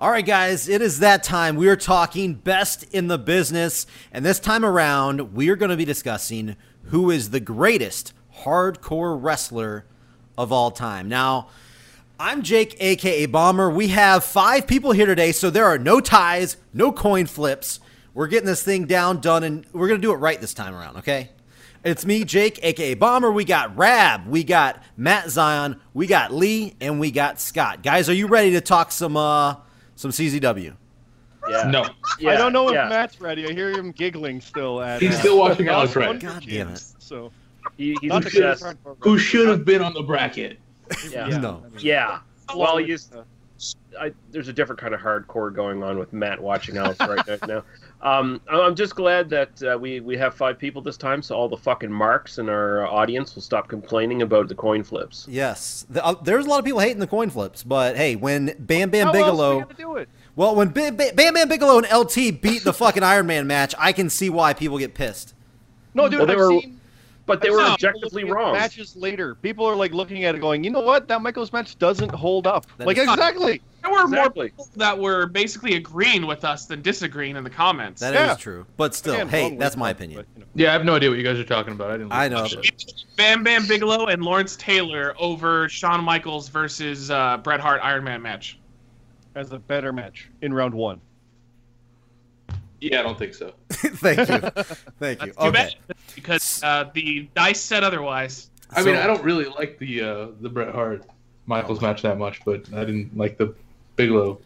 All right, guys, it is that time. We are talking best in the business. And this time around, we are going to be discussing who is the greatest hardcore wrestler of all time. Now, I'm Jake, aka Bomber. We have five people here today, so there are no ties, no coin flips. We're getting this thing down, done, and we're going to do it right this time around, okay? It's me, Jake, aka Bomber. We got Rab, we got Matt Zion, we got Lee, and we got Scott. Guys, are you ready to talk some uh some CZW? Yeah. No. Yeah, I don't know if yeah. Matt's ready. I hear him giggling still at. He's uh, still watching Dallas Alex Wright. God damn it. So He, he's not the obsessed. greatest hardcore Who should have been on the bracket? Yeah. No. Yeah. Well, Well, it's, uh, I, there's a different kind of hardcore going on with Matt watching Alex right now. Um, I- I'm just glad that uh, we we have five people this time, so all the fucking marks in our audience will stop complaining about the coin flips. Yes. The, uh, there's a lot of people hating the coin flips, but hey, when Bam Bam how else we Bigelow. do it? Well, when Bam Bam, Bam Bam Bigelow and LT beat the fucking Iron Man match, I can see why people get pissed. No, dude, Well, they I've were seen But they I've were seen objectively wrong. Matches later, people are like looking at it, going, "You know what? That Michaels match doesn't hold up." That like is- exactly. There were Exactly. more people that were basically agreeing with us than disagreeing in the comments. That is Yeah. true. But still, Again, hey, that's way, my but, opinion. you know. Yeah, I have no idea what you guys are talking about. I didn't. I know. Bam Bam Bigelow and Lawrence Taylor over Shawn Michaels versus uh, Bret Hart Iron Man match. As a better match in round one. Yeah, I don't think so. Thank you. Thank you. That's too Okay. bad because uh, the dice said otherwise. I mean, I don't really like the uh, the Bret Hart Michaels match that much, but I didn't like the Bigelow.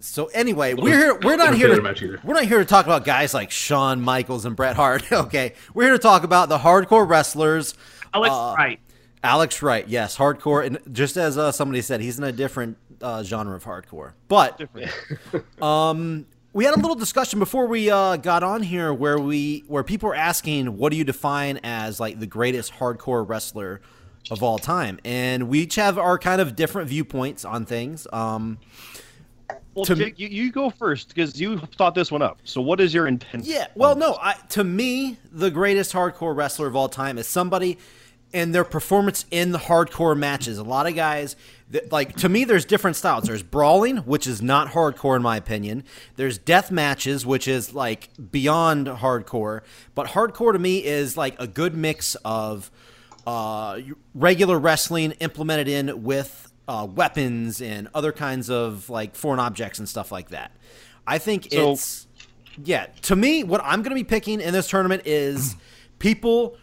So anyway, we're here. We're not here to. match. We're not here to talk about guys like Shawn Michaels and Bret Hart. Okay, we're here to talk about the hardcore wrestlers. Alex Uh, Wright. Alex Wright, yes, hardcore, and just as uh, somebody said, he's in a different uh, genre of hardcore. But um, we had a little discussion before we uh, got on here where we where people were asking, "What do you define as like the greatest hardcore wrestler of all time?" And we each have our kind of different viewpoints on things. Um, Well, to- Jake, you, you go first because you thought this one up. So, what is your intent? Yeah, well, no. I, to me, the greatest hardcore wrestler of all time is somebody and their performance in the hardcore matches. A lot of guys, that, like to me, there's different styles. There's brawling, which is not hardcore in my opinion. There's death matches, which is like beyond hardcore. But hardcore to me is like a good mix of uh, regular wrestling implemented in with uh, weapons and other kinds of like foreign objects and stuff like that. I think So- it's yeah. To me, what I'm going to be picking in this tournament is people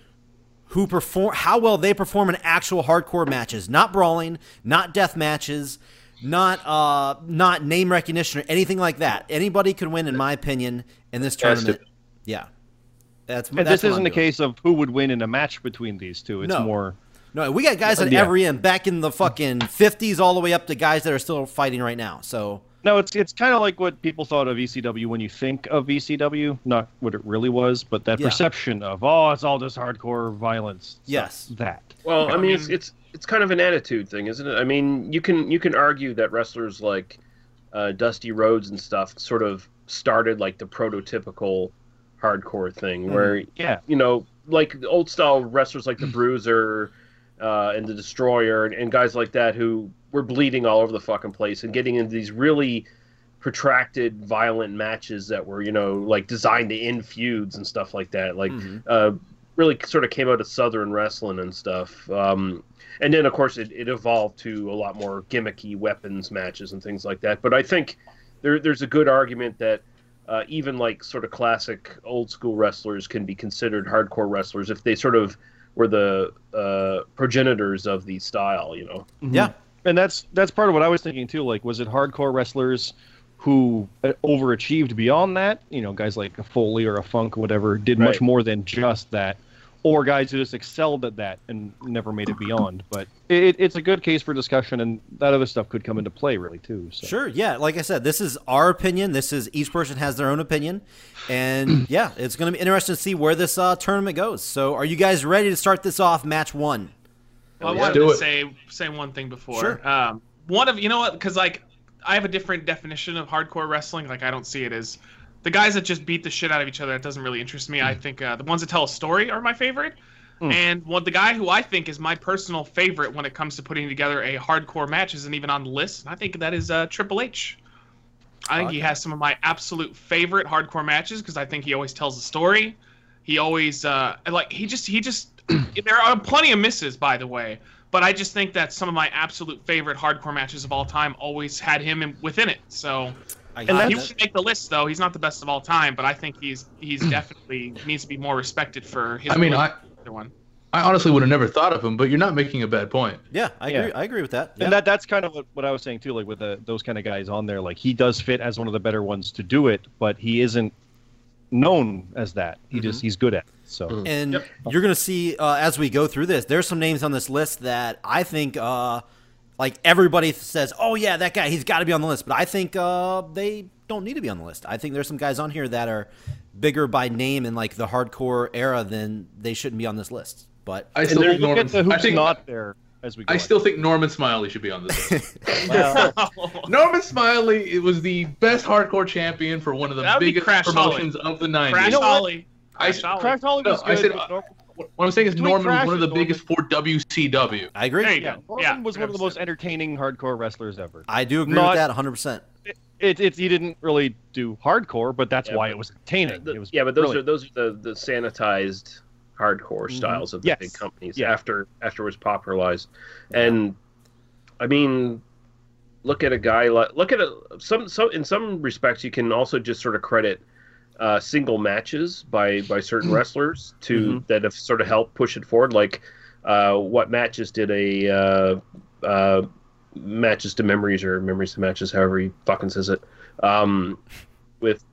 who perform how well they perform in actual hardcore matches, not brawling, not death matches, not uh not name recognition or anything like that. Anybody could win, in my opinion, in this tournament. Yeah, that's. And that's this isn't a case of who would win in a match between these two. It's No. more. No, we got guys at Yeah. every end, back in the fucking fifties, all the way up to guys that are still fighting right now. So No, it's it's kind of like what people thought of ECW when you think of ECW, not what it really was, but that Yeah. perception of oh, it's all this hardcore violence. Yes. that. Well, I I mean, it's it's it's kind of an attitude thing, isn't it? I mean, you can you can argue that wrestlers like uh, Dusty Rhodes and stuff sort of started like the prototypical hardcore thing, where Yeah, you know, like old style wrestlers like the Bruiser uh, and the Destroyer and, and guys like that who were bleeding all over the fucking place and getting into these really protracted, violent matches that were, you know, like designed to end feuds and stuff like that. Like, Mhm. uh, really sort of came out of Southern wrestling and stuff. Um, and then, of course, it, it evolved to a lot more gimmicky weapons matches and things like that. But I think there, there's a good argument that uh, even like sort of classic old school wrestlers can be considered hardcore wrestlers if they sort of were the uh, progenitors of the style, you know. yeah, and that's that's part of what I was thinking too. Like, was it hardcore wrestlers who uh, overachieved beyond that? You know, guys like a Foley or a Funk or whatever did much more than just that, or guys who just excelled at that and never made it beyond. But it, it's a good case for discussion, and that other stuff could come into play really too. So. Sure, yeah. Like I said, this is our opinion. This is each person has their own opinion, and yeah, it's going to be interesting to see where this uh, tournament goes. So, are you guys ready to start this off? Match one. Well, I Yeah. wanted to say say one thing before. Sure. Um, one of you know what? Because like I have a different definition of hardcore wrestling. Like I don't see it as the guys that just beat the shit out of each other. That doesn't really interest me. I think uh, the ones that tell a story are my favorite. Mm. And what the guy who I think is my personal favorite when it comes to putting together a hardcore match isn't even on the list. And I think that is uh, Triple H. I think he has some of my absolute favorite hardcore matches because I think he always tells a story. He always uh, like he just he just there are plenty of misses by the way, but I just think that some of my absolute favorite hardcore matches of all time always had him in, within it. So I got he it. wouldn't make the list though. He's not the best of all time, but I think he's he's definitely needs to be more respected for his. I mean, I one. I honestly would have never thought of him, but you're not making a bad point. yeah, I Yeah. agree. I agree with that. Yeah. And that that's kind of what, what I was saying too, like with the, those kind of guys on there. Like he does fit as one of the better ones to do it, but he isn't known as that. He just he's good at it. So And Yep. you're going to see uh, as we go through this, there's some names on this list that I think, uh, like everybody says, oh yeah, that guy, he's got to be on the list. But I think uh, they don't need to be on the list. I think there's some guys on here that are bigger by name in like the hardcore era than they shouldn't be on this list. But I still think look Norman. at the who's I think not there as we go. I on. still think Norman Smiley should be on this list. Well, Norman Smiley it was the best hardcore champion for one of the That would biggest Crash promotions of the 90s. Crash You know? Holly. I- Crash Holly. Crash Holly No, was I good. said- but Nor- What I'm saying is Between Norman was one of the biggest for WCW. I agree. There you yeah, go. Norman Yeah, was one of the most entertaining hardcore wrestlers ever. I do agree Not- with that 100%. It, it he didn't really do hardcore, but that's Yeah, why but- it was entertaining. The- it was yeah, but those brilliant. are those are the, the sanitized hardcore mm-hmm. styles of the Yes. big companies Yeah. after after it was popularized, and I mean, look at a guy like look at a some some in some respects you can also just sort of credit uh, single matches by by certain wrestlers to that have sort of helped push it forward. Like uh, what matches did a uh, uh, matches to memories or memories to matches, however he fucking says it, um, with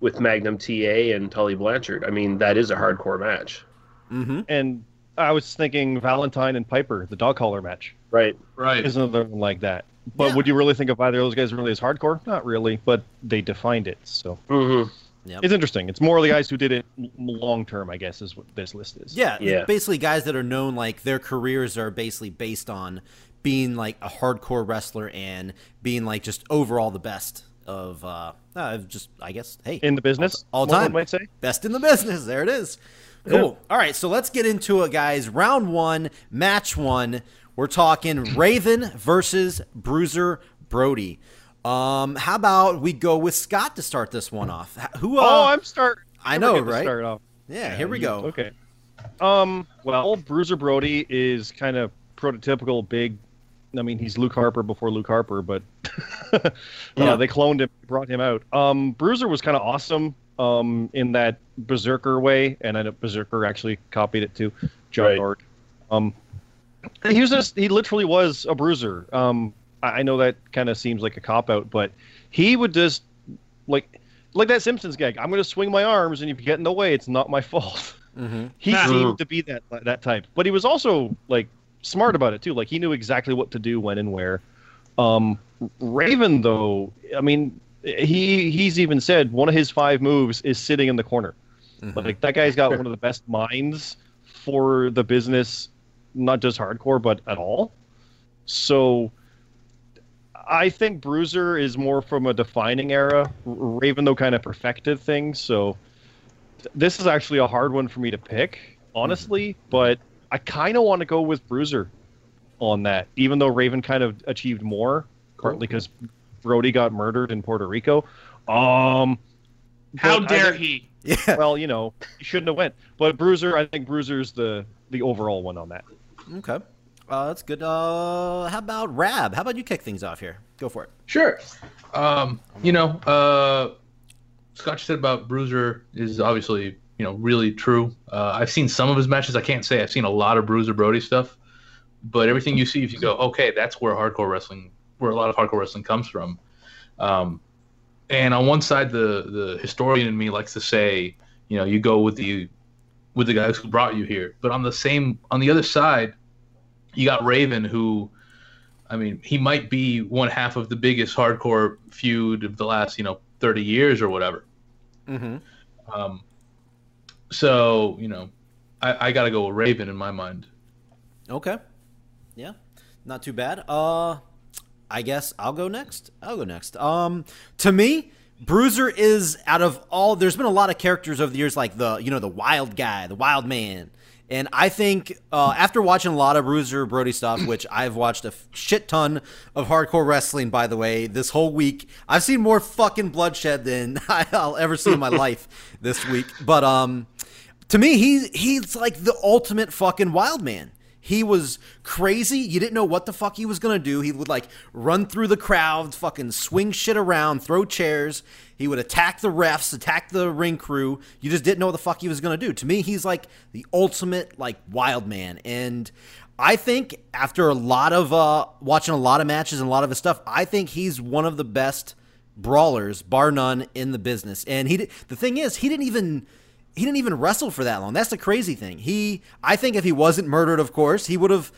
with Magnum TA and Tully Blanchard. I mean, that is a hardcore match, Mm-hmm. and I was thinking Valentine and Piper, the dog collar match, right? Right. is another one like that. But Yeah. would you really think of either of those guys really as hardcore? Not really, but they defined it. So Mm-hmm. It's interesting. It's more the guys who did it long term, I guess, is what this list is. Yeah, Yeah. basically guys that are known like their careers are basically based on being like a hardcore wrestler and being like just overall the best of uh, uh just I guess hey In the business, all one time might say. best in the business. There it is. Cool. All right, so let's get into it, guys. Round one, match one. We're talking Raven versus Bruiser Brody. Um, how about we go with Scott to start this one off? Who? Uh, oh, I'm start. I know, right? Start off. yeah, here we you- go. Okay. Um. Well, Bruiser Brody is kind of prototypical big. I mean, he's Luke Harper before Luke Harper, but Yeah. yeah, they cloned him, brought him out. Um, Bruiser was kind of awesome. Um, in that Berserker way, and I know Berserker actually copied it too. John Right. Nord. Um, he was just he literally was a bruiser. Um, I I know that kind of seems like a cop out, but he would just like like that Simpsons gag. I'm going to swing my arms, and if you get in the way, it's not my fault. Mm-hmm. he Nah. seemed to be that that type, but he was also like smart about it too. Like he knew exactly what to do when and where. Um, Raven, though, I mean, he he's even said one of his five moves is sitting in the corner. Mm-hmm. Like that guy's got one of the best minds for the business, not just hardcore, but at all. So I think Bruiser is more from a defining era. Raven though kind of perfected things. So this is actually a hard one for me to pick, honestly. But I kind of want to go with Bruiser on that, even though Raven kind of achieved more, partly because Brody got murdered in Puerto Rico. Um, How but I dare think- he? Yeah. well, you know, he shouldn't have went. But Bruiser, I think Bruiser's the the overall one on that. Okay. Uh, that's good. Uh, how about Rab? How about you kick things off here? Go for it. Sure. Um, you know, uh, Scott said about Bruiser is obviously you know really true. Uh, I've seen some of his matches. I can't say I've seen a lot of Bruiser Brody stuff, but everything you see, if you go, okay, that's where hardcore wrestling, where a lot of hardcore wrestling comes from. Um, and on one side, the the historian in me likes to say, you know, you go with the with the guys who brought you here. But on the same, on the other side, you got Raven, who, I mean, he might be one half of the biggest hardcore feud of the last, you know, thirty years or whatever. Mm-hmm. Um, so you know, I, I got to go with Raven in my mind. Okay. Yeah. Not too bad. Uh I guess I'll go next. I'll go next. Um to me, Bruiser is out of all there's been a lot of characters over the years like the you know the wild guy, the wild man. And I think uh, after watching a lot of Bruiser Brody stuff, which I've watched a shit ton of hardcore wrestling, by the way, this whole week, I've seen more fucking bloodshed than I'll ever see in my life this week. But um, to me, he's he's like the ultimate fucking wild man. He was crazy. You didn't know what the fuck he was gonna do. He would like run through the crowd, fucking swing shit around, throw chairs. He would attack the refs, attack the ring crew. You just didn't know what the fuck he was gonna do. To me, he's like the ultimate like wild man. And I think after a lot of uh watching a lot of matches and a lot of his stuff, I think he's one of the best brawlers, bar none, in the business. And he the thing is, he didn't even he didn't even wrestle for that long. That's the crazy thing. He, I think, if he wasn't murdered, of course, he would have.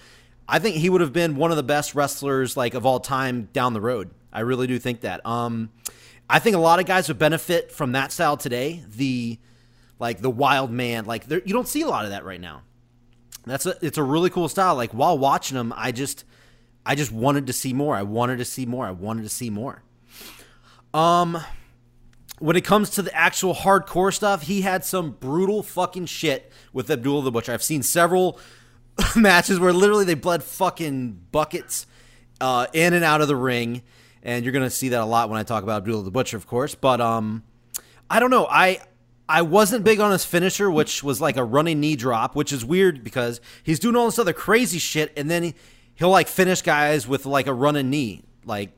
I think he would have been one of the best wrestlers like of all time down the road. I really do think that. Um, I think a lot of guys would benefit from that style today. The like the wild man, like there, you don't see a lot of that right now. That's a, it's a really cool style. Like while watching him, I just, I just wanted to see more. I wanted to see more. I wanted to see more. Um, when it comes to the actual hardcore stuff, he had some brutal fucking shit with Abdullah the Butcher. I've seen several matches where literally they bled fucking buckets uh, in and out of the ring, and you're gonna see that a lot when I talk about Abdullah the Butcher, of course. But um, I don't know. I I wasn't big on his finisher, which was like a running knee drop, which is weird because he's doing all this other crazy shit, and then he, he'll like finish guys with like a running knee, like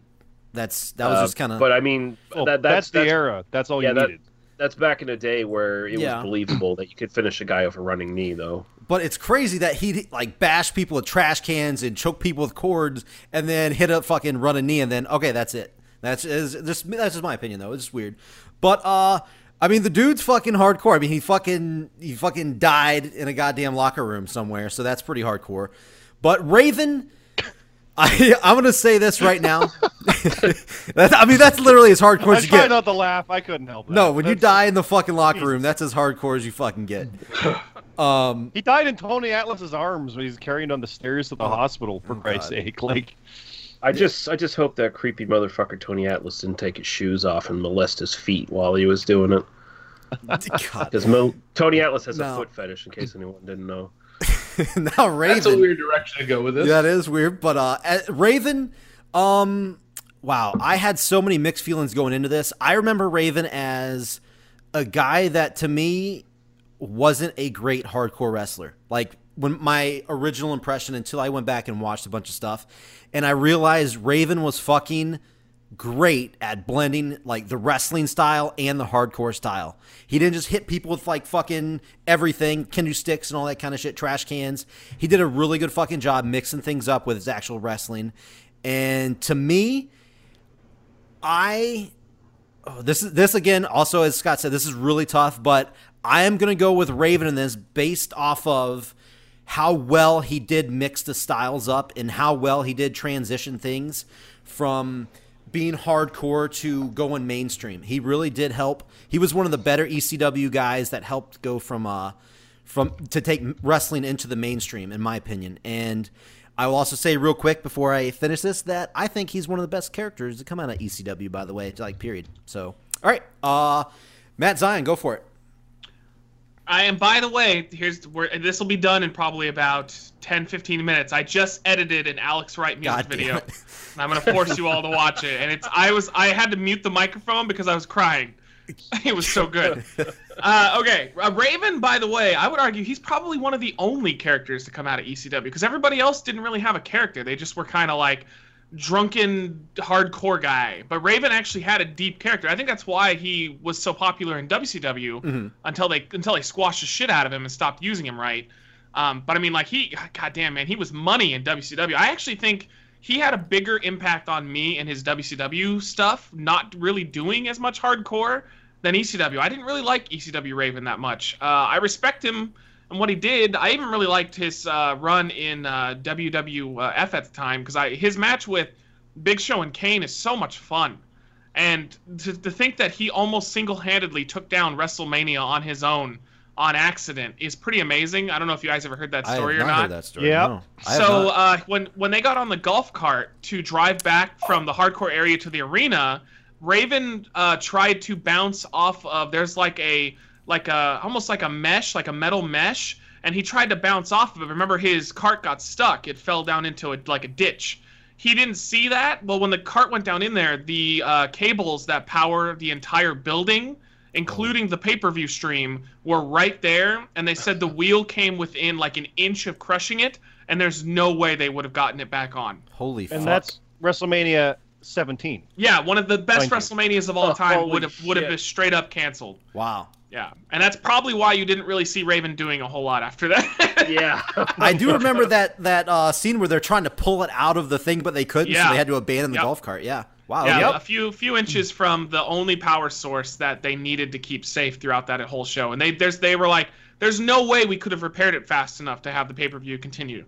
that's that was Uh, just kind of. But I mean, Oh, that, that's, that's, the era. That's all yeah, you that- needed. That's back in a day where it Yeah. was believable that you could finish a guy off a running knee, though. But it's crazy that he like bash people with trash cans and choke people with cords, and then hit a fucking run a knee, and then okay, that's it. That's is just that's just my opinion though. It's just weird. But uh, I mean, the dude's fucking hardcore. I mean, he fucking he fucking died in a goddamn locker room somewhere, so that's pretty hardcore. But Raven. I, I'm gonna say this right now. That- I mean, that's literally as hardcore I as you try get. not to laugh. I couldn't help it. No, when you die in the fucking locker room, that's as hardcore as you fucking get. Um, He died in Tony Atlas's arms when he's carrying on the stairs to the hospital. For Oh, Christ's God. sake, like I just, I just hope that creepy motherfucker Tony Atlas didn't take his shoes off and molest his feet while he was doing it. Because Mo- Tony Atlas has No. a foot fetish, in case anyone didn't know. now Raven. That's a weird direction to go with this. That is weird. But uh, Raven, um, wow, I had so many mixed feelings going into this. I remember Raven as a guy that to me wasn't a great hardcore wrestler. Like when my original impression until I went back and watched a bunch of stuff, and I realized Raven was fucking great at blending like the wrestling style and the hardcore style. He didn't just hit people with like fucking everything, kendo sticks and all that kind of shit, trash cans. He did a really good fucking job mixing things up with his actual wrestling. And to me, I oh, this is this again also as Scott said this is really tough, but I am going to go with Raven in this based off of how well he did mix the styles up and how well he did transition things from being hardcore to going mainstream. He really did help. He was one of the better ECW guys that helped go from uh from to take wrestling into the mainstream in my opinion. And I will also say real quick before I finish this that I think he's one of the best characters to come out of ECW by the way, like period. So, all right. Uh Matt Zion, go for it. I am. By the way, here's where this will be done in probably about 10, 15 minutes. I just edited an Alex Wright music God video. And I'm gonna force you all to watch it. And it's I was I had to mute the microphone because I was crying. It was so good. Uh, okay, uh, Raven. By the way, I would argue he's probably one of the only characters to come out of ECW because everybody else didn't really have a character. They just were kind of like drunken hardcore guy. But Raven actually had a deep character. I think that's why he was so popular in WCW until they until they squashed the shit out of him and stopped using him right. Um, but I mean, like he, goddamn man, he was money in WCW. I actually think he had a bigger impact on me in his WCW stuff, not really doing as much hardcore than ECW. I didn't really like ECW Raven that much. Uh, I respect him and what he did. I even really liked his uh, run in uh, WWF at the time because I his match with Big Show and Kane is so much fun. And to, to think that he almost single-handedly took down WrestleMania on his own on accident is pretty amazing. I don't know if you guys ever heard that I story have or not not. heard that story. Yeah. no. So uh, when when they got on the golf cart to drive back from the hardcore area to the arena, Raven uh, tried to bounce off of. There's like a like a almost like a mesh, like a metal mesh, and he tried to bounce off of it. Remember, his cart got stuck; it fell down into a, like a ditch. He didn't see that. Well, when the cart went down in there, the uh, cables that power the entire building, including the pay-per-view stream, were right there, and they said the wheel came within like an inch of crushing it, and there's no way they would have gotten it back on. Holy and fuck. that's WrestleMania 17. Yeah, one of the best Thank you. WrestleManias of all Oh, time holy would have would have been straight up canceled. wow. Yeah, and that's probably why you didn't really see Raven doing a whole lot after that. Yeah. I do remember that that uh, scene where they're trying to pull it out of the thing, but they couldn't, so Yeah. they had to abandon the Yep. golf cart. Yeah. Wow. Yeah, Yep. a few few inches from the only power source that they needed to keep safe throughout that whole show, and they there's they were like, there's no way we could have repaired it fast enough to have the pay per view continue.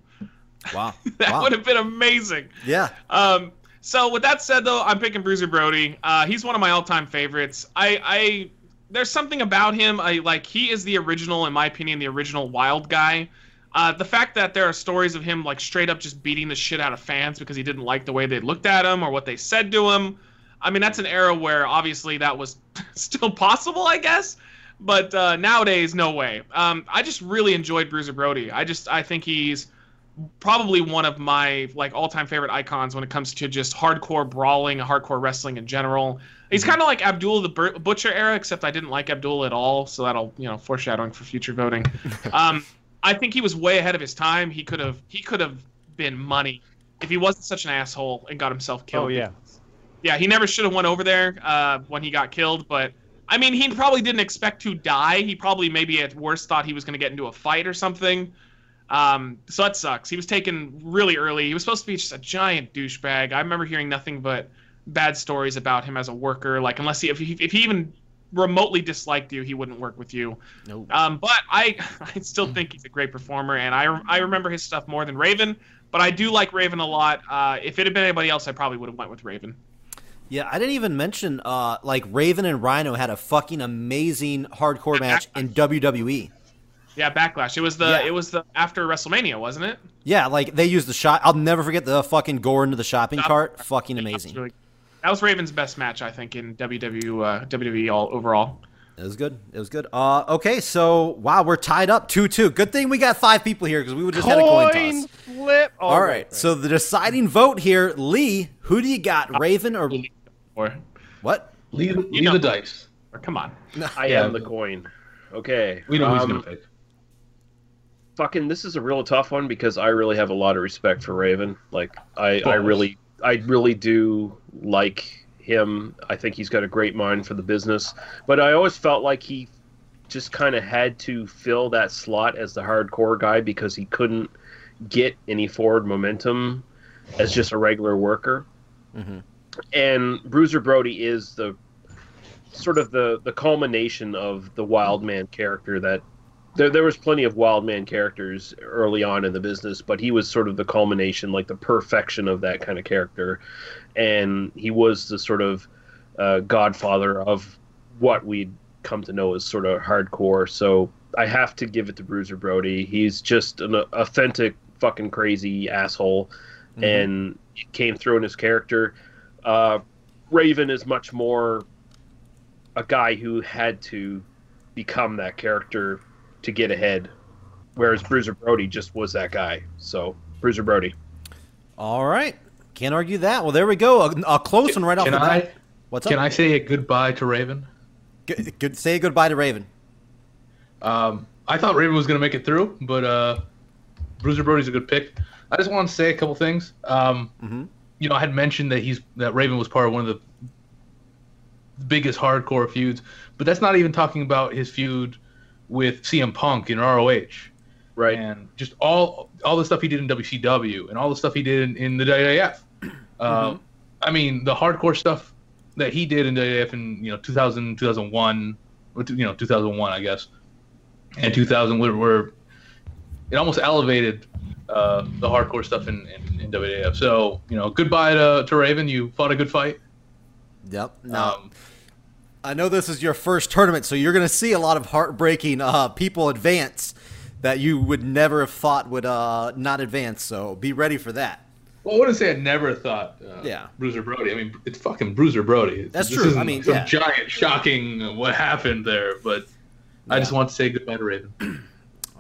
Wow. That wow. would have been amazing. Yeah. Um, so with that said, though, I'm picking Bruiser Brody. Uh, he's one of my all-time favorites. I, I, there's something about him. I like. He is the original, in my opinion, the original Wild guy. Uh, the fact that there are stories of him like straight up just beating the shit out of fans because he didn't like the way they looked at him or what they said to him. I mean, that's an era where obviously that was still possible, I guess. But uh, nowadays, no way. Um, I just really enjoyed Bruiser Brody. I just I think he's probably one of my like all-time favorite icons when it comes to just hardcore brawling, hardcore wrestling in general. He's kind of like Abdul the Butcher era, except I didn't like Abdul at all, so that'll you know foreshadowing for future voting. um, I think he was way ahead of his time. He could have he could have been money if he wasn't such an asshole and got himself killed. Oh, yeah. yeah. He never should have went over there uh, when he got killed, but. I mean, he probably didn't expect to die. He probably maybe at worst thought he was going to get into a fight or something. Um, so that sucks. He was taken really early. He was supposed to be just a giant douchebag. I remember hearing nothing but bad stories about him as a worker. Like unless he if he, if he even remotely disliked you, he wouldn't work with you. No. Um, but I I still think he's a great performer, and I I remember his stuff more than Raven. But I do like Raven a lot. Uh, if it had been anybody else, I probably would have went with Raven. Yeah, I didn't even mention uh, like Raven and Rhino had a fucking amazing hardcore match in WWE. Yeah, Backlash. It was the Yeah. it was the after WrestleMania, wasn't it? Yeah, like they used the shot. I'll never forget the fucking gore into the shopping Shop- cart. Fucking That was amazing. really- That was Raven's best match, I think, in WWE uh, WWE all overall. It was good. It was good. Uh, okay, so wow, we're tied up two two. Good thing we got five people here because we would just had a coin toss. flip. Oh, All right, so the deciding vote here, Lee. Who do you got, Raven or Or, what? Leave, leave know- the dice. or come on. I Yeah. am the coin. Okay. We know who he's um, gonna pick. Fucking this is a real tough one because I really have a lot of respect for Raven. Like I, I really I really do like him. I think he's got a great mind for the business. But I always felt like he just kind of had to fill that slot as the hardcore guy because he couldn't get any forward momentum as just a regular worker. Mhm. And Bruiser Brody is the sort of the the culmination of the wild man character that there, there was plenty of wild man characters early on in the business, but he was sort of the culmination, like the perfection of that kind of character, and he was the sort of uh, godfather of what we'd come to know as sort of hardcore. So I have to give it to Bruiser Brody. He's just an authentic fucking crazy asshole, and it came through in his character. Uh, Raven is much more a guy who had to become that character to get ahead, whereas Bruiser Brody just was that guy. So Bruiser Brody. All right, can't argue that. Well, there we go. A, a close one right off Can the I bat. What's can up? I say a goodbye to Raven? Good, good, say goodbye to Raven. Um, I thought Raven was gonna make it through, but uh, Bruiser Brody's a good pick. I just want to say a couple things. Um, Mhm. You know, I had mentioned that he's that Raven was part of one of the biggest hardcore feuds, but that's not even talking about his feud with CM Punk in ROH. Right. and just all all the stuff he did in WCW and all the stuff he did in, in the WWF. Uh, I mean, the hardcore stuff that he did in WWF in you know 2000, 2001, or two- you know 2001, I guess, and 2000 were, were it almost elevated uh, the hardcore stuff in, in, in WWF. So you know, goodbye to, to Raven. You fought a good fight. Yep. No. Um, I know this is your first tournament, so you're going to see a lot of heartbreaking uh, people advance that you would never have thought would uh, not advance. So be ready for that. Well, I wouldn't say I never thought. Uh, Yeah. Bruiser Brody. I mean, it's fucking Bruiser Brody. It's- That's true. I mean, some yeah. giant, shocking uh, what happened there. But I just want to say goodbye to Raven.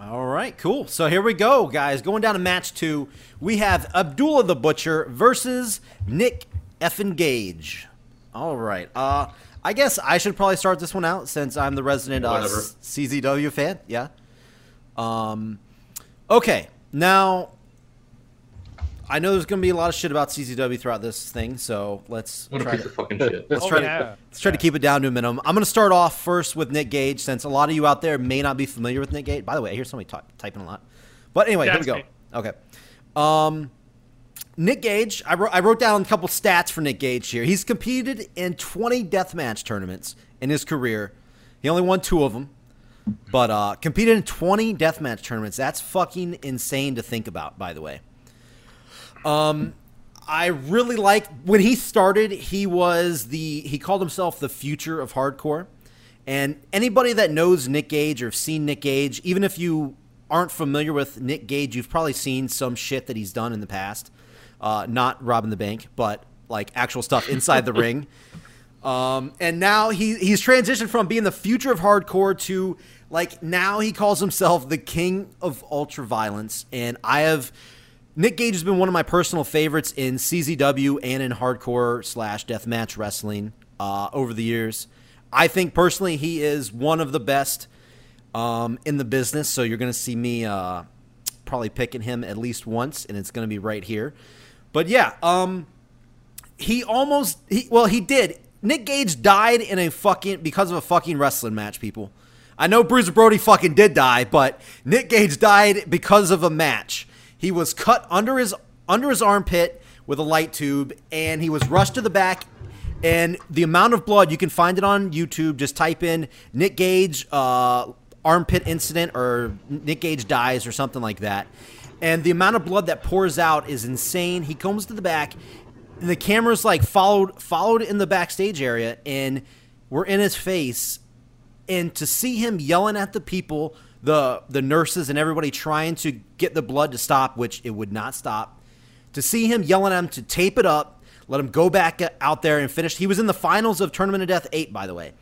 All right, cool. So here we go, guys. Going down to match two, we have Abdullah the Butcher versus Nick Effin Gage. All right. Uh, I guess I should probably start this one out since I'm the resident uh, CZW fan. Yeah. Um, okay. Now, I know there's going to be a lot of shit about CZW throughout this thing, so let's What try to, fucking shit. let's Oh, try yeah. to let's try to keep it down to a minimum. I'm going to start off first with Nick Gage, since a lot of you out there may not be familiar with Nick Gage. By the way, I hear somebody ty- typing a lot. But anyway, That's here we me. go. Okay. Um, Nick Gage, I wrote, I wrote down a couple stats for Nick Gage here. He's competed in 20 deathmatch tournaments in his career. He only won two of them, but uh, competed in 20 deathmatch tournaments. That's fucking insane to think about, by the way. Um, I really like when he started. He was the he called himself the future of hardcore, and anybody that knows Nick Gage or have seen Nick Gage, even if you aren't familiar with Nick Gage, you've probably seen some shit that he's done in the past. Uh, not robbing the bank, but like actual stuff inside the ring. Um, and now he he's transitioned from being the future of hardcore to like now he calls himself the king of ultra violence. And I have Nick Gage has been one of my personal favorites in CZW and in hardcore slash deathmatch wrestling uh, over the years. I think personally he is one of the best um, in the business. So you're going to see me uh, probably picking him at least once, and it's going to be right here. But yeah, um, he almost he well he did. Nick Gage died in a fucking because of a fucking wrestling match. People, I know Bruiser Brody fucking did die, but Nick Gage died because of a match. He was cut under his under his armpit with a light tube, and he was rushed to the back. And the amount of blood you can find it on YouTube. Just type in Nick Gage uh, armpit incident or Nick Gage dies or something like that. And the amount of blood that pours out is insane. He comes to the back, and the camera's like followed followed in the backstage area, and we're in his face. And to see him yelling at the people, the the nurses and everybody trying to get the blood to stop, which it would not stop. To see him yelling at him to tape it up, let him go back out there and finish. He was in the finals of Tournament of Death 8, by the way.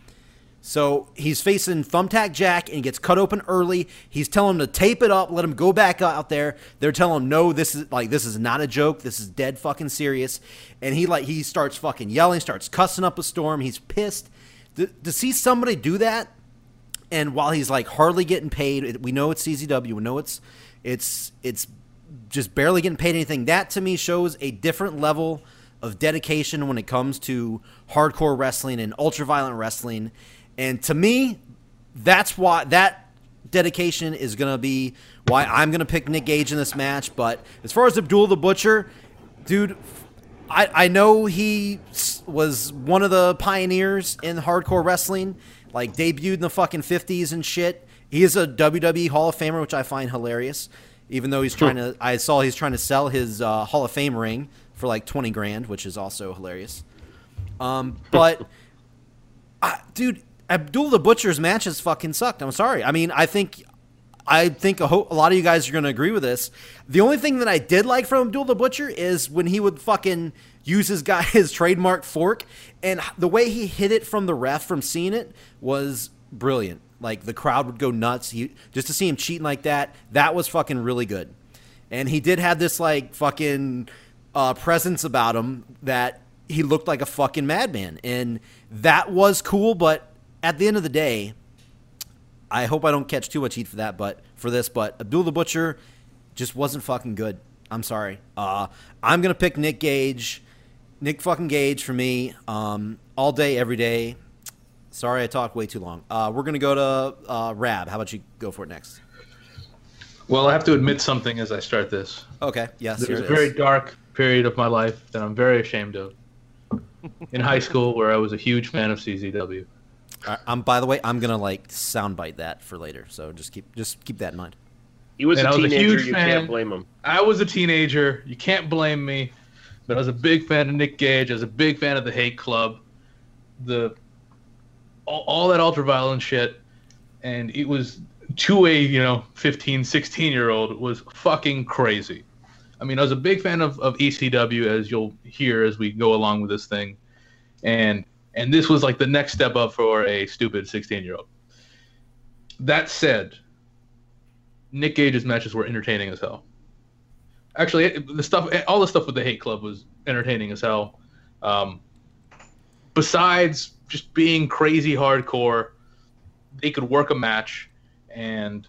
So he's facing Thumbtack Jack and gets cut open early. He's telling him to tape it up, let him go back out there. They're telling him, no, this is like this is not a joke. This is dead fucking serious. And he like he starts fucking yelling, starts cussing up a storm. He's pissed. To, to see somebody do that, and while he's like hardly getting paid, we know it's CZW. We know it's it's it's just barely getting paid anything. That to me shows a different level of dedication when it comes to hardcore wrestling and ultraviolent wrestling. And to me, that's why that dedication is going to be why I'm going to pick Nick Gage in this match. But as far as Abdul the Butcher, dude, I, I know he was one of the pioneers in hardcore wrestling, like debuted in the fucking 50s and shit. He is a WWE Hall of Famer, which I find hilarious. Even though he's trying to, I saw he's trying to sell his uh, Hall of Fame ring for like 20 grand, which is also hilarious. Um, but, I, dude, Abdul the Butcher's matches fucking sucked. I'm sorry. I mean, I think I think a, ho- a lot of you guys are going to agree with this. The only thing that I did like from Abdul the Butcher is when he would fucking use his guy his trademark fork, and the way he hit it from the ref from seeing it was brilliant. Like the crowd would go nuts. He just to see him cheating like that, that was fucking really good. And he did have this like fucking uh, presence about him that he looked like a fucking madman, and that was cool. But at the end of the day, I hope I don't catch too much heat for that, but for this, but Abdul the Butcher just wasn't fucking good. I'm sorry. Uh, I'm gonna pick Nick Gage, Nick fucking Gage for me, um, all day, every day. Sorry, I talked way too long. Uh, we're gonna go to uh, Rab. How about you go for it next? Well, I have to admit something as I start this. Okay. Yes. There here was a very dark period of my life that I'm very ashamed of. In high school, where I was a huge fan of CZW. I- I'm. Um, by the way, I'm gonna like soundbite that for later. So just keep just keep that in mind. He was And a I was a teenager. huge you fan. can't blame him. I was a teenager. You can't blame me. But I was a big fan of Nick Gage. I was a big fan of the Hate Club, the all, all that ultraviolent shit, and it was to a you know 15, 16 year old was fucking crazy. I mean, I was a big fan of, of ECW, as you'll hear as we go along with this thing, and and this was like the next step up for a stupid 16 year old. That said, Nick Gage's matches were entertaining as hell. Actually, the stuff, all the stuff with the Hate Club was entertaining as hell. Um, besides just being crazy hardcore, they could work a match, and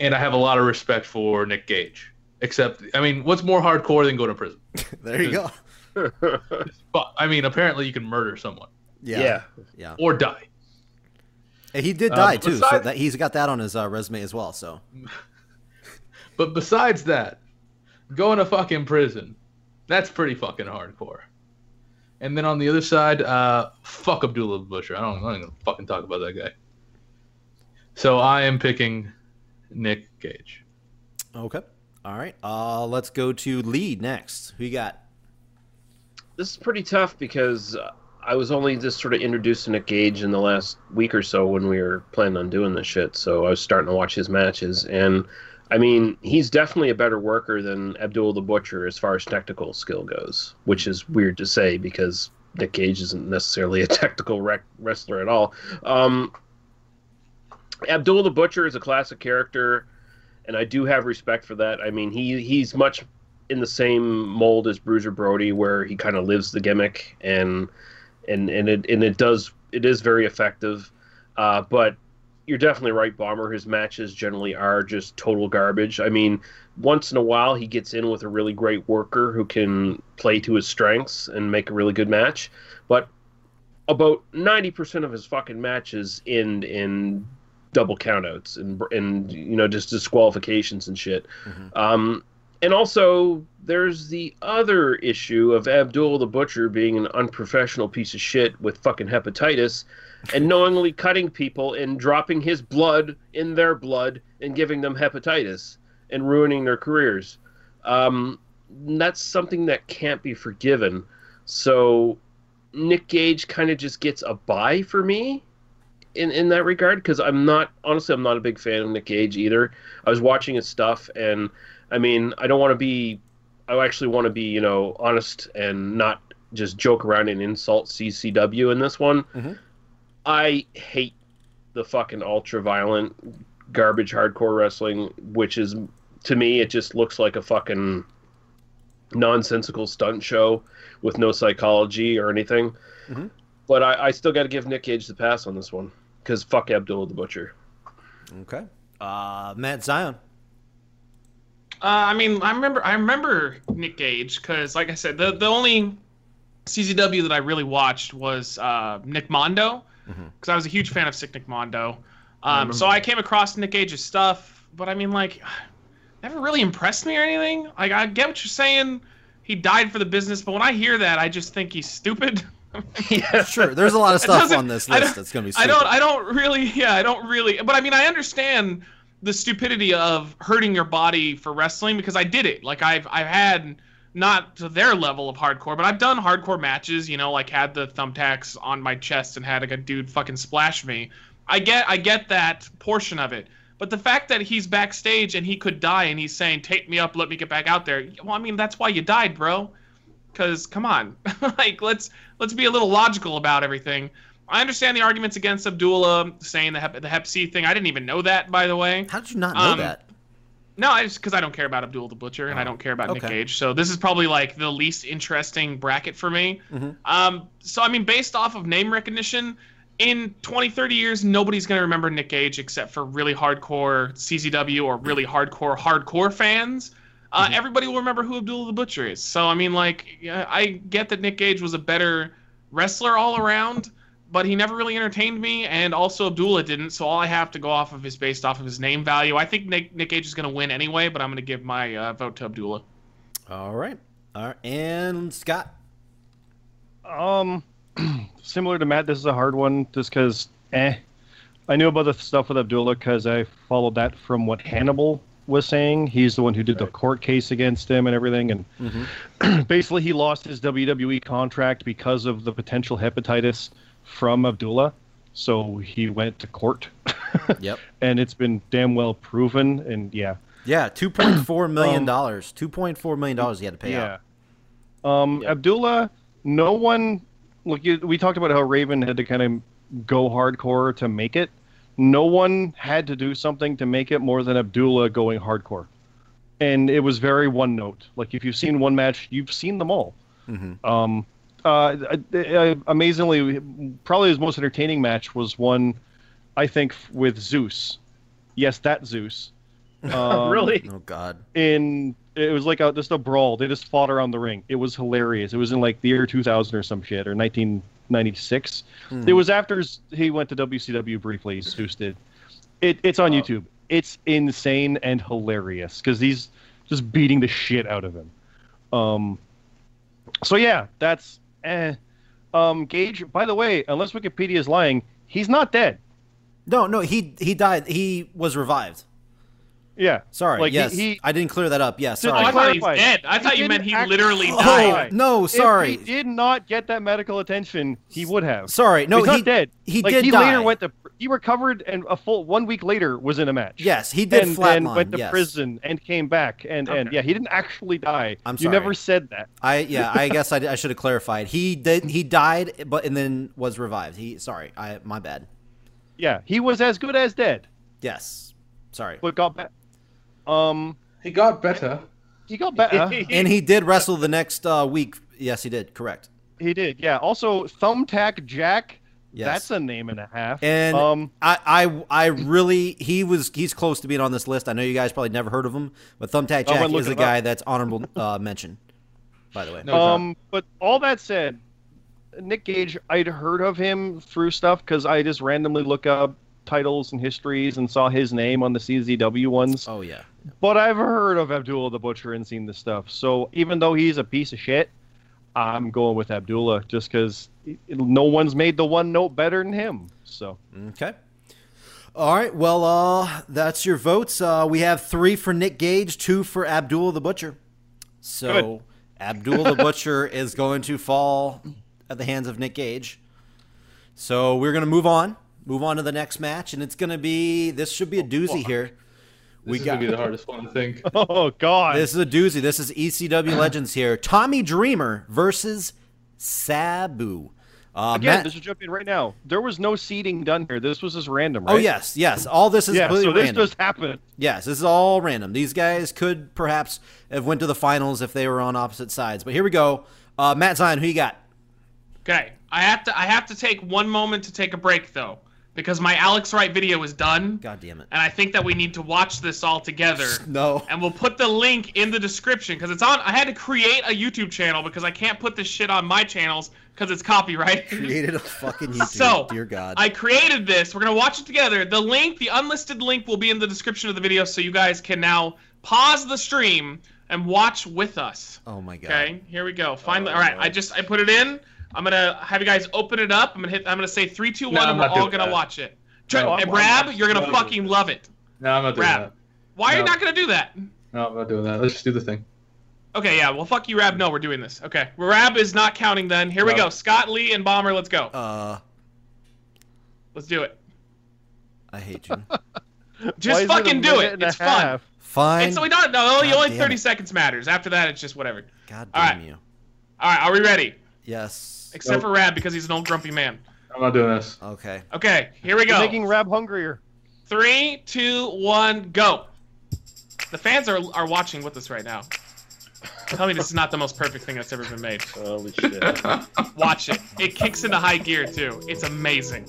and I have a lot of respect for Nick Gage. Except, I mean, what's more hardcore than going to prison? there you go. But I mean, apparently you can murder someone Yeah. yeah. Yeah. or die. And He did Uh, die too, so that he's got that on his uh, resume as well. So But besides that, going to fucking prison, that's pretty fucking hardcore. And then on the other side, uh, fuck Abdullah the Butcher. I don't, I'm not even gonna fucking talk about that guy. So I am picking Nick Gage. okay, all right. Uh, let's go to Lee next. Who you got? This is pretty tough because I was only just sort of introduced to Nick Gage in the last week or so when we were planning on doing this shit. So I was starting to watch his matches, and I mean, he's definitely a better worker than Abdul the Butcher as far as technical skill goes, which is weird to say because Nick Gage isn't necessarily a technical rec- wrestler at all. Um, Abdul the Butcher is a classic character, and I do have respect for that. I mean, he he's much in the same mold as Bruiser Brody, where he kind of lives the gimmick, and and and it and it does it is very effective. Uh, but you're definitely right, Bomber. His matches generally are just total garbage. I mean, once in a while he gets in with a really great worker who can play to his strengths and make a really good match, but about ninety percent of his fucking matches end in double countouts and and you know just disqualifications and shit. Um, and also, there's the other issue of Abdul the Butcher being an unprofessional piece of shit with fucking hepatitis and knowingly cutting people and dropping his blood in their blood and giving them hepatitis and ruining their careers. Um, that's something that can't be forgiven. So, Nick Gage kind of just gets a buy for me in, in that regard because I'm not, honestly, I'm not a big fan of Nick Gage either. I was watching his stuff and I mean, I don't want to be. I actually want to be, you know, honest and not just joke around and insult CZW in this one. Mhm. I hate the fucking ultra violent garbage hardcore wrestling, which is to me it just looks like a fucking nonsensical stunt show with no psychology or anything. Mhm. But I, I still got to give Nick Gage the pass on this one because fuck Abdul the Butcher. Okay. Uh, Matt Zion. Uh, I mean, I remember I remember Nick Gage because, like I said, the the only CZW that I really watched was uh, Nick Mondo because I was a huge fan of Sick Nick Mondo. Um, so I came across Nick Gage's stuff, but I mean, like, never really impressed me or anything. Like, I get what you're saying. He died for the business, but when I hear that, I just think he's stupid. yeah. Sure, there's a lot of stuff on this list that's gonna be. I Stupid. don't. I don't really. Yeah, I don't really. But I mean, I understand the stupidity of hurting your body for wrestling because I did it. Like I've I've had not to their level of hardcore, but I've done hardcore matches. You know, like had the thumbtacks on my chest and had like a dude fucking splash me. I get I get that portion of it. But the fact that he's backstage and he could die and he's saying, "Take me up, let me get back out there." Well, I mean, that's why you died, bro. Because come on, like let's let's be a little logical about everything. I understand the arguments against Abdullah saying the hep, the Hep C thing. I didn't even know that, by the way. How did you not know Um, that? No, I just because I don't care about Abdul the Butcher and I Oh, don't care about Nick okay. Gage. So this is probably like the least interesting bracket for me. Mhm. Um, so I mean, based off of name recognition, in 20, 30 years, nobody's gonna remember Nick Gage except for really hardcore CZW or really hardcore hardcore fans. Uh, Mm-hmm. Everybody will remember who Abdul the Butcher is. So I mean, like, yeah, I get that Nick Gage was a better wrestler all around, but he never really entertained me, and also Abdullah didn't. So all I have to go off of is based off of his name value. I think Nick, Nick Gage is going to win anyway, but I'm going to give my uh, vote to Abdullah. All right. All right. And Scott. Um, similar to Matt, this is a hard one just because, eh. I knew about the stuff with Abdullah because I followed that from what Hannibal was saying. He's the one who did the court case against him and everything. And basically, he lost his WWE contract because of the potential hepatitis from Abdullah. So he went to court. Yep. and it's been damn well proven. And yeah. Yeah, two point four million Um, dollars. Two point four million dollars he had to pay Yeah. out. Um, Yep. Abdullah, no one. Look, you, we talked about how Raven had to kind of go hardcore to make it. no one had to do something to make it more than Abdullah going hardcore, and it was very one note. Like if you've seen one match, you've seen them all. Mhm. Um, uh, uh, amazingly, probably his most entertaining match was one, I think, with Zeus. Yes, that Zeus. Um, really? Oh God. in it was like a, just a brawl. They just fought around the ring. It was hilarious. It was in like the year 2000 or some shit or 1996. Hmm. It was after he went to WCW briefly. Zeus did. It, it's on Oh. YouTube. It's insane and hilarious because he's just beating the shit out of him. Um. So yeah, that's eh. Um, Gage. By the way, unless Wikipedia is lying, he's not dead. No, no, he he died. He was revived. Yeah. Sorry. Like, yes, he- I didn't clear that up. Yeah, Oh, sorry. I thought he's dead. I He thought you meant he act- literally Oh, died. no, sorry. If he did not get that medical attention, he would have. Sorry. No, he's he not dead. He like, did he die. later went to he recovered and a full one week later was in a match. Yes, he did and then went to yes. prison and came back and and yeah, he didn't actually die. I'm sorry. You never said that. I yeah, I guess I, I should have clarified. He did. He died, but and then was revived. He sorry. I my bad. Yeah, he was as good as dead, Yes. Sorry. but got back. Um, He got better. he got better. And he did wrestle the next uh, week. Yes, he did. Correct. he did. Yeah. Also, Thumbtack Jack. Yes. That's a name and a half. And um, I, I, I really, he was, he's close to being on this list. I know you guys probably never heard of him, but Thumbtack Oh, Jack is a it guy that's honorable uh, mention. By the way, No. Um, but all that said, Nick Gage, I'd heard of him through stuff because I just randomly look up titles and histories and saw his name on the CZW ones. oh yeah, But I've heard of Abdullah the Butcher and seen this stuff. So even though he's a piece of shit, I'm going with Abdullah just because no one's made the one note better than him. So okay. All right, well, uh, that's your votes. Uh, we have three for Nick Gage, two for Abdul the Butcher. So Good. Abdul the Butcher is going to fall at the hands of Nick Gage. So we're gonna move on, move on to the next match, and it's gonna be this should be a doozy here. This We is got gonna be the hardest one, I think. oh god, This is a doozy. This is ECW Legends here. Tommy Dreamer versus Sabu. Uh, again, Matt- this is jumping right now. There was no seeding done here. This was just random, oh yes, yes. All this is yeah. So this random. just happened. Yes, this is all random. These guys could perhaps have went to the finals if they were on opposite sides. But here we go. Uh, Matt Zion, who you got? Okay, I have to I have to take one moment to take a break though, because my Alex Wright video is done, God damn it. and I think that we need to watch this all together. No. And we'll put the link in the description because it's on. I had to create a YouTube channel because I can't put this shit on my channels because it's copyright. Created a fucking YouTube. So, dear God. I created this. We're gonna watch it together. The link, the unlisted link, will be in the description of the video, so you guys can now pause the stream and watch with us. oh my God. Okay, here we go. Finally, Oh, all right. no. I just I put it in. I'm gonna have you guys open it up. I'm gonna hit. I'm gonna say three, two, one, No, and I'm we're all gonna that. watch it. Try, No, and Rab, you're gonna no. fucking love it. No, I'm not doing Rab. that. Why are you not gonna do that? No, I'm not doing that. Let's just do the thing. Okay, yeah. Well, fuck you, Rab. No, we're doing this. Okay, Rab is not counting. Then here we go. Scott Lee and Bomber. Let's go. Uh, Let's do it. I hate you. Just fucking a do it. and a It's fun. half? Fine. It's we don't. No, only, God only 30 it. seconds matters. After that, it's just whatever. God damn right. you. All right, are we ready? Yes. Except Nope. for Rab because he's an old grumpy man. I'm not doing this. Okay. Okay, here we You're go. making Rab hungrier. Three, two, one, go. The fans are are watching with us right now. Tell me this is not the most perfect thing that's ever been made. Holy shit. Watch it. It kicks into high gear too. It's amazing.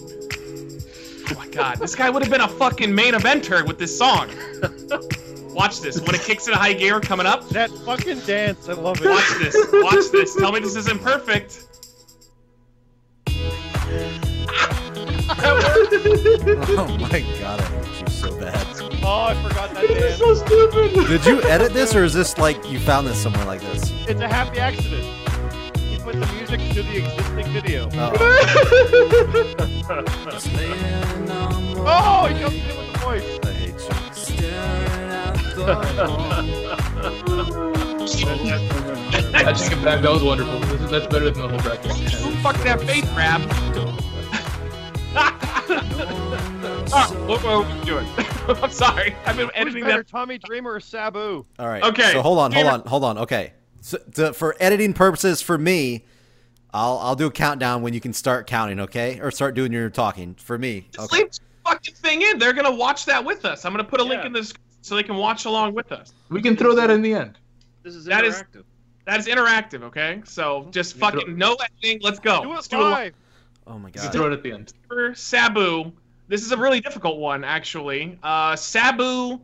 Oh my god, this guy would have been a fucking main eventer with this song. Watch this. When it kicks into high gear coming up, That fucking dance, I love it. watch this. Watch this. Tell me this isn't perfect. Oh my God, I hate you so bad. Oh, I forgot that dance. So stupid. Did you edit this, or is this like you found this somewhere like this? It's a happy accident. He put the music to the existing video. Oh. Oh, he comes in with the voice. I hate you. I take it back. That was wonderful. Is, that's better than the whole bracket. Who fucked that faith, Rab? oh, what, what are we doing? I'm sorry. I've been editing better, that. Tommy Dreamer or Sabu? All right. Okay. So hold on, hold on, hold on. Okay. So to, for editing purposes, for me, I'll I'll do a countdown when you can start counting. Okay, or start doing your talking. For me. Just leave this fucking thing in, they're gonna watch that with us. I'm gonna put a link in the description so they can watch along with us. We can throw that in the end. This is That is- interactive. That is interactive, okay? So just fucking no editing. Let's go. Do Let's it do it live. live. Oh my We can god. throw it at the end. for Sabu. This is a really difficult one, actually. Uh, Sabu.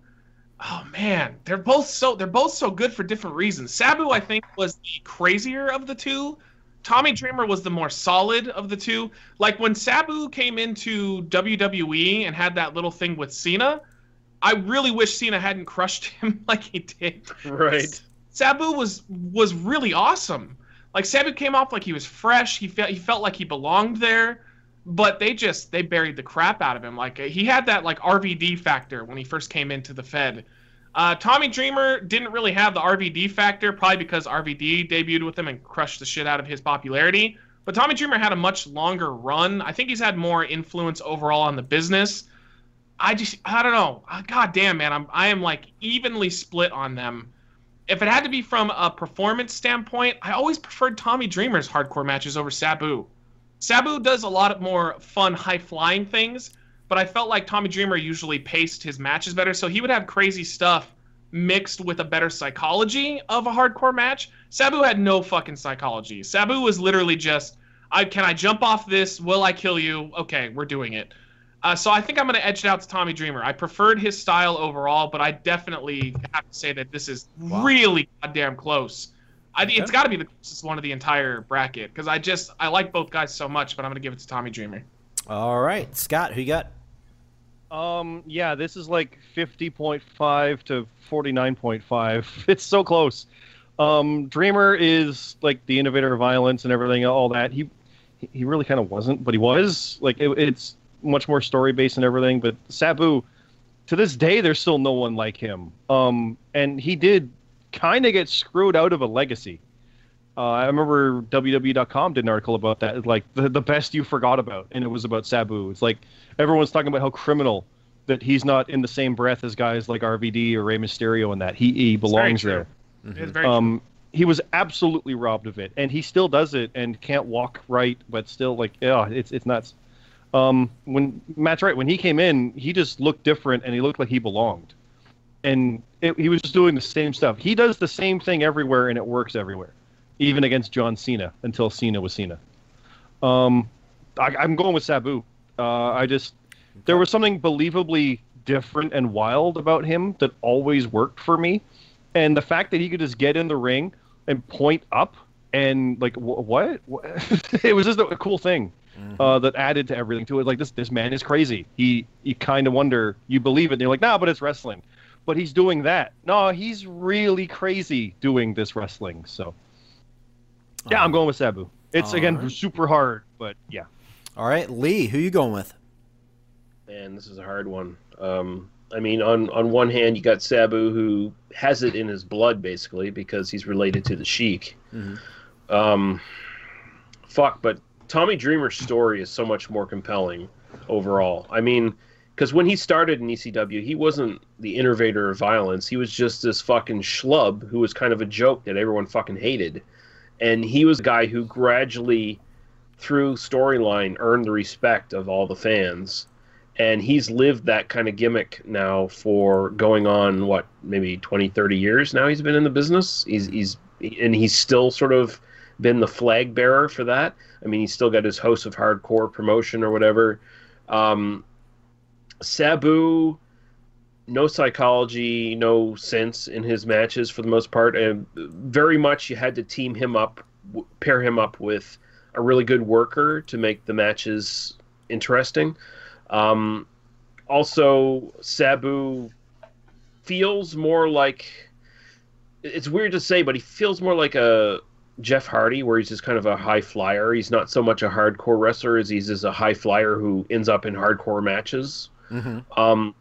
Oh man, they're both so they're both so good for different reasons. Sabu, I think, was the crazier of the two. Tommy Dreamer was the more solid of the two. Like when Sabu came into WWE and had that little thing with Cena, I really wish Cena hadn't crushed him like he did. Right. Sabu was was really awesome. Like Sabu came off like he was fresh. He felt he felt like he belonged there, but they just they buried the crap out of him. Like he had that like RVD factor when he first came into the Fed. Uh, Tommy Dreamer didn't really have the RVD factor, probably because RVD debuted with him and crushed the shit out of his popularity. But Tommy Dreamer had a much longer run. I think he's had more influence overall on the business. I just I don't know. Uh, God damn man, I'm I am like evenly split on them if it had to be from a performance standpoint, I always preferred Tommy Dreamer's hardcore matches over Sabu. Sabu does a lot of more fun, high flying things, but I felt like Tommy Dreamer usually paced his matches better, so he would have crazy stuff mixed with a better psychology of a hardcore match. Sabu had no fucking psychology. Sabu was literally just, I can I jump off this? Will I kill you? Okay, we're doing it. Uh, so I think I'm going to edge it out to Tommy Dreamer. I preferred his style overall, but I definitely have to say that this is Wow. really goddamn close. I, Okay. It's got to be the closest one of the entire bracket because I just I like both guys so much, but I'm going to give it to Tommy Dreamer. All right, Scott, who you got? Um, yeah, this is like 50.5 to 49.5. It's so close. Um, Dreamer is like the innovator of violence and everything, all that. He he really kind of wasn't, but he was. Like it, it's much more story based and everything. But Sabu, to this day, there's still no one like him. Um, and he did kind of get screwed out of a legacy. Uh, I remember WWE.com did an article about that, like the, the best you forgot about, and it was about Sabu. It's like everyone's talking about how criminal that he's not in the same breath as guys like RVD or Rey Mysterio and that he, he belongs there. Very Um, he was absolutely robbed of it, and he still does it and can't walk right, but still like yeah, it's it's nuts. Um, when Matt's right, when he came in, he just looked different and he looked like he belonged, and it, he was just doing the same stuff. He does the same thing everywhere, and it works everywhere, even against John Cena until Cena was Cena. Um, I, I'm going with Sabu. Uh, I just there was something believably different and wild about him that always worked for me, and the fact that he could just get in the ring and point up and like wh- What? it was just a cool thing uh, that added to everything to it. Like this, this man is crazy. He, you kind of wonder, you believe it, and you're like, nah, but it's wrestling. But he's doing that. No, he's really crazy doing this wrestling. So, yeah, I'm going with Sabu. It's again Alright. super hard, but yeah. All right, Lee, who you going with? Man, this is a hard one. Um, I mean, on on one hand, you got Sabu, who has it in his blood, basically, because he's related to the Sheik. Mhm. Um, fuck, but Tommy Dreamer's story is so much more compelling overall. I mean, because when he started in ECW, he wasn't the innovator of violence. He was just this fucking schlub who was kind of a joke that everyone fucking hated. And he was a guy who gradually, through storyline, earned the respect of all the fans and he's lived that kind of gimmick now for going on what maybe 20 30 years now he's been in the business he's he's and he's still sort of been the flag bearer for that. I mean he's still got his House of Hardcore promotion or whatever. Um, sabu no psychology no sense in his matches for the most part. And very much you had to team him up pair him up with a really good worker to make the matches interesting. Um, also, Sabu feels more like it's weird to say, but he feels more like a Jeff Hardy, where he's just kind of a high flyer. He's not so much a hardcore wrestler as he's just a high flyer who ends up in hardcore matches. Mm-hmm. Um,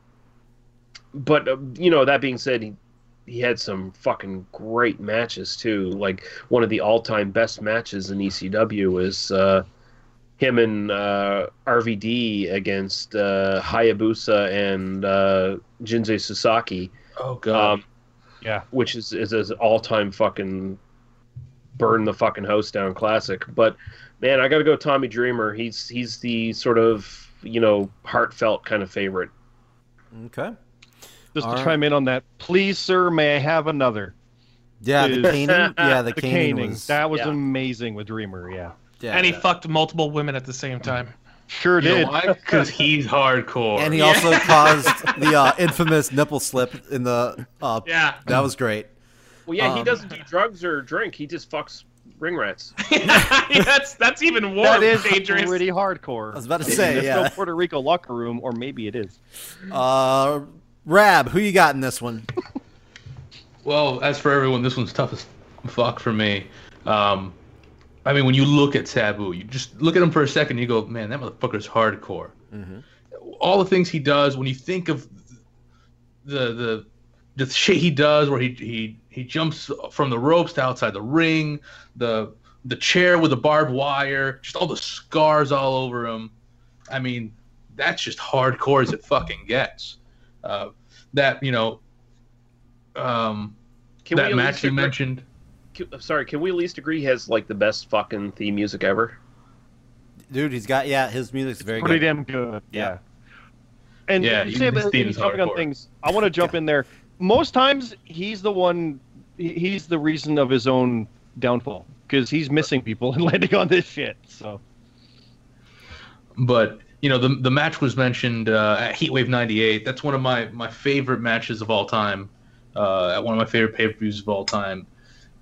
but uh, you know, that being said, he he had some fucking great matches too. Like one of the all-time best matches in ECW is uh, him and uh, RVD against uh, Hayabusa and uh, Jinsei Shinzaki, Oh god. um, Yeah. which is is his all-time fucking burn the fucking house down classic. But man, I got to go Tommy Dreamer. He's he's the sort of you know heartfelt kind of favorite Okay. Just All to right. chime in on that, please, sir, may I have another? Yeah, the Is- caning. Yeah, the, The caning, caning. was. that was yeah. amazing with Dreamer. Yeah, yeah, and he yeah. fucked multiple women at the same time. sure did. why? Because he's hardcore. And he Yeah. also caused the uh, infamous nipple slip in the. Uh, Yeah. That was great. Well, yeah, he Um, doesn't do drugs or drink. He just fucks ring rats. that's that's even more that is dangerous. pretty hardcore. I was about to say, there's yeah. no Puerto Rico locker room, or maybe it is. Uh, Rab, who you got in this one? Well, as for everyone, this one's tough as fuck for me. Um, I mean, when you look at Sabu, you just look at him for a second, you go, man, that motherfucker's hardcore. All the things he does, when you think of the the the shit he does, where he he he jumps from the ropes to outside the ring, the the chair with the barbed wire, just all the scars all over him. I mean, that's just hardcore as it fucking gets. Uh, that you know, um, Can we that at match you agree- mentioned. can- sorry, can we at least agree he has like the best fucking theme music ever? Dude, he's got yeah, his music's very Pretty good. damn good. Yeah. Yeah. And Yeah, you say his about theme is jumping on things. I want to jump in there. Most times, he's the one he's the reason of his own downfall because he's missing people and landing on this shit. So But you know, the the match was mentioned uh, at Heatwave '98. That's one of my my favorite matches of all time. Uh, at one of my favorite pay per views of all time.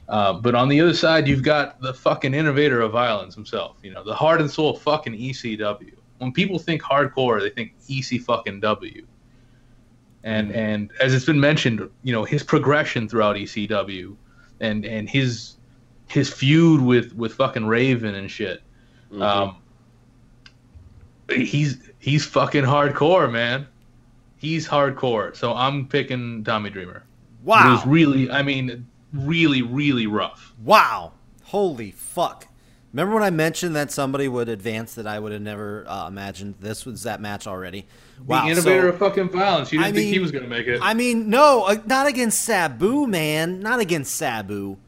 Uh, but on the other side, you've got the fucking innovator of violence himself. You know, the heart and soul fucking ECW. When people think hardcore, they think EC fucking W. And and as it's been mentioned, you know, his progression throughout ECW, and and his his feud with with fucking Raven and shit. Mhm. Um, he's he's fucking hardcore, man. He's hardcore. So I'm picking Tommy Dreamer. Wow. It Wow. was really, I mean, really, really rough. Wow. Holy fuck. Remember when I mentioned that somebody would advance that I would have never uh, imagined? This was that match already. Wow. the innovator so- of fucking violence. You didn't I think he was gonna make it. I mean, no, uh, not against Sabu, man. Not against Sabu.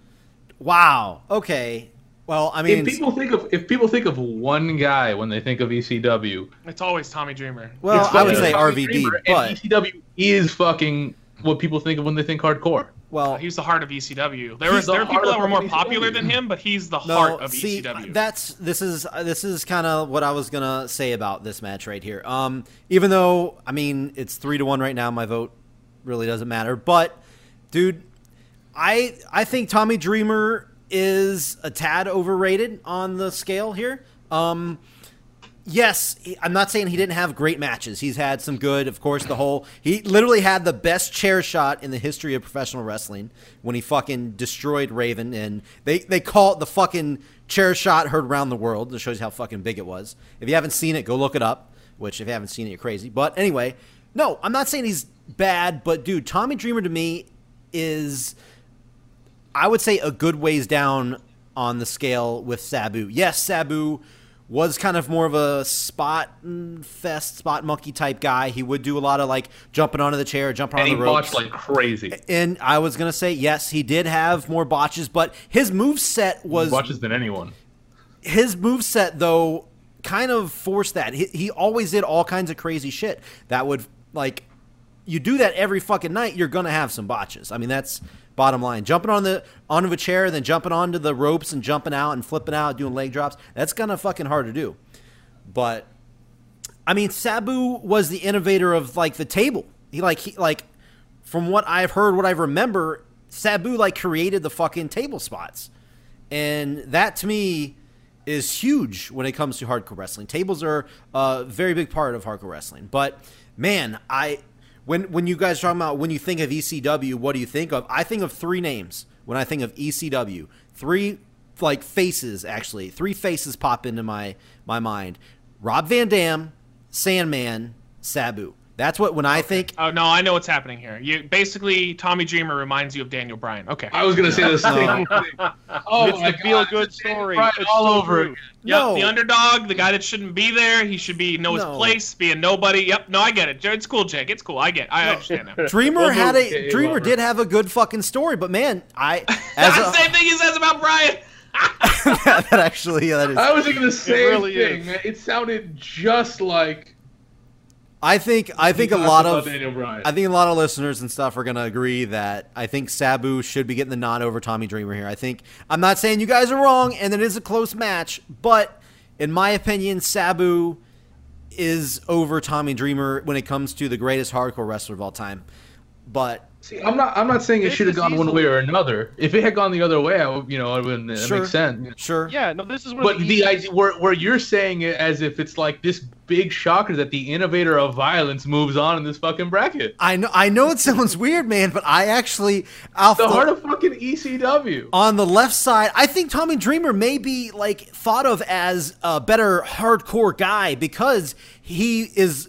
Wow. Okay. Well, I mean, if people think of if people think of one guy when they think of ECW, It's always Tommy Dreamer. well, it's I would say Tommy RVD, Dreamer, but ECW is fucking what people think of when they think hardcore. Well, He's the heart of ECW. There was the there were people that were more ECW. popular than him, but he's the no, heart of see, ECW. that's this is this is kind of what I was gonna say about this match right here. Um, even though I mean it's three to one right now, my vote really doesn't matter. But, dude, I I think Tommy Dreamer is a tad overrated on the scale here. Um, yes, I'm not saying he didn't have great matches. He's had some good, of course. The whole he literally had the best chair shot in the history of professional wrestling when he fucking destroyed Raven, and they they call it the fucking chair shot heard around the world. That shows you how fucking big it was. If you haven't seen it, go look it up. Which, if you haven't seen it, you're crazy. But anyway, no, I'm not saying he's bad, but dude, Tommy Dreamer to me is I would say a good ways down on the scale with Sabu. Yes, Sabu was kind of more of a spot fest, spot monkey type guy. He would do a lot of like jumping onto the chair, jumping And on the ropes. botched like crazy. and I was gonna say yes, he did have more botches, but his move set was Watches than anyone. his move set though kind of forced that. He, he always did all kinds of crazy shit that would like you do that every fucking night, you're gonna have some botches. I mean that's bottom line. Jumping on the onto a chair, then jumping onto the ropes and jumping out and flipping out, doing leg drops. That's kind of fucking hard to do. But I mean, Sabu was the innovator of like the table. He like he like from what I've heard, what I remember, Sabu like created the fucking table spots, and that to me is huge when it comes to hardcore wrestling. Tables are a very big part of hardcore wrestling. But man, I when when you guys are talking about when you think of ECW, what do you think of? I think of three names when I think of ECW. Three like faces actually. Three faces pop into my my mind. Rob Van Dam, Sandman, Sabu. That's what when I think Oh no, I know what's happening here. You basically Tommy Dreamer reminds you of Daniel Bryan. Okay. I was gonna say the same No. thing. Oh it's my the feel good story. It's all so over true. again. Yep, No. the underdog, the guy that shouldn't be there. He should be know his No. place, be a nobody. Yep, no, I get it. It's cool, Jake. It's cool. I get. It. I understand now. Dreamer We'll had a to Dreamer Robert. did have a good fucking story, but man, I as That's a, the same thing he says about Bryan. that actually yeah, that is I was thinking the same really thing, is. man. It sounded just like I think I think a lot of I think a lot of listeners and stuff are gonna agree that I think Sabu should be getting the nod over Tommy Dreamer here. I think I'm not saying you guys are wrong, and it is a close match, but in my opinion, Sabu is over Tommy Dreamer when it comes to the greatest hardcore wrestler of all time. But See, I'm not. I'm not saying it should have gone one way or another. If it had gone the other way, I would, you know, it would. It Sure. makes sense. sure, Yeah, no, this is one But of the, the easy- idea where, where you're saying it as if it's like this big shocker that the innovator of violence moves on in this fucking bracket. I know I know it sounds weird, man, but I actually off The the- heart of fucking ECW. on the left side, I think Tommy Dreamer may be like thought of as a better hardcore guy because he is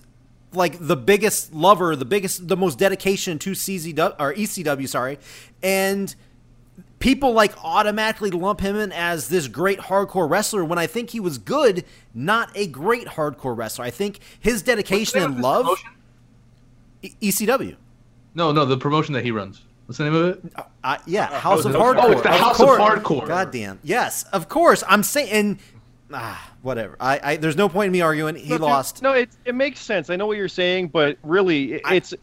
like the biggest lover, the biggest, the most dedication to CZW or ECW, sorry, and people like automatically lump him in as this great hardcore wrestler when I think he was good, not a great hardcore wrestler. I think his dedication and love, E- ECW. No, no, the promotion that he runs. What's the name of it? Uh, yeah, House of Hardcore. oh, Hardcore. it's the House of course. Hardcore. God damn. Yes, of course. I'm saying, ah, whatever. I, I there's no point in me arguing. He No, lost. No, it it makes sense. I know what you're saying, but really, it- I- it's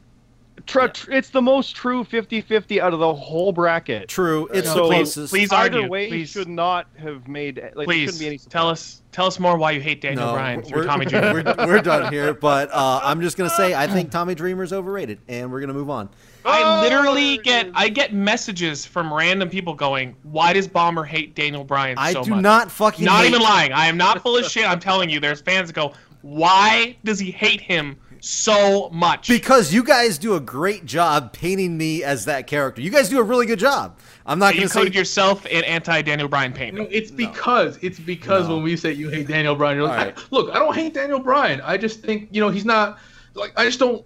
tr- tr- it's the most true 50-50 out of the whole bracket. True, it's So- the closest. please Either argue, way, please. should not have made like there Please shouldn't be any tell us tell us more why you hate Daniel no, Bryan we're, through Tommy Dreamer. we're, we're done here. But uh, I'm just gonna say I think Tommy Dreamer's overrated, and we're gonna move on. I literally Oh, get. I get messages from random people going, "Why does Bomber hate Daniel Bryan so I so do much?" not fucking. Not hate- even lying. I am not full of shit. I'm telling you. There's fans that go, "Why does he hate him so much?" because you guys do a great job painting me as that character. You guys do a really good job. I'm not you gonna say. coded yourself in anti Daniel Bryan paint. No, it's because it's because No. when we say you hate Daniel Bryan, you're like, All right. I- look, I don't hate Daniel Bryan. I just think you know he's not like I just don't.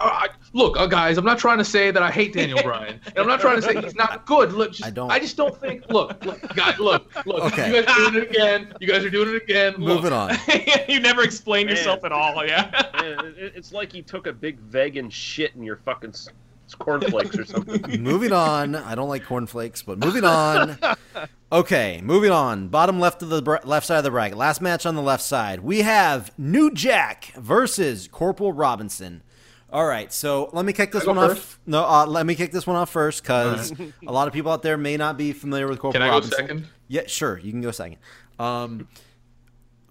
Uh, I, look, uh, guys, I'm not trying to say that I hate Daniel Bryan, and I'm not trying to say he's not good. Look, just, I I don't. don't. I just don't think. Look, look, guys, look, look. Okay. You guys are doing it again. You guys are doing it again. Look. Moving on. you never explained Man. yourself at all. Yeah. Yeah, it- it's like you took a big vegan shit in your fucking s- cornflakes or something. moving on. I don't like cornflakes, but moving on. Okay, moving on. Bottom left of the bra- left side of the bracket. Last match on the left side. We have New Jack versus Corporal Robinson. All right, so let me kick this Can I one go off. No, uh, let me kick this one off first because a lot of people out there may not be familiar with Corporal Can I go Robinson. second? Yeah, sure. You can go second. Um,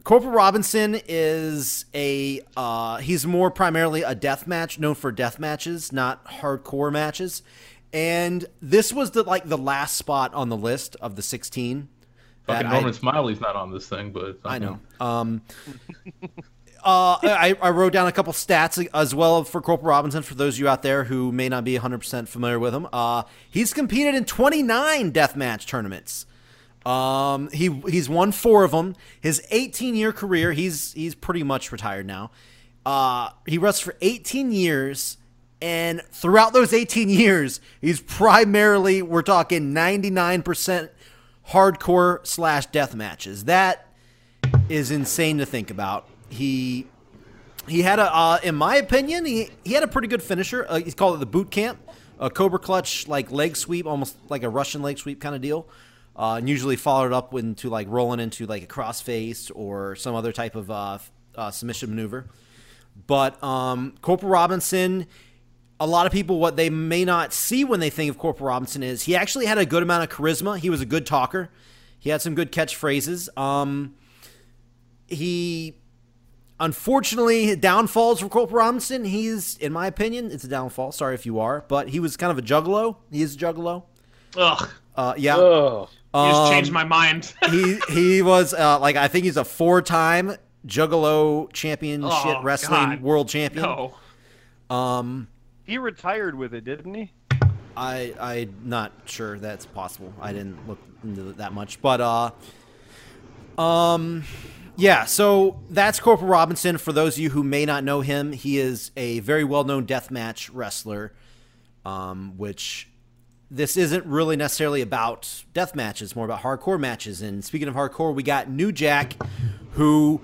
Corporal Robinson is a uh, he's more primarily a death match, known for death matches, not hardcore matches. And this was the like the last spot on the list of the sixteen. that Fucking I- Smiley's not on this thing, but I know. Um, uh, I, I wrote down a couple stats as well for Corporal Robinson for those of you out there who may not be 100% familiar with him. Uh, he's competed in 29 deathmatch tournaments. Um, he he's won four of them. His 18 year career, he's he's pretty much retired now. Uh, he wrestled for 18 years, and throughout those 18 years, he's primarily we're talking 99% hardcore slash death matches. That is insane to think about. He he had a, uh, in my opinion, he, he had a pretty good finisher. Uh, he's called it the boot camp, a cobra clutch like leg sweep, almost like a Russian leg sweep kind of deal. Uh, and usually followed up into like rolling into like a crossface or some other type of uh, uh, submission maneuver. But um, Corporal Robinson, a lot of people what they may not see when they think of Corporal Robinson is he actually had a good amount of charisma. He was a good talker. He had some good catchphrases. Um, he unfortunately downfalls for Corporal Robinson. He's, in my opinion, it's a downfall. Sorry if you are, but he was kind of a juggalo. He is a juggalo. Ugh. Uh, yeah. Oh, You just changed Um, my mind. he he was uh, like I think he's a four-time Juggalo Championship Oh, Wrestling God. World Champion. no. Um, He retired with it, didn't he? I I'm not sure that's possible. I didn't look into that much, but uh, um, yeah. So that's Corporal Robinson. For those of you who may not know him, he is a very well-known deathmatch wrestler. Um, which this isn't really necessarily about death matches, more about hardcore matches. And speaking of hardcore, we got New Jack, who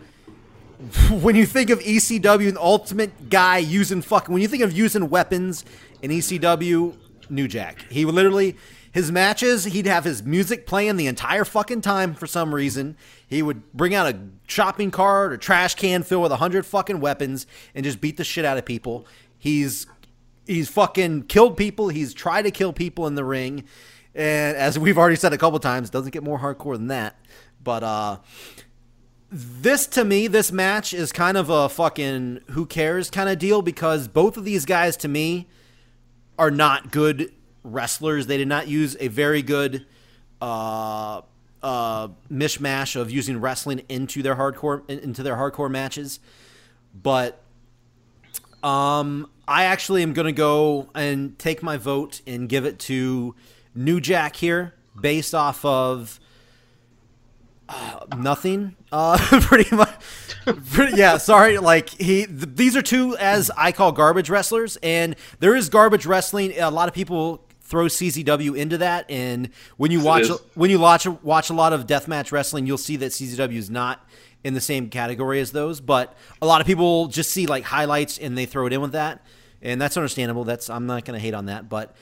when you think of ECW, an ultimate guy using fucking, when you think of using weapons in ECW, New Jack. He literally, his matches, he'd have his music playing the entire fucking time for some reason. He would bring out a shopping cart or trash can filled with a hundred fucking weapons and just beat the shit out of people. He's he's fucking killed people. He's tried to kill people in the ring, and as we've already said a couple times, doesn't get more hardcore than that. But uh, this to me, this match is kind of a fucking who cares kind of deal because both of these guys to me are not good wrestlers. They did not use a very good uh, uh, mishmash of using wrestling into their hardcore into their hardcore matches. But um, I actually am going to go and take my vote and give it to New Jack here, based off of uh, nothing. Uh, pretty much. Pretty, yeah, sorry. Like he, th- these are two as I call garbage wrestlers, and there is garbage wrestling. A lot of people throw CZW into that, and when you Yes, watch when you watch watch a lot of deathmatch wrestling, you'll see that CZW is not in the same category as those. But a lot of people just see like highlights and they throw it in with that, and that's understandable. That's I'm not going to hate on that, but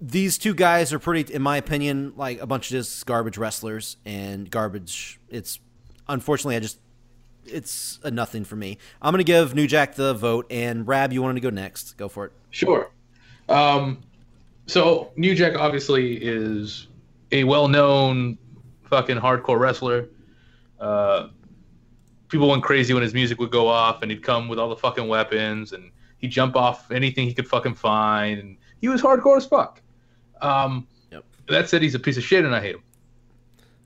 these two guys are pretty, in my opinion, like a bunch of just garbage wrestlers and garbage. It's unfortunately, I just it's a nothing for me. I'm gonna give New Jack the vote, and Rab, you wanted to go next. Go for it. Sure. Um, so New Jack obviously is a well-known fucking hardcore wrestler. Uh, people went crazy when his music would go off, and he'd come with all the fucking weapons, and he'd jump off anything he could fucking find, and he was hardcore as fuck. Um, Yep. That said, he's a piece of shit, and I hate him.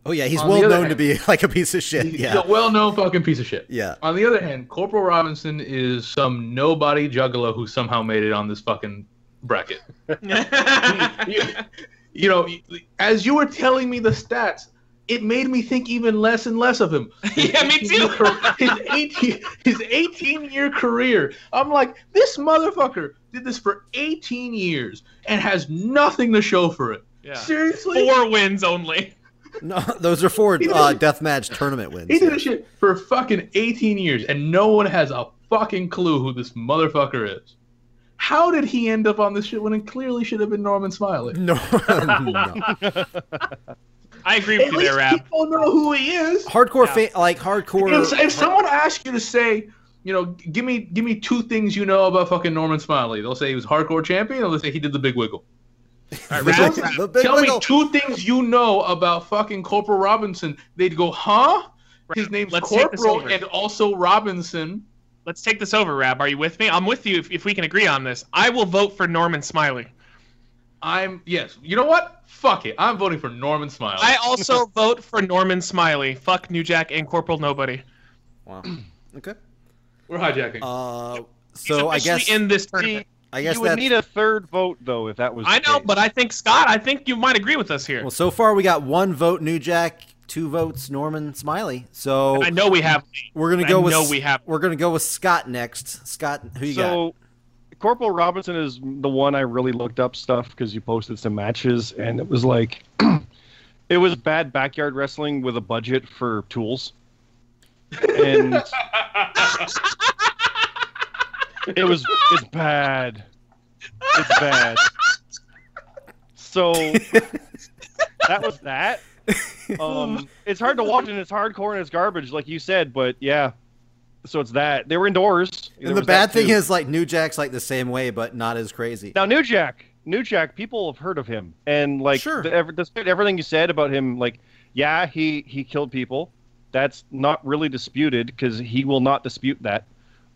Oh yeah, he's On well known to be like a piece of shit. He's Yeah, a well-known fucking piece of shit. yeah. On the other hand, Corporal Robinson is some nobody juggalo who somehow made it on this fucking bracket. you, you know, as you were telling me the stats, it made me think even less and less of him. Yeah, me too. his 18, his 18 year career. I'm like, this motherfucker did this for 18 years and has nothing to show for it. Yeah. Seriously? Four wins only. No, those are four He did uh, it. deathmatch tournament wins. He did this shit for fucking 18 years, and no one has a fucking clue who this motherfucker is. How did he end up on this shit when it clearly should have been Norman Smiley? No, no. I agree At with you there, least people know who he is. hardcore, Yeah. fa- like hardcore. If, if someone asks you to say, you know, give me give me two things you know about fucking Norman Smiley, they'll say he was hardcore champion, or they'll say he did the big wiggle. All right, The Rab, big- Rab. the big Tell wiggle. me two things you know about fucking Corporal Robinson. They'd go, huh? His name's Let's Corporal and also Robinson. Let's take this over, Rab. Are you with me? I'm with you if, if we can agree on this. I will vote for Norman Smiley. I'm yes. You know what? Fuck it. I'm voting for Norman Smiley. I also vote for Norman Smiley. Fuck New Jack and Corporal Nobody. Wow. Okay. We're hijacking. Uh, so I officially guess in this See, tournament. I guess you would that's need a third vote though if that was. I the know, case. but I think Scott. I think you might agree with us here. well. So far, we got one vote New Jack, two votes Norman Smiley. So I know we have. we're gonna I go with know we have. we're gonna go with Scott next. Scott, who you got? so Corporal Robinson is the one I really looked up stuff because you posted some matches and it was like it was bad backyard wrestling with a budget for tools. And it was it's bad. It's bad. So that was that. Um, it's hard to watch and it's hardcore and it's garbage, like you said, but yeah. So it's that. They were indoors. There and the bad thing too. is, like New Jack's like the same way, but not as crazy. Now, New Jack, New Jack, people have heard of him, and like, Sure. the, ever, despite everything you said about him, like, yeah, he he killed people. That's not really disputed because he will not dispute that.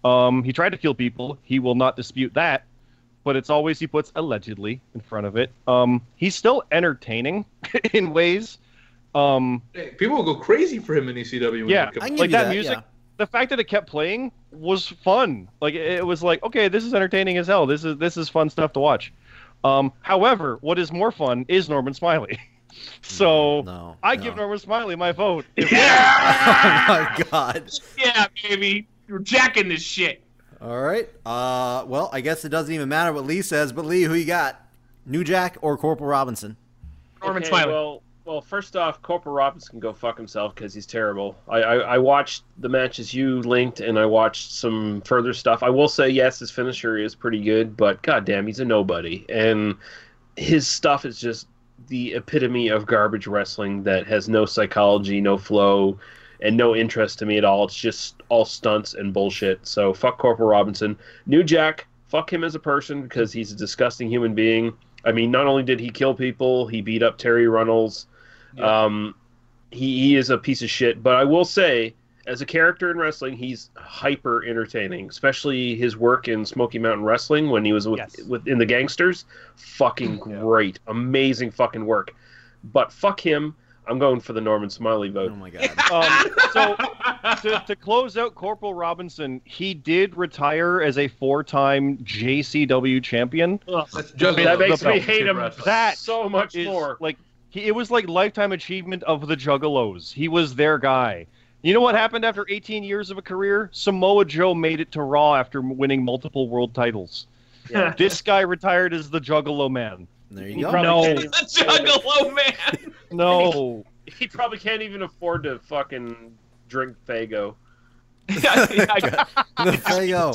Um, he tried to kill people. He will not dispute that. But it's always he puts allegedly in front of it. Um, he's still entertaining in ways. Um, Hey, people will go crazy for him in ECW. When Yeah, he I can comes- like that that, music yeah. the fact that it kept playing was fun. Like it it was like, okay, this is entertaining as hell. This is this is fun stuff to watch. Um, however, what is more fun is Norman Smiley. so no, I no. give Norman Smiley my vote. If- oh my god. Yeah, baby. You're jacking this shit. All right. Uh, well, I guess it doesn't even matter what Lee says, but Lee, who you got? New Jack or Corporal Robinson? Norman Okay, Smiley. Well, well, first off, Corporal Robinson can go fuck himself because he's terrible. I, I, I watched the matches you linked, and I watched some further stuff. I will say, yes, his finisher is pretty good, but goddamn, he's a nobody, and his stuff is just the epitome of garbage wrestling that has no psychology, no flow, and no interest to me at all. It's just all stunts and bullshit. So fuck Corporal Robinson. New Jack, fuck him as a person because he's a disgusting human being. I mean, not only did he kill people, he beat up Terry Runnels. Yeah. Um, he, he is a piece of shit. But I will say, as a character in wrestling, he's hyper entertaining, especially his work in Smoky Mountain Wrestling when he was with, Yes. with in the Gangstas. Fucking Yeah. great, amazing fucking work. But fuck him. I'm going for the Norman Smiley vote. Oh my god. Um, so to, to close out Corporal Robinson, he did retire as a four-time JCW champion. That's Juggalo. that makes me hate him Wrestling. That so much Is more. like he, it was like lifetime achievement of the Juggalos. He was their guy. You know what happened after 18 years of a career? Samoa Joe made it to Raw after winning multiple world titles. Yeah. This guy retired as the Juggalo man. There you He go. No. can't Juggalo man. No. he probably can't even afford to fucking drink Faygo. Yeah, there you go.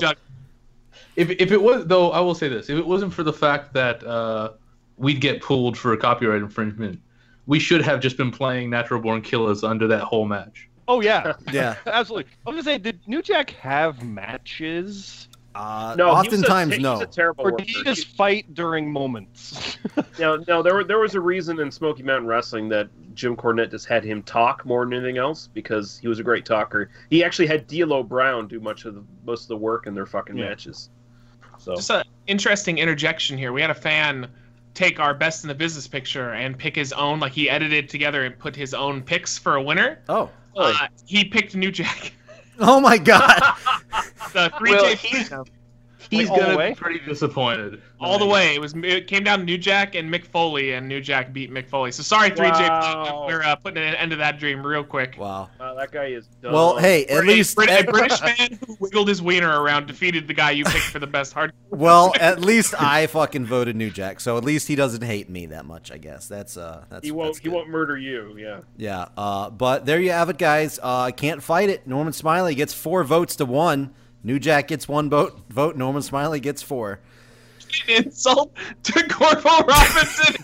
If, if it was though, I will say this: if it wasn't for the fact that uh, we'd get pulled for a copyright infringement, we should have just been playing Natural Born Killers under that whole match. Oh yeah, Yeah. absolutely. I was gonna say, did New Jack have matches, Uh, No, he was a- oftentimes he's no. a terrible or worker. did he just fight during moments? No, no, there were, there was a reason in Smoky Mountain Wrestling that Jim Cornette just had him talk more than anything else because he was a great talker. He actually had D'Lo Brown do much of the most of the work in their fucking Yeah. matches. So Just an interesting interjection here. We had a fan take our best in the business picture and pick his own. Like he edited together and put his own picks for a winner. Oh. Uh, he picked New Jack. Oh my god. The three Well, J he's- all He's all the gonna be pretty disappointed. All the way. It was it came down to New Jack and Mick Foley, and New Jack beat Mick Foley. So sorry, three J. Wow. We're uh, putting an end to that dream real quick. Wow. Wow, that guy is dumb. Well, hey, at A least Brit- a British man who wiggled his wiener around defeated the guy you picked for the best hard. well, at least I fucking voted New Jack, so at least he doesn't hate me that much. I guess that's uh that's he won't that's he won't murder you. Yeah. Yeah, uh, but there you have it, guys. Uh, can't fight it. Norman Smiley gets four votes to one. New Jack gets one vote. Vote. Norman Smiley gets four. Insult to Corporal Robinson.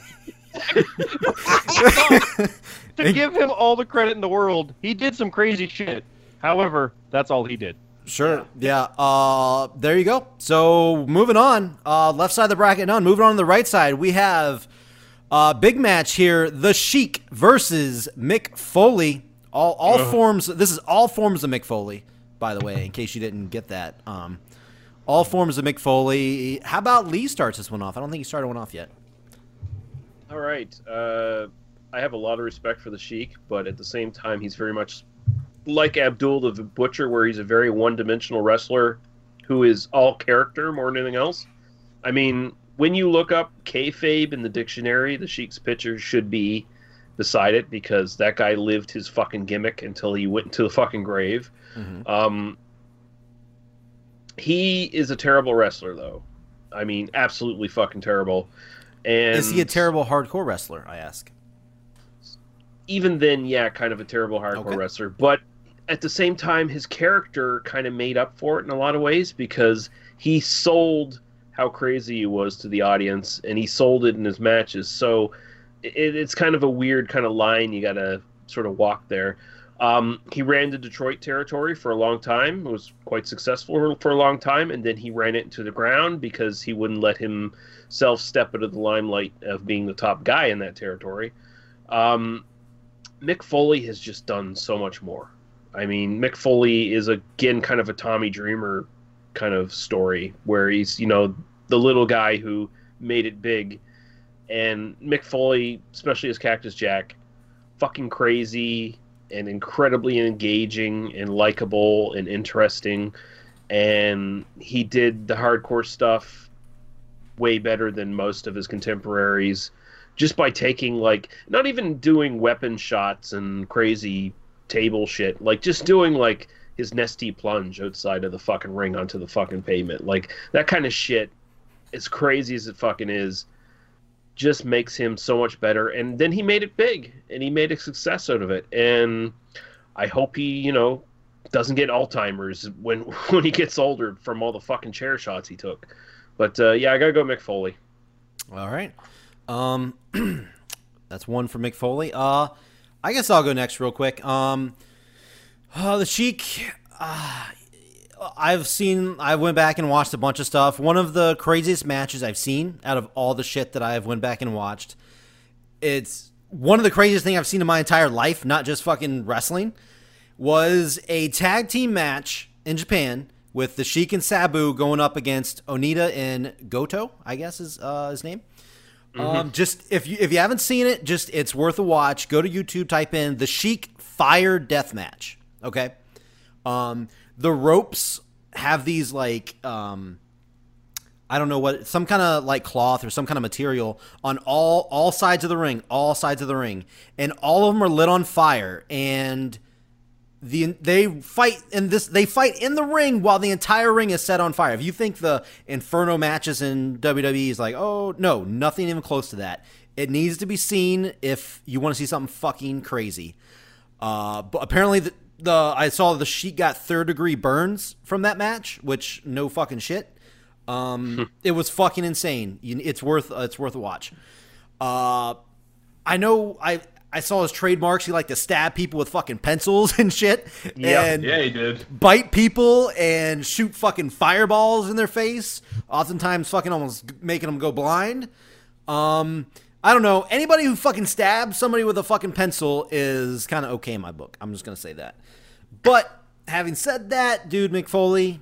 to give him all the credit in the world, he did some crazy shit. However, that's all he did. Sure. Yeah. Uh, there you go. So moving on. Uh, left side of the bracket none. Moving on to the right side, we have uh, big match here: The Sheik versus Mick Foley. All all forms. This is all forms of Mick Foley. By the way, in case you didn't get that, um, all forms of Mick Foley. How about Lee starts this one off? I don't think he started one off yet. All right. Uh, I have a lot of respect for the Sheik, but at the same time, he's very much like Abdul the Butcher, where he's a very one-dimensional wrestler who is all character more than anything else. I mean, when you look up kayfabe in the dictionary, the Sheik's picture should be beside it because that guy lived his fucking gimmick until he went into the fucking grave. Mhm. Um, he is a terrible wrestler, though. I mean, absolutely fucking terrible. And Is he a terrible hardcore wrestler? I ask. even then, yeah, kind of a terrible hardcore Okay. wrestler. But at the same time, his character kind of made up for it in a lot of ways because he sold how crazy he was to the audience, and he sold it in his matches. So it, it's kind of a weird kind of line you got to sort of walk there. Um, he ran the Detroit territory for a long time. Was quite successful for a long time, and then he ran it into the ground because he wouldn't let himself step into the limelight of being the top guy in that territory. Um, Mick Foley has just done so much more. I mean, Mick Foley is again kind of a Tommy Dreamer kind of story where he's, you know, the little guy who made it big. And Mick Foley, especially as Cactus Jack, fucking crazy and incredibly engaging and likable and interesting. And he did the hardcore stuff way better than most of his contemporaries just by taking like not even doing weapon shots and crazy table shit, like just doing like his Nestea plunge outside of the fucking ring onto the fucking pavement, like that kind of shit. As crazy as it fucking is, just makes him so much better. And then he made it big, and he made a success out of it. And I hope he, you know, doesn't get Alzheimer's when when he gets older from all the fucking chair shots he took. But uh, yeah, I gotta go Mick Foley. All right. Um, That's one for Mick Foley. Uh, I guess I'll go next real quick. Um, uh, the Sheik. Uh, I've seen. I went back and watched a bunch of stuff. One of the craziest matches I've seen out of all the shit that I've went back and watched. It's one of the craziest thing I've seen in my entire life, not just fucking wrestling. Was a tag team match in Japan with the Sheik and Sabu going up against Onita and Goto. I guess is uh, his name. Um, just if you if you haven't seen it, just it's worth a watch. Go to YouTube, type in the Sheik Fire Death Match. Okay. Um, the ropes have these like um, I don't know what some kind of like cloth or some kind of material on all all sides of the ring, all sides of the ring, and all of them are lit on fire and the they fight in this they fight in the ring while the entire ring is set on fire. If you think the Inferno matches in WWE is like, oh no, nothing even close to that. It needs to be seen if you want to see something fucking crazy. Uh, but apparently the, the I saw the Sheik got third degree burns from that match, which no fucking shit. Um, it was fucking insane. It's worth it's worth a watch. Uh, I know I I saw his trademarks. He liked to stab people with fucking pencils and shit, Yeah. and Yeah, he did. bite people and shoot fucking fireballs in their face. Oftentimes, fucking almost making them go blind. Um, I don't know. Anybody who fucking stabs somebody with a fucking pencil is kind of okay in my book. I'm just gonna say that. But having said that, dude, Mick Foley,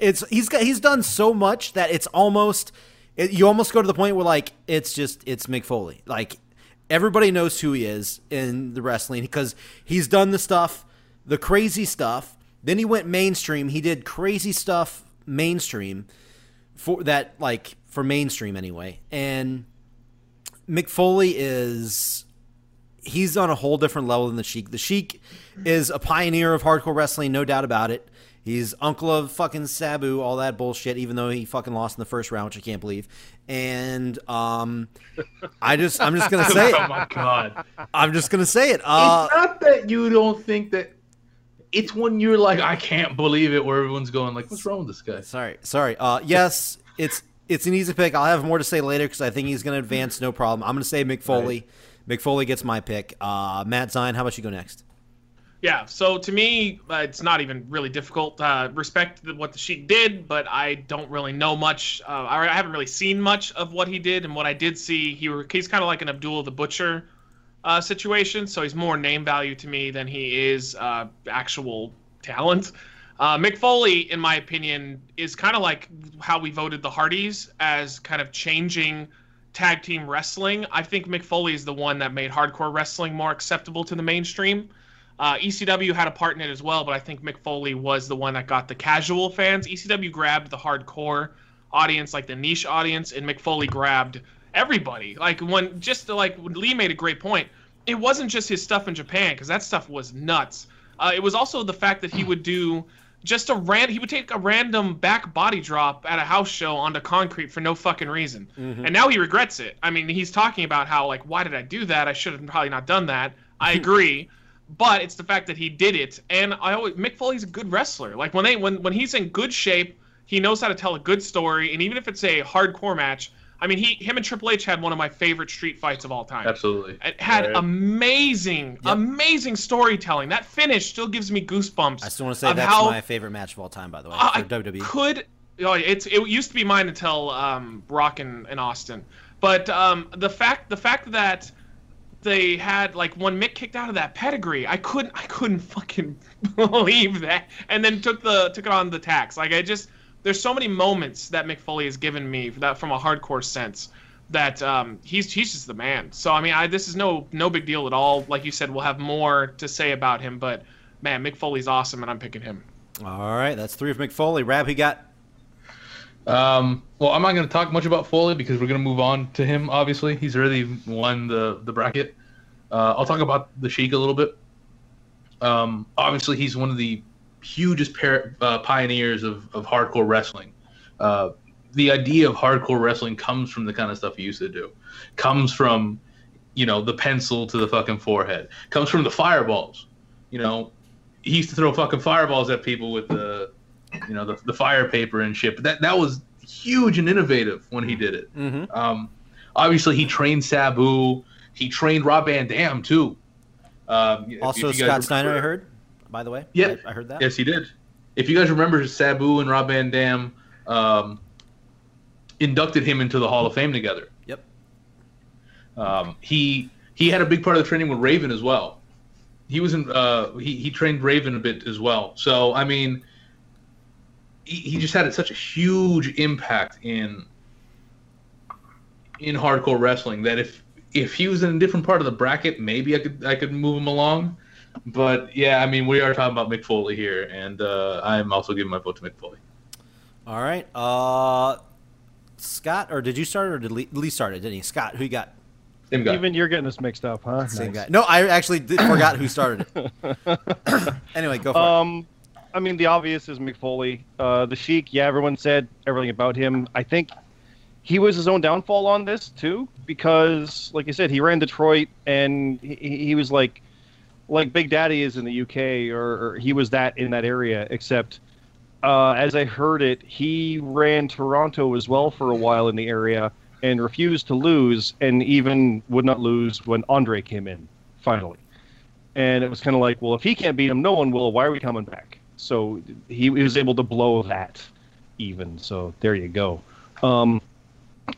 it's he's got he's done so much that it's almost it, you almost go to the point where like it's just it's Mick Foley. Like everybody knows who he is in the wrestling because he's done the stuff, the crazy stuff. Then he went mainstream. He did crazy stuff mainstream for that like for mainstream anyway. And Mick Foley is he's on a whole different level than the Sheik. The Sheik is a pioneer of hardcore wrestling, no doubt about it. He's uncle of fucking Sabu, all that bullshit, even though he fucking lost in the first round, which I can't believe. And um I just I'm just gonna say it. Oh it. my god! I'm just gonna say it. Uh it's not that you don't think that. It's when you're like, I can't believe it, where everyone's going like, what's wrong with this guy? sorry, sorry. Uh yes, it's it's an easy pick. I'll have more to say later because I think he's gonna advance, no problem. I'm gonna say Mick Foley. Mick Foley gets my pick. Uh Matt Zion, how about you go next? Yeah, so to me, uh, it's not even really difficult. Uh, respect what the Sheik did, but I don't really know much. Uh, I, I haven't really seen much of what he did, and what I did see, he were, he's kind of like an Abdullah the Butcher uh, situation. So he's more name value to me than he is uh, actual talent. Uh, Mick Foley, in my opinion, is kind of like how we voted the Hardys as kind of changing tag team wrestling. I think Mick Foley is the one that made hardcore wrestling more acceptable to the mainstream. Uh, ECW had a part in it as well, but I think Mick Foley was the one that got the casual fans. ECW grabbed the hardcore audience, like the niche audience, and Mick Foley grabbed everybody. Like when just like Lee made a great point. It wasn't just his stuff in Japan because that stuff was nuts. Uh, it was also the fact that he would do just a ran. He would take a random back body drop at a house show onto concrete for no fucking reason, mm-hmm. and now he regrets it. I mean, he's talking about how like, why did I do that? I should have probably not done that. I agree but it's the fact that he did it. And I always Mick Foley's a good wrestler. Like when they when when he's in good shape, he knows how to tell a good story. And even if it's a hardcore match, I mean, he him and Triple H had one of my favorite street fights of all time. Absolutely. It had Right. amazing, amazing storytelling. That finish still gives me goosebumps. I still want to say that's how- my favorite match of all time, by the way, uh, for I WWE. could. Oh, it's it used to be mine until um, Brock and, and Austin, but um, the fact the fact that they had like when Mick kicked out of that pedigree, I couldn't I couldn't fucking believe that, and then took the took it on the tacks. Like I just there's so many moments that Mick Foley has given me that from a hardcore sense that um, he's he's just the man. So I mean, I, this is no no big deal at all. Like you said, we'll have more to say about him, but man, Mick Foley's awesome, and I'm picking him. All right, that's three of Mick Foley. Rab, he got Um, well, I'm not going to talk much about Foley because we're going to move on to him. Obviously, he's already won the the bracket. Uh, I'll talk about the Sheik a little bit. Um, obviously, he's one of the hugest par- uh, pioneers of, of hardcore wrestling. Uh, the idea of hardcore wrestling comes from the kind of stuff he used to do. Comes from, you know, the pencil to the fucking forehead. Comes from the fireballs. You know, he used to throw fucking fireballs at people with the, you know, the, the fire paper and shit. But that that was huge and innovative when he did it. mm-hmm. Um, obviously, he trained Sabu. he trained Rob Van Dam too. Um, Also, you Scott Steiner, I heard. By the way, Yeah. I, I heard that. Yes, he did. If you guys remember, Sabu and Rob Van Dam um, inducted him into the Hall of Fame together. Yep. Um, he he had a big part of the training with Raven as well. He was in. Uh, he he trained Raven a bit as well. So I mean, he, he just had such a huge impact in in hardcore wrestling that if if he was in a different part of the bracket, maybe I could I could move him along. But yeah, I mean, we are talking about Mick Foley here, and uh, I'm also giving my vote to Mick Foley. All right. Uh, Scott, or did you start, or did Lee, Lee started? Didn't he? Scott, who you got? Same guy. Even you're getting us mixed up, huh? Same Nice. guy. No, I actually did, forgot who started it. anyway, go for Um, I mean, the obvious is Mick Foley. Uh, the Sheik, yeah, everyone said everything about him. I think he was his own downfall on this too, because, like I said, he ran Detroit, and he, he was like, like Big Daddy is in the UK, or, or he was that in that area. Except, uh, as I heard it, he ran Toronto as well for a while in the area, and refused to lose, and even would not lose when Andre came in finally and it was kind of like, well, if he can't beat him, no one will. Why are we coming back? So he, he was able to blow that even. So there you go. Um,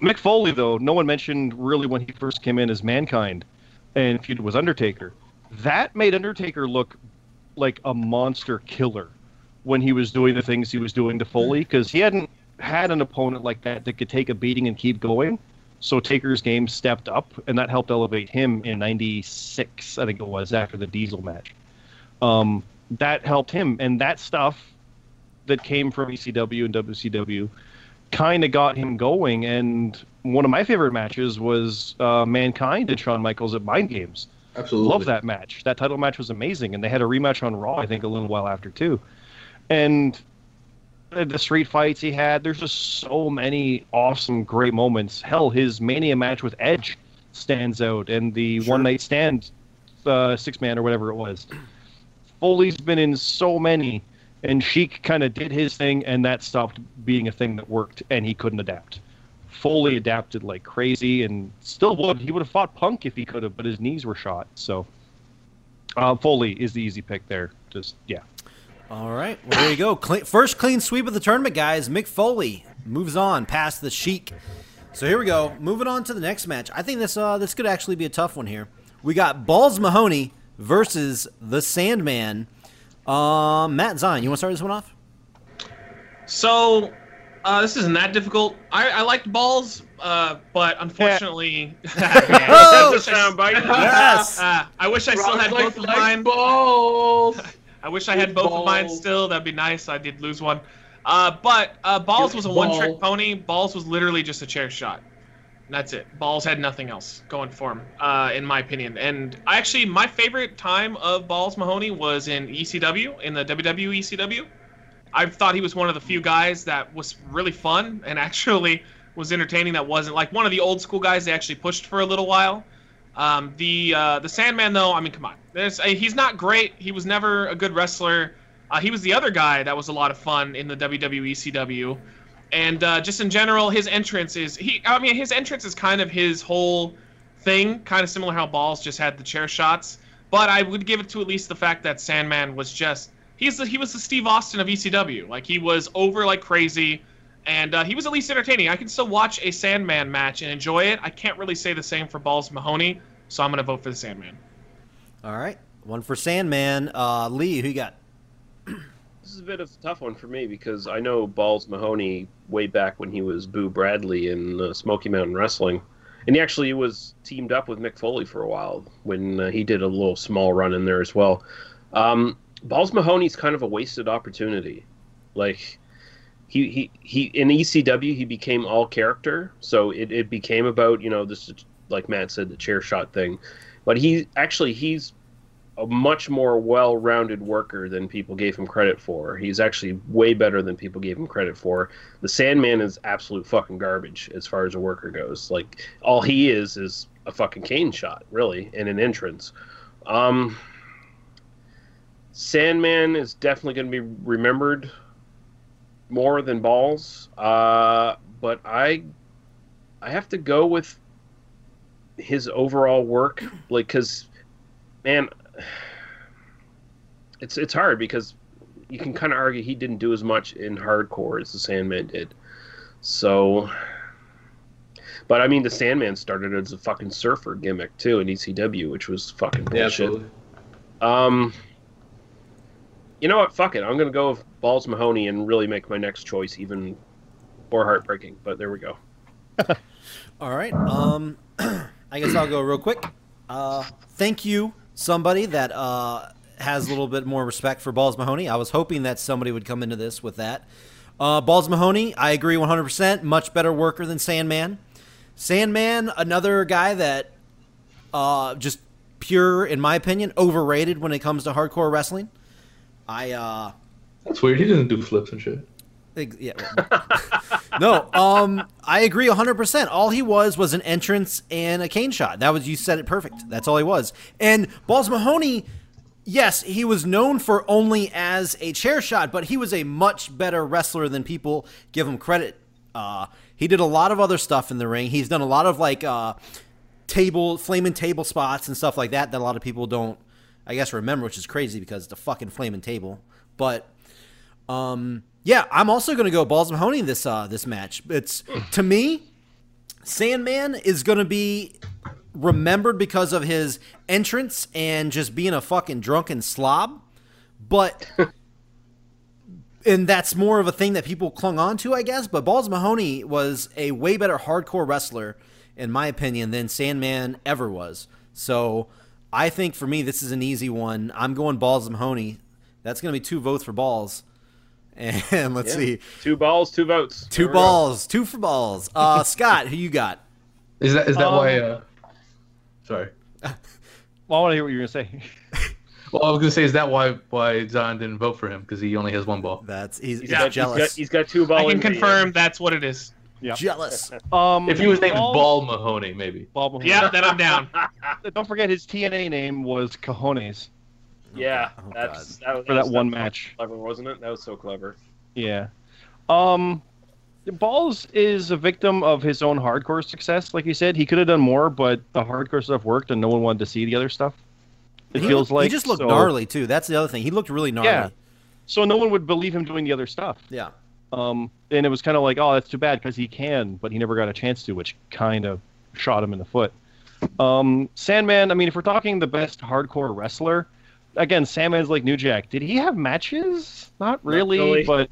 Mick Foley, though, no one mentioned really when he first came in as Mankind and feuded with Undertaker. That made Undertaker look like a monster killer when he was doing the things he was doing to Foley because he hadn't had an opponent like that that could take a beating and keep going. So Taker's game stepped up, and that helped elevate him in '96, I think it was, after the Diesel match. Um, that helped him, and that stuff that came from ECW and WCW kind of got him going. And one of my favorite matches was uh, Mankind and Shawn Michaels at Mind Games. Absolutely. Love that match. That title match was amazing, and they had a rematch on Raw, I think, a little while after too. And the street fights he had, there's just so many awesome, great moments. Hell, his Mania match with Edge stands out, and the Sure. one night stand uh, six man or whatever it was. Foley's been in so many, and Sheik kind of did his thing, and that stopped being a thing that worked, and he couldn't adapt. Foley adapted like crazy, and still would. He would have fought Punk if he could have, but his knees were shot. So, uh, Foley is the easy pick there. Just yeah. All right. Well, there you go. Clean, first clean sweep of the tournament, guys. Mick Foley moves on past the Sheik. So here we go. Moving on to the next match. I think this uh, this could actually be a tough one here. We got Balls Mahoney versus the Sandman. Um, Matt Zion, you want to start this one off? So, uh, this isn't that difficult. I, I liked balls, uh, but unfortunately, Oh! That's a soundbite. Yes. Uh, I wish I still had both of mine. balls. I wish I had Good both of mine still. That'd be nice. I did lose one. Uh, but uh, Balls was a one-trick pony. Balls was literally just a chair shot. That's it. Balls had nothing else going for him, uh, in my opinion. And I actually, my favorite time of Balls Mahoney was in ECW, in the WWE ECW. I thought he was one of the few guys that was really fun and actually was entertaining. That wasn't like one of the old school guys they actually pushed for a little while. Um, the uh, the Sandman though, I mean, come on, There's, uh, he's not great. He was never a good wrestler. Uh, he was the other guy that was a lot of fun in the WWE ECW, and uh, just in general, his entrance is he. I mean, his entrance is kind of his whole thing, kind of similar how Balls just had the chair shots. But I would give it to at least the fact that Sandman was just he's the, he was the Steve Austin of ECW. Like he was over like crazy, and uh, he was at least entertaining. I can still watch a Sandman match and enjoy it. I can't really say the same for Balls Mahoney, so I'm gonna vote for the Sandman. All right. One for Sandman. Uh, Lee, who you got? This is a bit of a tough one for me because I know Balls Mahoney way back when he was Boo Bradley in uh, Smoky Mountain Wrestling, and he actually was teamed up with Mick Foley for a while when uh, he did a little small run in there as well. Um, Balls Mahoney's kind of a wasted opportunity. Like he he he in ECW he became all character, so it, it became about you know this like Matt said the chair shot thing, but he actually he's a much more well-rounded worker than people gave him credit for. He's actually way better than people gave him credit for. The Sandman is absolute fucking garbage as far as a worker goes. Like all he is is a fucking cane shot, really, and an entrance. Um, Sandman is definitely going to be remembered more than Balls, uh, but I I have to go with his overall work, like, because, man, it's it's hard because you can kind of argue he didn't do as much in hardcore as the Sandman did. So, but I mean, the Sandman started as a fucking surfer gimmick too in ECW, which was fucking Yeah, bullshit. absolutely. Um, you know what? Fuck it. I'm gonna go with Balls Mahoney and really make my next choice even more heartbreaking. But there we go. All right. Um, I guess I'll go real quick. Uh, thank you, somebody that uh, has a little bit more respect for Balls Mahoney. I was hoping that somebody would come into this with that. Uh, Balls Mahoney, I agree 100%. Much better worker than Sandman. Sandman, another guy that uh, just pure, in my opinion, overrated when it comes to hardcore wrestling. I uh, That's weird. He doesn't do flips and shit. Yeah. no, um, I agree 100%. All he was was an entrance and a cane shot. That was, you said it perfect. That's all he was. And Balls Mahoney, yes, he was known for only as a chair shot, but he was a much better wrestler than people give him credit. Uh, he did a lot of other stuff in the ring. He's done a lot of like, uh, table, flaming table spots and stuff like that that a lot of people don't, I guess, remember, which is crazy because it's a fucking flaming table. But, um, yeah, I'm also going to go Balls Mahoney this uh, this match. It's to me, Sandman is going to be remembered because of his entrance and just being a fucking drunken slob, but and that's more of a thing that people clung on to, I guess. But Balls Mahoney was a way better hardcore wrestler, in my opinion, than Sandman ever was. So I think for me, this is an easy one. I'm going Balls Mahoney. That's going to be two votes for Balls. And let's Yeah. see, Two balls, two votes. two There balls, two for balls. Uh, Scott, who you got? Is that is that Um, why? Uh, sorry. Well, I want to hear what you're gonna say. Well, I was gonna say, is that why why Zion didn't vote for him because he only has one ball? That's he's, He's he's got, jealous. He's got, he's got two balls. I can confirm that's what it is. Yeah. jealous. Um, If he was named Balls- Ball Mahoney, maybe. Ball Mahoney. Yeah, then I'm down. Don't forget his TNA name was Cajones yeah, Oh, that's that, was- for that was- one match. Clever, wasn't it? That was so clever. Yeah. Um, Balls is a victim of his own hardcore success. Like you said, he could have done more, but the hardcore stuff worked, and no one wanted to see the other stuff. It he, feels like he just looked so, gnarly too. That's the other thing. He looked really gnarly. Yeah. So no one would believe him doing the other stuff. Yeah. Um, and it was kind of like, oh, that's too bad because he can, but he never got a chance to, which kind of shot him in the foot. Um, Sandman, I mean, if we're talking the best hardcore wrestler, again, Sandman's like New Jack. Did he have matches? Not really, really. but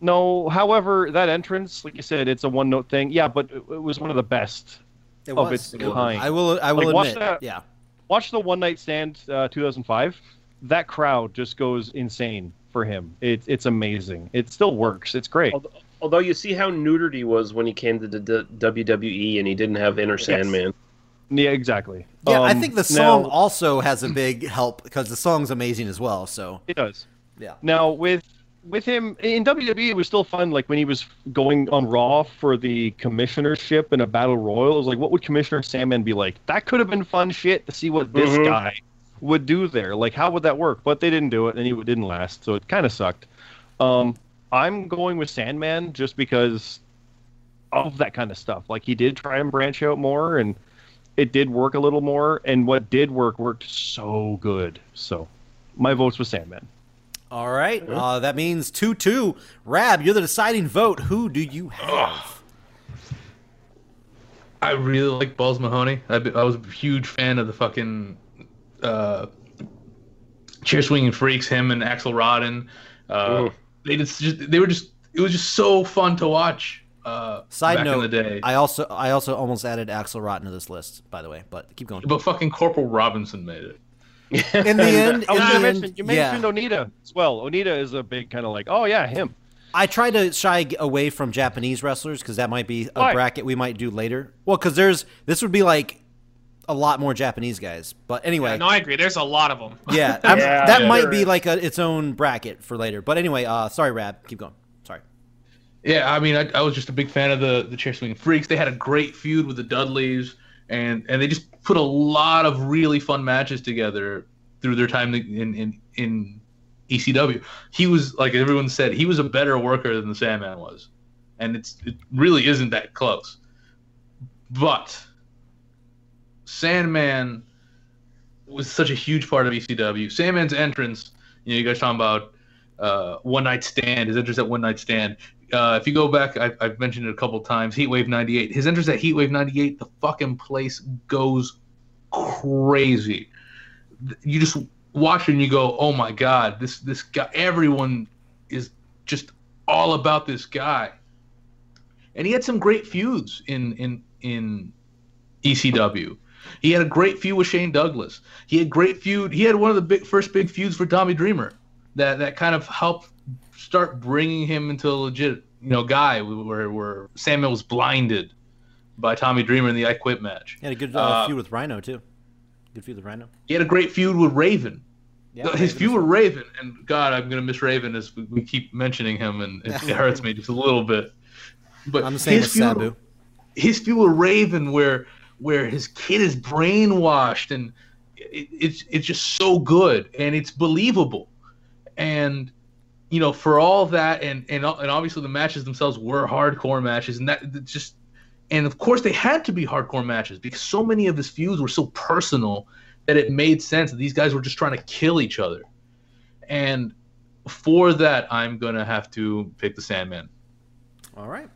no. However, that entrance, like you said, it's a one note thing. Yeah, but it, it was one of the best. It Of was. its kind. I will. I will Like, watch admit. that- Yeah. Watch the One Night Stand uh, 2005. That crowd just goes insane for him. It, it's amazing. It still works. It's great. Although, although you see how neutered he was when he came to the D- WWE and he didn't have Enter Sandman. Yeah, exactly. Yeah. I Um, think the song now- also has a big help because the song's amazing as well. So It does. yeah. Now with with him in WWE, it was still fun. Like when he was going on Raw for the commissionership in a battle royal, it was like, what would Commissioner Sandman be like? That could have been fun shit to see what this Mhm. guy would do there. Like, how would that work? But they didn't do it, and he didn't last, so it kind of sucked. Um, I'm going with Sandman just because of that kind of stuff. Like he did try and branch out more, and it did work a little more. And what did work worked so good. So my votes was Sandman. All right. Uh, that means two two. Rab, you're the deciding vote. Who do you have? I really like Balls Mahoney. I, I was a huge fan of the fucking uh, chair swinging freaks. Him and Axel Rotten. Uh, they just, just they were just it was just so fun to watch. Uh, Side back note: in the day, I also I also almost added Axel Rotten to this list, by the way. But keep going. but fucking Corporal Robinson made it. In the end, I was in gonna the mention end, you yeah. mentioned Onita as well. Onita is a big kind of like, oh yeah, him. I try to shy away from Japanese wrestlers because that might be a Why? bracket we might do later. Well, because there's this would be like a lot more Japanese guys. But anyway, Yeah, no, I agree. There's a lot of them. yeah, Yeah, that yeah. might be like a, its own bracket for later. But anyway, uh, sorry, Rab, keep going. Sorry. Yeah, I mean, I, I was just a big fan of the the chair swinging freaks. They had a great feud with the Dudleys, and and they just put a lot of really fun matches together through their time in in in ECW. He was like everyone said, he was a better worker than the Sandman was, and it's it really isn't that close. But Sandman was such a huge part of ECW. Sandman's entrance, you know, you guys talking about uh, One Night Stand, his entrance at One Night Stand. Uh, if you go back, I've, I've mentioned it a couple times. Heatwave '98, his entrance at Heatwave '98, the fucking place goes crazy. You just watch it and you go, "Oh my god, this this guy!" Everyone is just all about this guy, and he had some great feuds in in in ECW. He had a great feud with Shane Douglas. He had great feud. He had one of the big first big feuds for Tommy Dreamer that that kind of helped start bringing him into a legit you know guy where where Samuel was blinded by Tommy Dreamer in the I Quit match. He had a good uh, Uh, feud with Rhino too. Good feud with Rhino. He had a great feud with Raven. Yeah, His feud with. Raven, and God, I'm gonna miss Raven as we, we keep mentioning him, and it, hurts me just a little bit. But I'm the same with feud, Sabu. his feud with Raven, where where his kid is brainwashed, and it, it's it's just so good, and it's believable, and you know for all that, and and and obviously the matches themselves were hardcore matches, and that just and of course they had to be hardcore matches because so many of his feuds were so personal that it made sense that these guys were just trying to kill each other, and for that I'm gonna have to pick the Sandman. All right.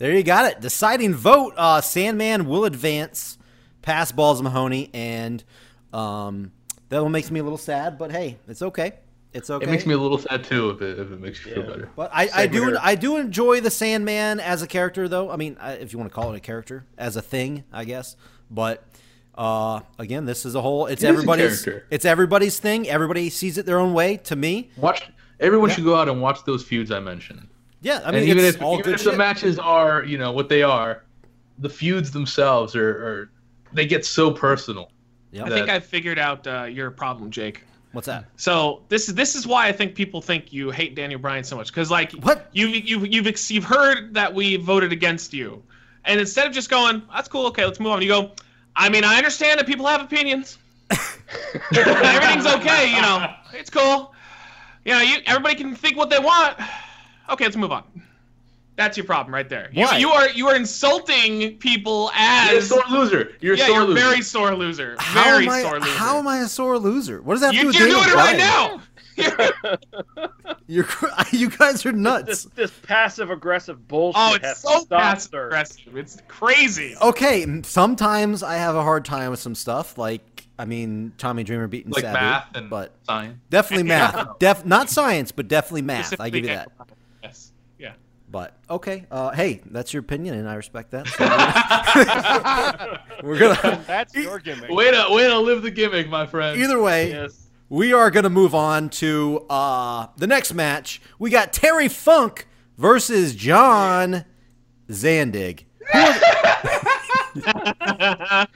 There you got it. Deciding vote. Uh, Sandman will advance past Balls Mahoney, and um, that one makes me a little sad. But hey, it's okay. It's okay. It makes me a little sad too if it, if it makes you feel better. But I, I do. I do enjoy the Sandman as a character, though. I mean, I- if you want to call it a character, as a thing, I guess. But uh, again, this is a whole. It's It everybody's. It's everybody's thing. Everybody sees it their own way. To me, Watch everyone Yeah. should go out and watch those feuds I mentioned. Yeah. I mean, even it's if all even good if the matches are you know what they are, the feuds themselves are, are they get so personal. Yep. I think I figured out uh, your problem, Jake. What's that? So this is this is why I think people think you hate Daniel Bryan so much because like What? you you you've ex- you've heard that we voted against you, and instead of just going that's cool okay let's move on you go, I mean I understand that people have opinions, everything's okay you know it's cool, you know you everybody can think what they want, okay let's move on. That's your problem right there. You, Why? you are you are insulting people You're a as sore loser. You're a yeah sore you're loser. very sore loser. How very am I? sore loser. How am I a sore loser? What does that have to You, do you're with doing it right now. You're you guys are nuts. this passive aggressive bullshit Oh, it's so passive aggressive. It's crazy. Okay, sometimes I have a hard time with some stuff. Like, I mean, Tommy Dreamer beating like Sabu, math and but science. definitely Yeah. math. Def not science, but definitely math. I give you that. Yes. Yeah. But okay, uh, hey, that's your opinion, and I respect that. So we're gonna. That's your gimmick. Way to way to live the gimmick, my friend. Either way, Yes. we are gonna move on to uh, the next match. We got Terry Funk versus John Zandig.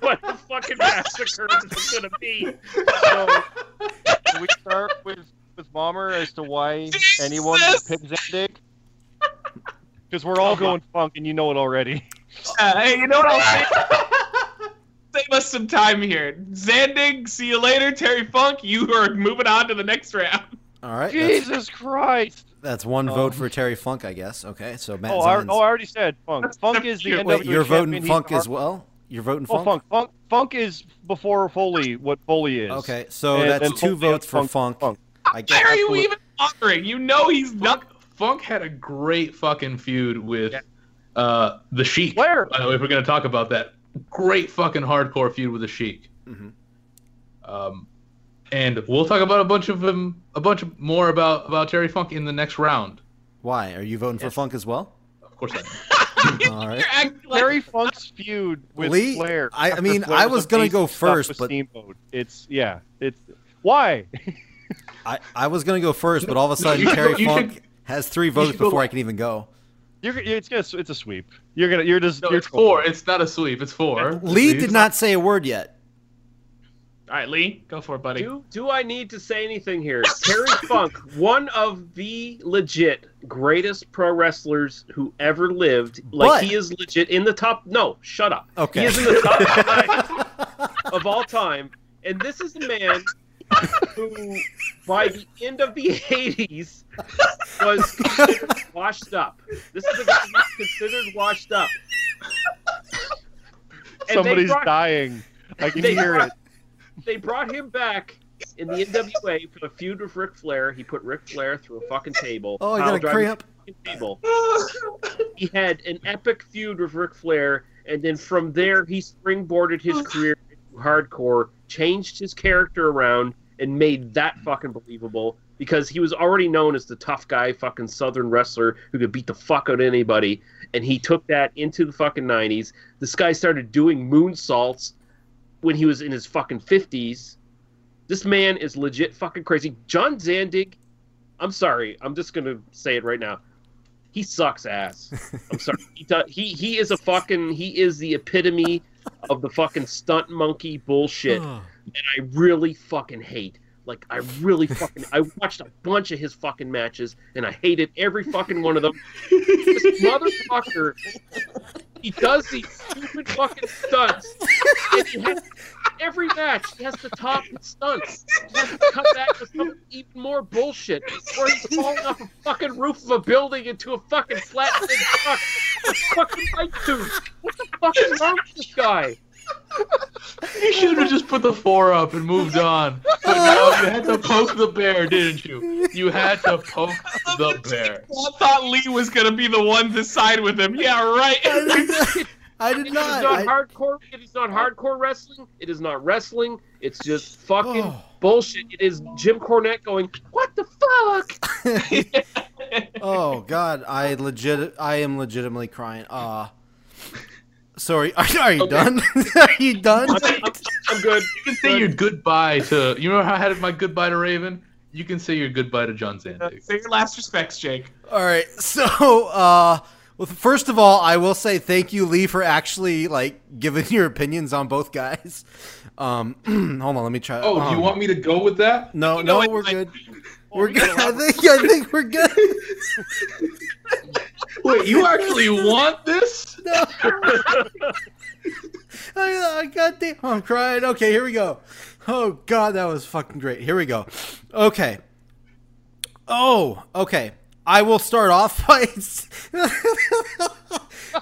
What a fucking massacre is it gonna be? So, can we start with with Bomber as to why anyone would pick Zandig? Because we're all going funk, and you know it already. Uh, hey, you know what I'll say? Save us some time here. Zandig, see you later. Terry Funk, you are moving on to the next round. All right, that's, Jesus Christ! that's one Um, vote for Terry Funk, I guess. Okay, so Matt Oh, I, Zion's- oh, I already said funk. That's- Funk is the cute. NWA Wait, you're voting champion. Funk as well. You're voting Oh, Funk. funk. Funk. Funk is before Foley. What Foley is. Okay, so And- that's and two Foley votes has for Funk. Funk. I guess. Why are you even bothering? You know he's not. Funk, Funk had a great fucking feud with uh, the Sheik. Where? By the way, if we're gonna talk about that, great fucking hardcore feud with the Sheik. Mhm. Um, and we'll talk about a bunch of them, a bunch of more about about Terry Funk in the next round. Why are you voting for Funk as well? Of course, I am. All right. You're like- Terry Funk's feud with Lee, Flair. I- I mean, Flair I was gonna go first, but- Steamboat. It's yeah. It's why? I, I was gonna go first, but all of a sudden you Terry Funk should- has three votes should before I can even go. You're it's gonna it's a sweep. You're gonna you're just No, you're it's four. It's not a sweep. It's four. Lee did not say a word yet. All right, Lee, go for it, buddy. Do, do I need to say anything here? Terry Funk, one of the legit greatest pro wrestlers who ever lived. Like But- he is legit in the top. No, shut up. Okay. He is in the top five of all time, and this is the man who, by the end of the '80s, was considered washed up. This is a guy who's considered washed up. they Somebody's brought- dying. I can they hear brought- it. They brought him back in the NWA for the feud with Ric Flair. He put Ric Flair through a fucking table. Oh, I got a cramp. Table. He had an epic feud with Ric Flair, and then from there he springboarded his career into hardcore, changed his character around, and made that mm-hmm. fucking believable because he was already known as the tough guy, fucking Southern wrestler who could beat the fuck out of anybody, and he took that into the fucking nineties. This guy started doing moonsaults when he was in his fucking fifties. This man is legit fucking crazy. John Zandig, I'm sorry, I'm just gonna say it right now. He sucks ass. I'm sorry. He he he is a fucking he is the epitome of the fucking stunt monkey bullshit that I really fucking hate. Like I really fucking I watched a bunch of his fucking matches and I hated every fucking one of them. This motherfucker he does these stupid fucking stunts. And he has every match he has to top his stunts. He has to come back with some even more bullshit. Where he's falling off a fucking roof of a building into a fucking flat truck. with fucking tube. What the fuck is wrong with this guy? You should have just put the four up and moved on. But no, you had to poke the bear, didn't you? You had to poke the bear. I thought Lee was gonna be the one to side with him. Yeah, right. I did not. It is not. not I- hardcore. It is not hardcore wrestling. It is not wrestling. It's just fucking Oh. bullshit. It is Jim Cornette going, "What the fuck?" oh God, I legit, I am legitimately crying. Uh sorry. Are, are you Okay. done? are you done? I'm, I'm, I'm good. You can say your goodbye to. You know how I had my goodbye to Raven? You can say your goodbye to John Zandig. Say your last respects, Jake. All right. So, uh, well, first of all, I will say thank you, Lee, for actually like giving your opinions on both guys. Um, hold on, let me try. Oh, um, you want me to go with that? No, You no, what, we're like- good. We're good. I think. I think we're good. Wait, you actually want this? No. I, I got damn, I'm crying. Okay, here we go. Oh God, that was fucking great. Here we go. Okay. Oh, okay. I will start off by.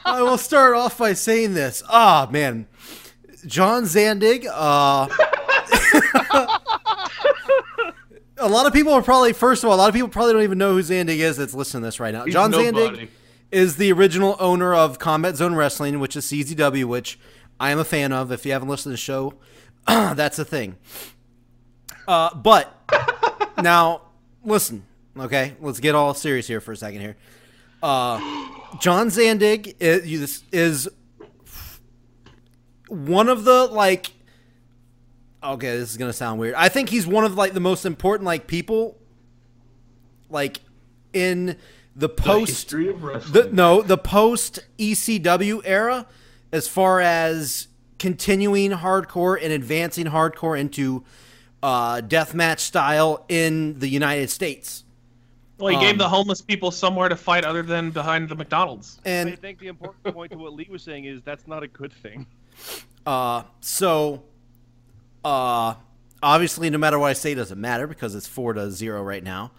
I will start off by saying this. Ah, man, John Zandig. Uh, a lot of people are probably first of all, a lot of people probably don't even know who Zandig is. That's listening to this right now. He's John Zandig is the original owner of Combat Zone Wrestling, which is CZW, which I am a fan of. If you haven't listened to the show, that's a thing. Uh, but now, listen, okay? Let's get all serious here for a second here. Uh, John Zandig is, is one of the like. Okay, this is gonna sound weird. I think he's one of like the most important like people, like in the The post history of wrestling. the, no, the post ECW era, as far as continuing hardcore and advancing hardcore into uh, deathmatch style in the United States. Well, he Um, gave the homeless people somewhere to fight other than behind the McDonald's. And I think the important point to what Lee was saying is that's not a good thing. uh, so, uh, obviously, no matter what I say, it doesn't matter because it's four to zero right now.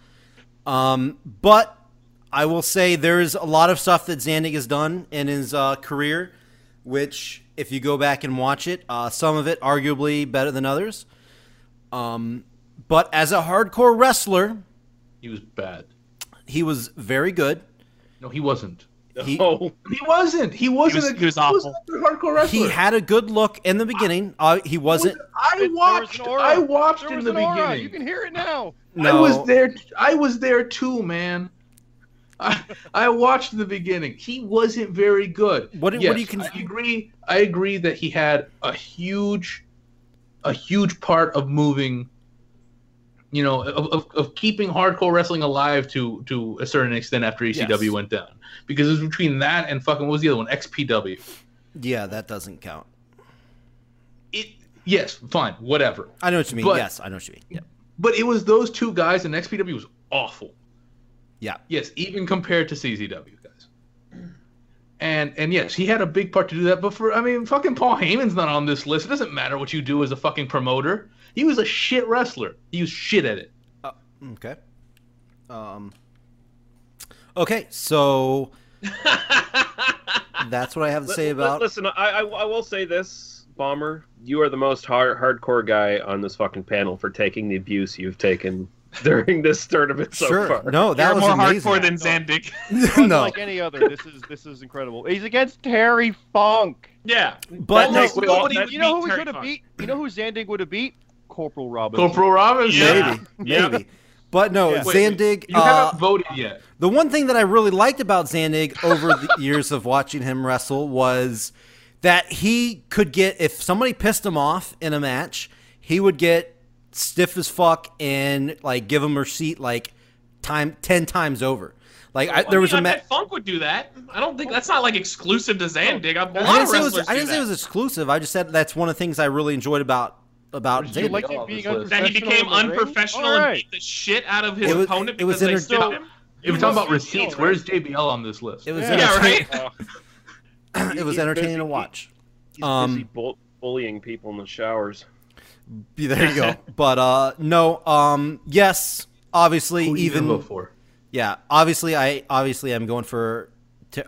Um, but I will say there's a lot of stuff that Zandig has done in his uh, career, which, if you go back and watch it, uh, some of it arguably better than others. Um, but as a hardcore wrestler, He was bad. he was very good. No, he wasn't. He, Oh, He wasn't. He wasn't. was- a, he was awful. wasn't a hardcore wrestler. he had a good look in the beginning. Uh, he wasn't. I There was watched. I watched in the an aura. beginning. You can hear it now. No, I was there. I was there too, man. I, I watched the beginning. He wasn't very good. What do- yes, what do you con- I agree. I agree that he had a huge, a huge part of moving. You know, of, of, of keeping hardcore wrestling alive to to a certain extent after ECW Yes. went down, because it was between that and fucking what was the other one? XPW. Yeah, that doesn't count. It yes, fine, whatever. I know what you mean. But- yes, I know what you mean. Yeah. But it was those two guys, and XPW was awful. Yeah. Yes, even compared to CZW guys. And and yes, he had a big part to do that. But for I mean, fucking Paul Heyman's not on this list. It doesn't matter what you do as a fucking promoter. He was a shit wrestler. He was shit at it. Okay. Um. Okay, so that's what I have to say Li- li- about. Listen, I, I, I will say this, Bomber. You are the most hard, hardcore guy on this fucking panel for taking the abuse you've taken during this tournament so sure, far. no, that You're was more amazing. hardcore than Zandig. no, like any other, this is this is incredible. He's against Terry Funk. yeah. but no, Almost Nobody all- would that- You know who he Terry should have beat? You know who Zandig would have beat? Corporal Robinson. Corporal Robinson. Yeah. maybe, Yeah. maybe. But no, Yeah. Wait, Zandig. You uh, haven't voted yet. The one thing that I really liked about Zandig over the years of watching him wrestle was that he could get if somebody pissed him off in a match, he would get stiff as fuck and like give him a receipt like time ten times over. Like I, there was mean, a I match. bet Funk would do that. I don't think that's not like exclusive to Zandig. A lot I didn't, say it was, I didn't say it was exclusive. I just said that's one of the things I really enjoyed about about Did you like Like it being that he became unprofessional in the ring? unprofessional All and beat the shit out of his It was- opponent it was because they enter- tipped him. If we're talking about Yeah. receipts, where's JBL on this list? It was Yeah. Yeah, entertaining. right. It was entertaining busy- to watch. He's Um, busy bull- bullying people in the showers. Yeah, There you go. but uh no, um yes, obviously Who even vote for? Yeah, obviously, I obviously I'm going for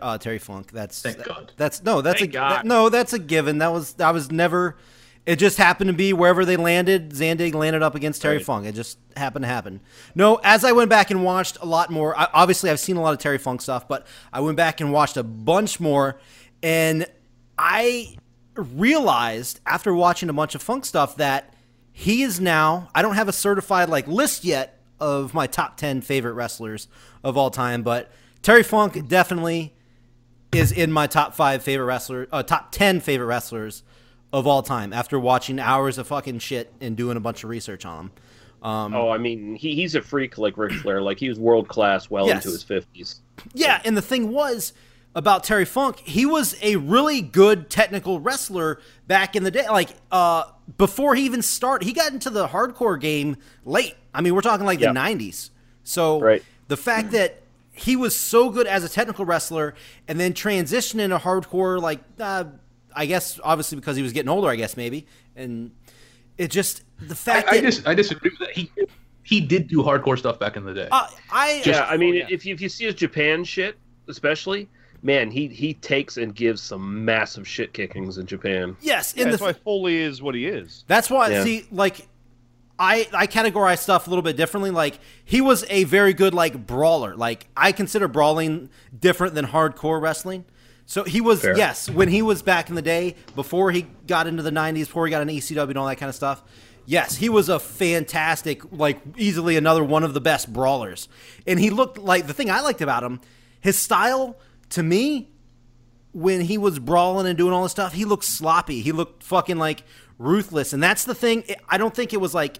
uh, Terry Funk. That's Thank that- God. That's no, that's Thank a God. that- no, that's a given. That was I was never. It just happened to be wherever they landed. Zandig landed up against Terry Right. Funk. It just happened to happen. No, as I went back and watched a lot more. I, obviously, I've seen a lot of Terry Funk stuff, but I went back and watched a bunch more, and I realized after watching a bunch of Funk stuff that he is now. I don't have a certified like list yet of my top ten favorite wrestlers of all time, but Terry Funk definitely is in my top five favorite wrestler, uh, top ten favorite wrestlers of all time. After watching hours of fucking shit and doing a bunch of research on him. Um, Oh, I mean, he, he's a freak like Ric Flair. Like he was world class well Yes. into his fifties. Yeah, and the thing was about Terry Funk, he was a really good technical wrestler back in the day. Like uh, before he even started, he got into the hardcore game late. I mean, we're talking like Yeah. the '90s. So Right. the fact that he was so good as a technical wrestler and then transitioned into hardcore, like uh, I guess obviously because he was getting older, I guess maybe, and it just the fact I, I that just I disagree with that. He he did do hardcore stuff back in the day. uh, I yeah, I mean, oh, yeah. if you, if you see his Japan shit, especially, man, he he takes and gives some massive shit kickings in Japan. yes, Yeah, in the that's why Foley is what he is. That's why Yeah. see like I I categorize stuff a little bit differently. Like he was a very good like brawler. Like I consider brawling different than hardcore wrestling. So he was Fair. yes when he was back in the day before he got into the '90s, before he got into ECW and all that kind of stuff. Yes, he was a fantastic, like easily another one of the best brawlers. And he looked like the thing I liked about him, his style to me when he was brawling and doing all this stuff, he looked sloppy. He looked fucking like ruthless, and that's the thing. I don't think it was like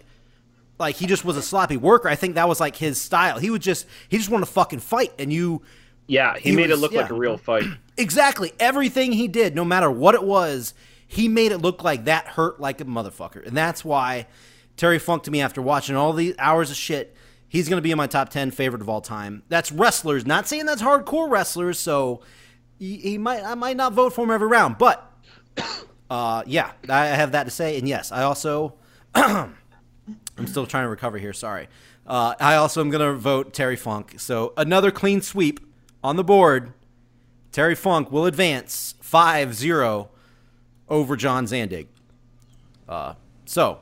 like he just was a sloppy worker. I think that was like his style. He would just he just wanted to fucking fight, and you Yeah, he, He made was- it look like a real fight. exactly everything he did, no matter what it was, he made it look like that hurt like a motherfucker, and that's why Terry Funk to me after watching all these hours of shit. He's going to be in my top 10 favorite of all time. That's wrestlers, not saying that's hardcore wrestlers, so he, he might I might not vote for him every round, but uh, yeah, I have that to say. And yes, I also I'm still trying to recover here. Sorry. Uh, I also am going to vote Terry Funk. So another clean sweep on the board. Terry Funk will advance 5-0 over John Zandig. Uh, so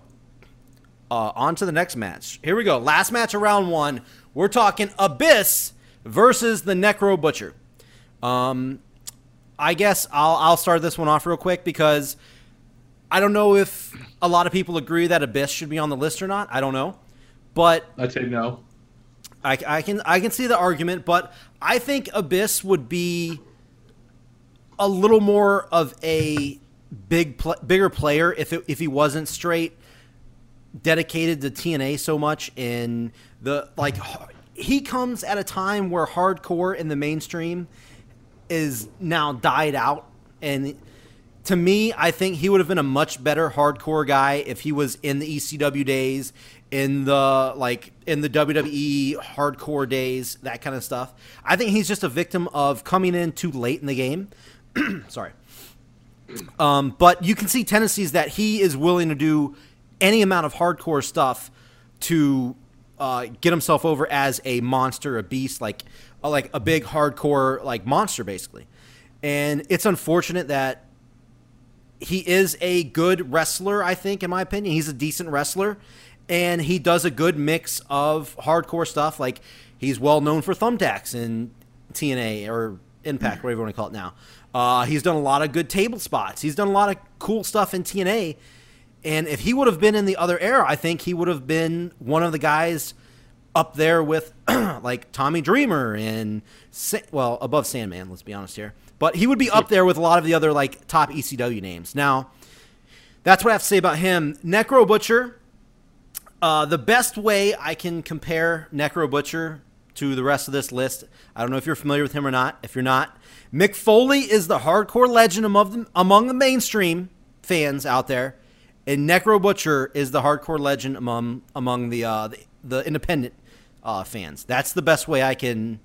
uh, on to the next match. Here we go. Last match of round one. We're talking Abyss versus the Necro Butcher. Um, I guess I'll I'll start this one off real quick because I don't know if a lot of people agree that Abyss should be on the list or not. I don't know, but I'd say no. I, I can I can see the argument. But I think Abyss would be a little more of a big pl- bigger player if it, if he wasn't straight dedicated to TNA so much in the like he comes at a time where hardcore in the mainstream is now died out. And to me I think he would have been a much better hardcore guy if he was in the ECW days in the like in the WWE hardcore days that kind of stuff. I think he's just a victim of coming in too late in the game. Sorry. Um, but you can see tendencies that he is willing to do any amount of hardcore stuff to uh, get himself over as a monster, a beast, like like a big hardcore like monster, basically. and it's unfortunate that he is a good wrestler. I think, in my opinion, he's a decent wrestler, and he does a good mix of hardcore stuff. Like he's well known for thumbtacks in TNA or Impact, whatever you want to call it now. Uh, he's done a lot of good table spots. He's done a lot of cool stuff in TNA. And if he would have been in the other era, I think he would have been one of the guys up there with like Tommy Dreamer and well above Sandman. Let's be honest here, but he would be up there with a lot of the other like top ECW names. Now, that's what I have to say about him. Necro Butcher. Uh, the best way I can compare Necro Butcher to the rest of this list, I don't know if you're familiar with him or not. If you're not, Mick Foley is the hardcore legend among the, among the mainstream fans out there, and Necro Butcher is the hardcore legend among among the uh, the, the independent uh, fans. That's the best way I can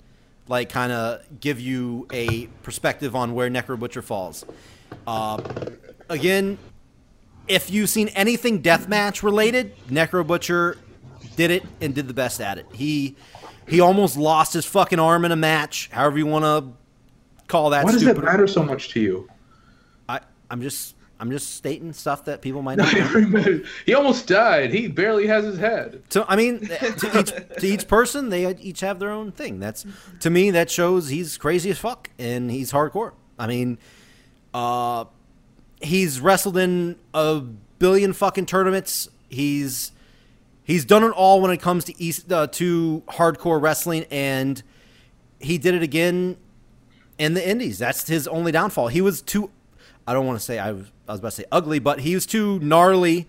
like kind of give you a perspective on where Necro Butcher falls. Uh, again, if you've seen anything deathmatch related, Necro Butcher did it and did the best at it. He he almost lost his fucking arm in a match. However you want to call that. Why does stupid. that matter so much to you? I I'm just I'm just stating stuff that people might No, know. he almost died. He barely has his head. So I mean, to each to each person, they each have their own thing. That's to me that shows he's crazy as fuck and he's hardcore. I mean, uh, he's wrestled in a billion fucking tournaments. He's he's done it all when it comes to east uh, to hardcore wrestling, and he did it again in the Indies. That's his only downfall. He was too. I don't want to say I was. I was about to say ugly, but he was too gnarly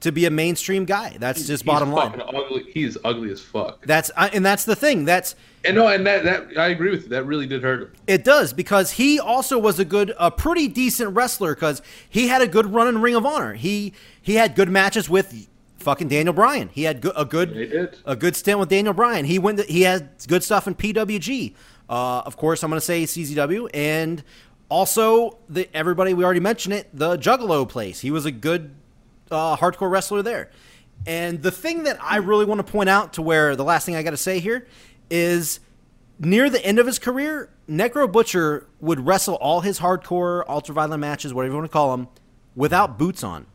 to be a mainstream guy. That's just bottom line. Ugly. He's ugly as fuck. That's I and that's the thing. That's And no, and that that I agree with you. That really did hurt him. it does because he also was a good, a pretty decent wrestler because he had a good run in Ring of Honor. He he had good matches with fucking Daniel Bryan. He had go- a good a good stint with Daniel Bryan. He went. To, he had good stuff in PWG. Uh, of course, I'm going to say CZW and also the everybody we already mentioned it. The Juggalo place. He was a good uh, hardcore wrestler there. And the thing that I really want to point out to where the last thing I got to say here is near the end of his career, Necro Butcher would wrestle all his hardcore, ultraviolet matches, whatever you want to call them, without boots on.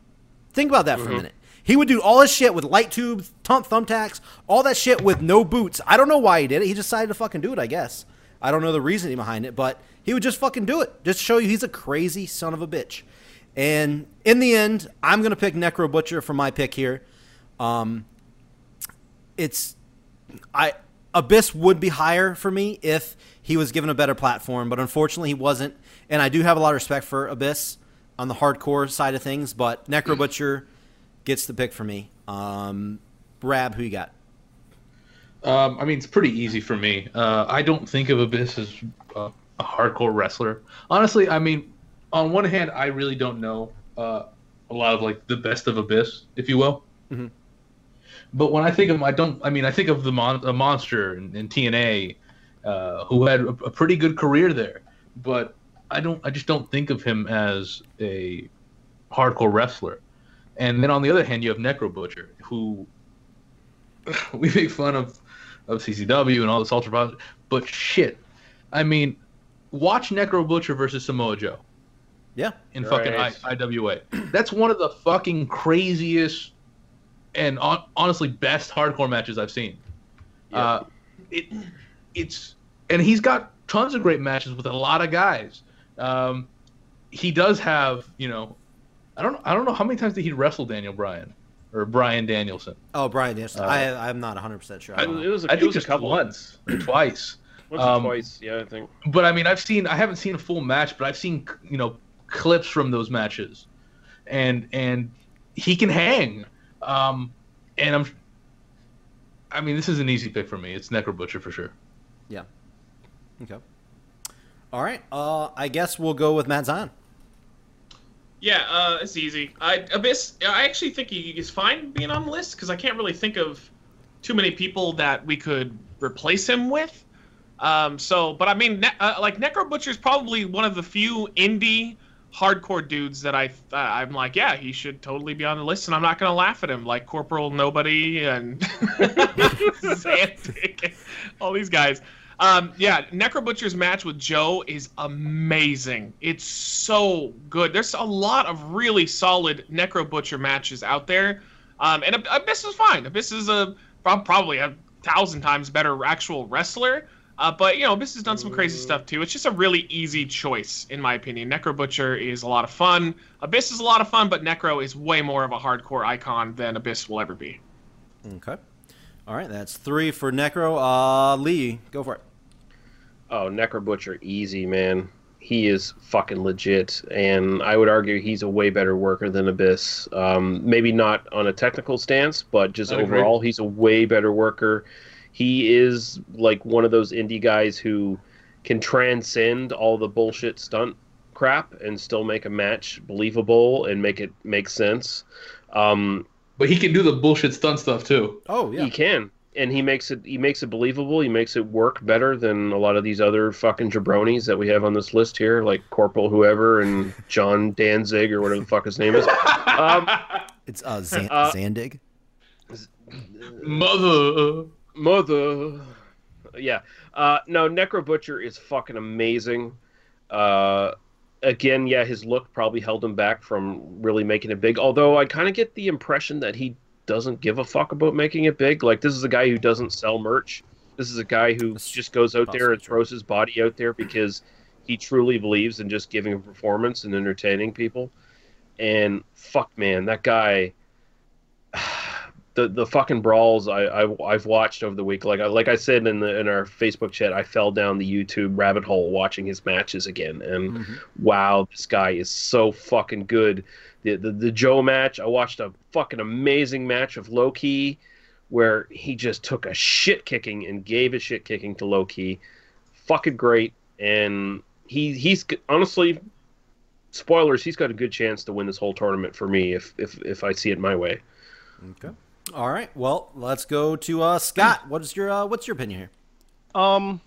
Think about that for a minute. He would do all his shit with light tubes, thumb thumbtacks, all that shit with no boots. I don't know why he did it. He decided to fucking do it, I guess. I don't know the reasoning behind it, but he would just fucking do it. Just show you he's a crazy son of a bitch. And in the end, I'm going to pick Necro Butcher for my pick here. Um, it's I Abyss would be higher for me if he was given a better platform, but unfortunately he wasn't. And I do have a lot of respect for Abyss on the hardcore side of things, but Necro Butcher gets the pick for me. Um, Rab, who you got? Um, I mean, it's pretty easy for me. Uh, I don't think of Abyss as uh, a hardcore wrestler. Honestly, I mean, on one hand, I really don't know uh, a lot of like the best of Abyss, if you will. Mhm. But when I think of him, I don't. I mean, I think of the mon- a monster in, in TNA, uh, who had a, a pretty good career there. But I don't. I just don't think of him as a hardcore wrestler. And then on the other hand, you have Necro Butcher, who we make fun of of CZW and all this ultra but shit. I mean, watch Necro Butcher versus Samoa Joe Yeah. in fucking I, IWA. That's one of the fucking craziest and on, honestly best hardcore matches I've seen. Uh, it it's and he's got tons of great matches with a lot of guys. Um, he does have, you know, I don't I don't know how many times did he wrestle Daniel Bryan or Brian Danielson. Oh, Brian Danielson. Uh, I, I'm not 100% sure. I It was a, I it think was a couple once or twice. Once Um, twice, yeah, I think. but I mean, I've seen I haven't seen a full match, but I've seen you know clips from those matches, and and he can hang. Um, and I'm, I mean, this is an easy pick for me. It's Necro Butcher for sure. Yeah. Okay. All right. Uh, I guess we'll go with Matt Zion. Yeah, uh, it's easy. I Abyss. I actually think he is fine being on the list because I can't really think of too many people that we could replace him with. Um, so, but I mean, ne- uh, like Necro Butcher is probably one of the few indie hardcore dudes that I uh, I'm like, yeah, he should totally be on the list, and I'm not gonna laugh at him like Corporal Nobody and Zandig and all these guys. Um, yeah, Necro Butcher's match with Joe is amazing. It's so good. There's a lot of really solid Necro Butcher matches out there, um, and Abyss is fine. Abyss is a probably a thousand times better actual wrestler. Uh, but you know, Abyss has done some crazy stuff too. It's just a really easy choice, in my opinion. Necro Butcher is a lot of fun. Abyss is a lot of fun, but Necro is way more of a hardcore icon than Abyss will ever be. Okay. All right, that's three for Necro. Uh, Lee, go for it. Oh, Necro Butcher, easy man. He is fucking legit, and I would argue he's a way better worker than Abyss. Um, maybe not on a technical stance, but just I'd agree. overall, he's a way better worker. He is like one of those indie guys who can transcend all the bullshit stunt crap and still make a match believable and make it make sense. Um, But he can do the bullshit stunt stuff too. Oh yeah. he can, and he makes it he makes it believable. He makes it work better than a lot of these other fucking jabronis that we have on this list here, like Corporal whoever and John Danzig or whatever the fuck his name is. Um, It's uh, Zan- Uh, Zandig. Mother. Mother. Yeah. Uh, no, Necro Butcher is fucking amazing. Uh, again, yeah, his look probably held him back from really making it big. Although I kind of get the impression that he doesn't give a fuck about making it big. Like this is a guy who doesn't sell merch. This is a guy who That's just goes out there and throws his body out there because he truly believes in just giving a performance and entertaining people. And fuck, man, that guy the the fucking brawls I, I I've watched over the week. Like I like I said in the in our Facebook chat, I fell down the YouTube rabbit hole watching his matches again, and Mhm. wow, this guy is so fucking good. The, the the Joe match, I watched a fucking amazing match of Low Ki, where he just took a shit kicking and gave a shit kicking to Low Ki, fucking great. And he he's honestly, spoilers, he's got a good chance to win this whole tournament for me if if if I see it my way. Okay. All right. Well, let's go to uh, Scott. What is your uh, what's your opinion here? Um.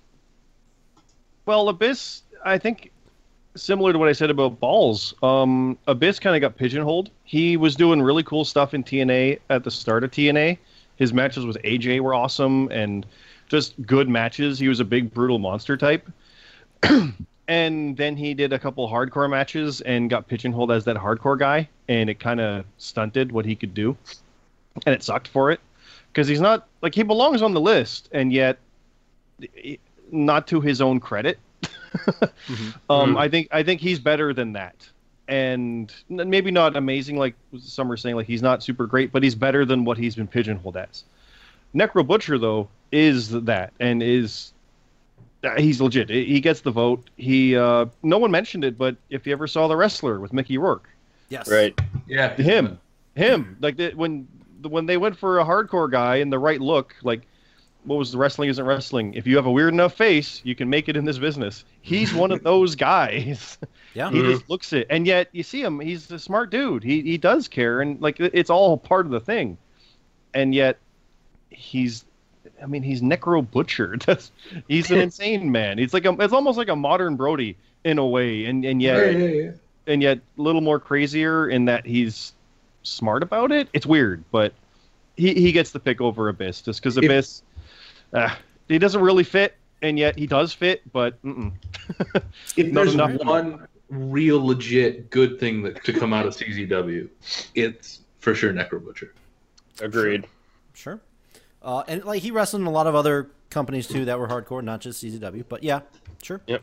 Well, Abyss, I think, similar to what I said about Balls, um, Abyss kind of got pigeonholed. He was doing really cool stuff in TNA at the start of TNA. His matches with AJ were awesome and just good matches. He was a big brutal monster type. and then he did a couple hardcore matches and got pigeonholed as that hardcore guy, and it kind of stunted what he could do, and it sucked for it because he's not like he belongs on the list, and yet not to his own credit. um, Mhm. I think I think he's better than that, and maybe not amazing like some are saying. Like he's not super great, but he's better than what he's been pigeonholed as. Necro Butcher though is that and is uh, he's legit. He gets the vote. He uh, no one mentioned it, but if you ever saw the wrestler with Mickey Rourke, Yes. Right. Yeah. him, him, like the, when when they went for a hardcore guy and the right look, like what was the wrestling isn't wrestling. If you have a weird enough face, you can make it in this business. He's one of those guys. Yeah. he just mm-hmm. looks it, and yet you see him. He's a smart dude. He he does care, and like it's all part of the thing. And yet, he's. I mean, he's necro butchered. He's an insane man. He's like a. It's almost like a modern Brody in a way, and and Yeah, yet yeah, yeah. and yet a little more crazier in that he's smart about it. It's weird, but he, he gets the pick over Abyss just because If- Abyss, uh, he doesn't really fit, and yet he does fit. But mm-mm. If Not there's enough. one real legit good thing that to come out of CZW, it's for sure Necro Butcher. Agreed. Sure. Uh, and like he wrestled in a lot of other companies too that were hardcore, not just CZW. But yeah, sure. Yep.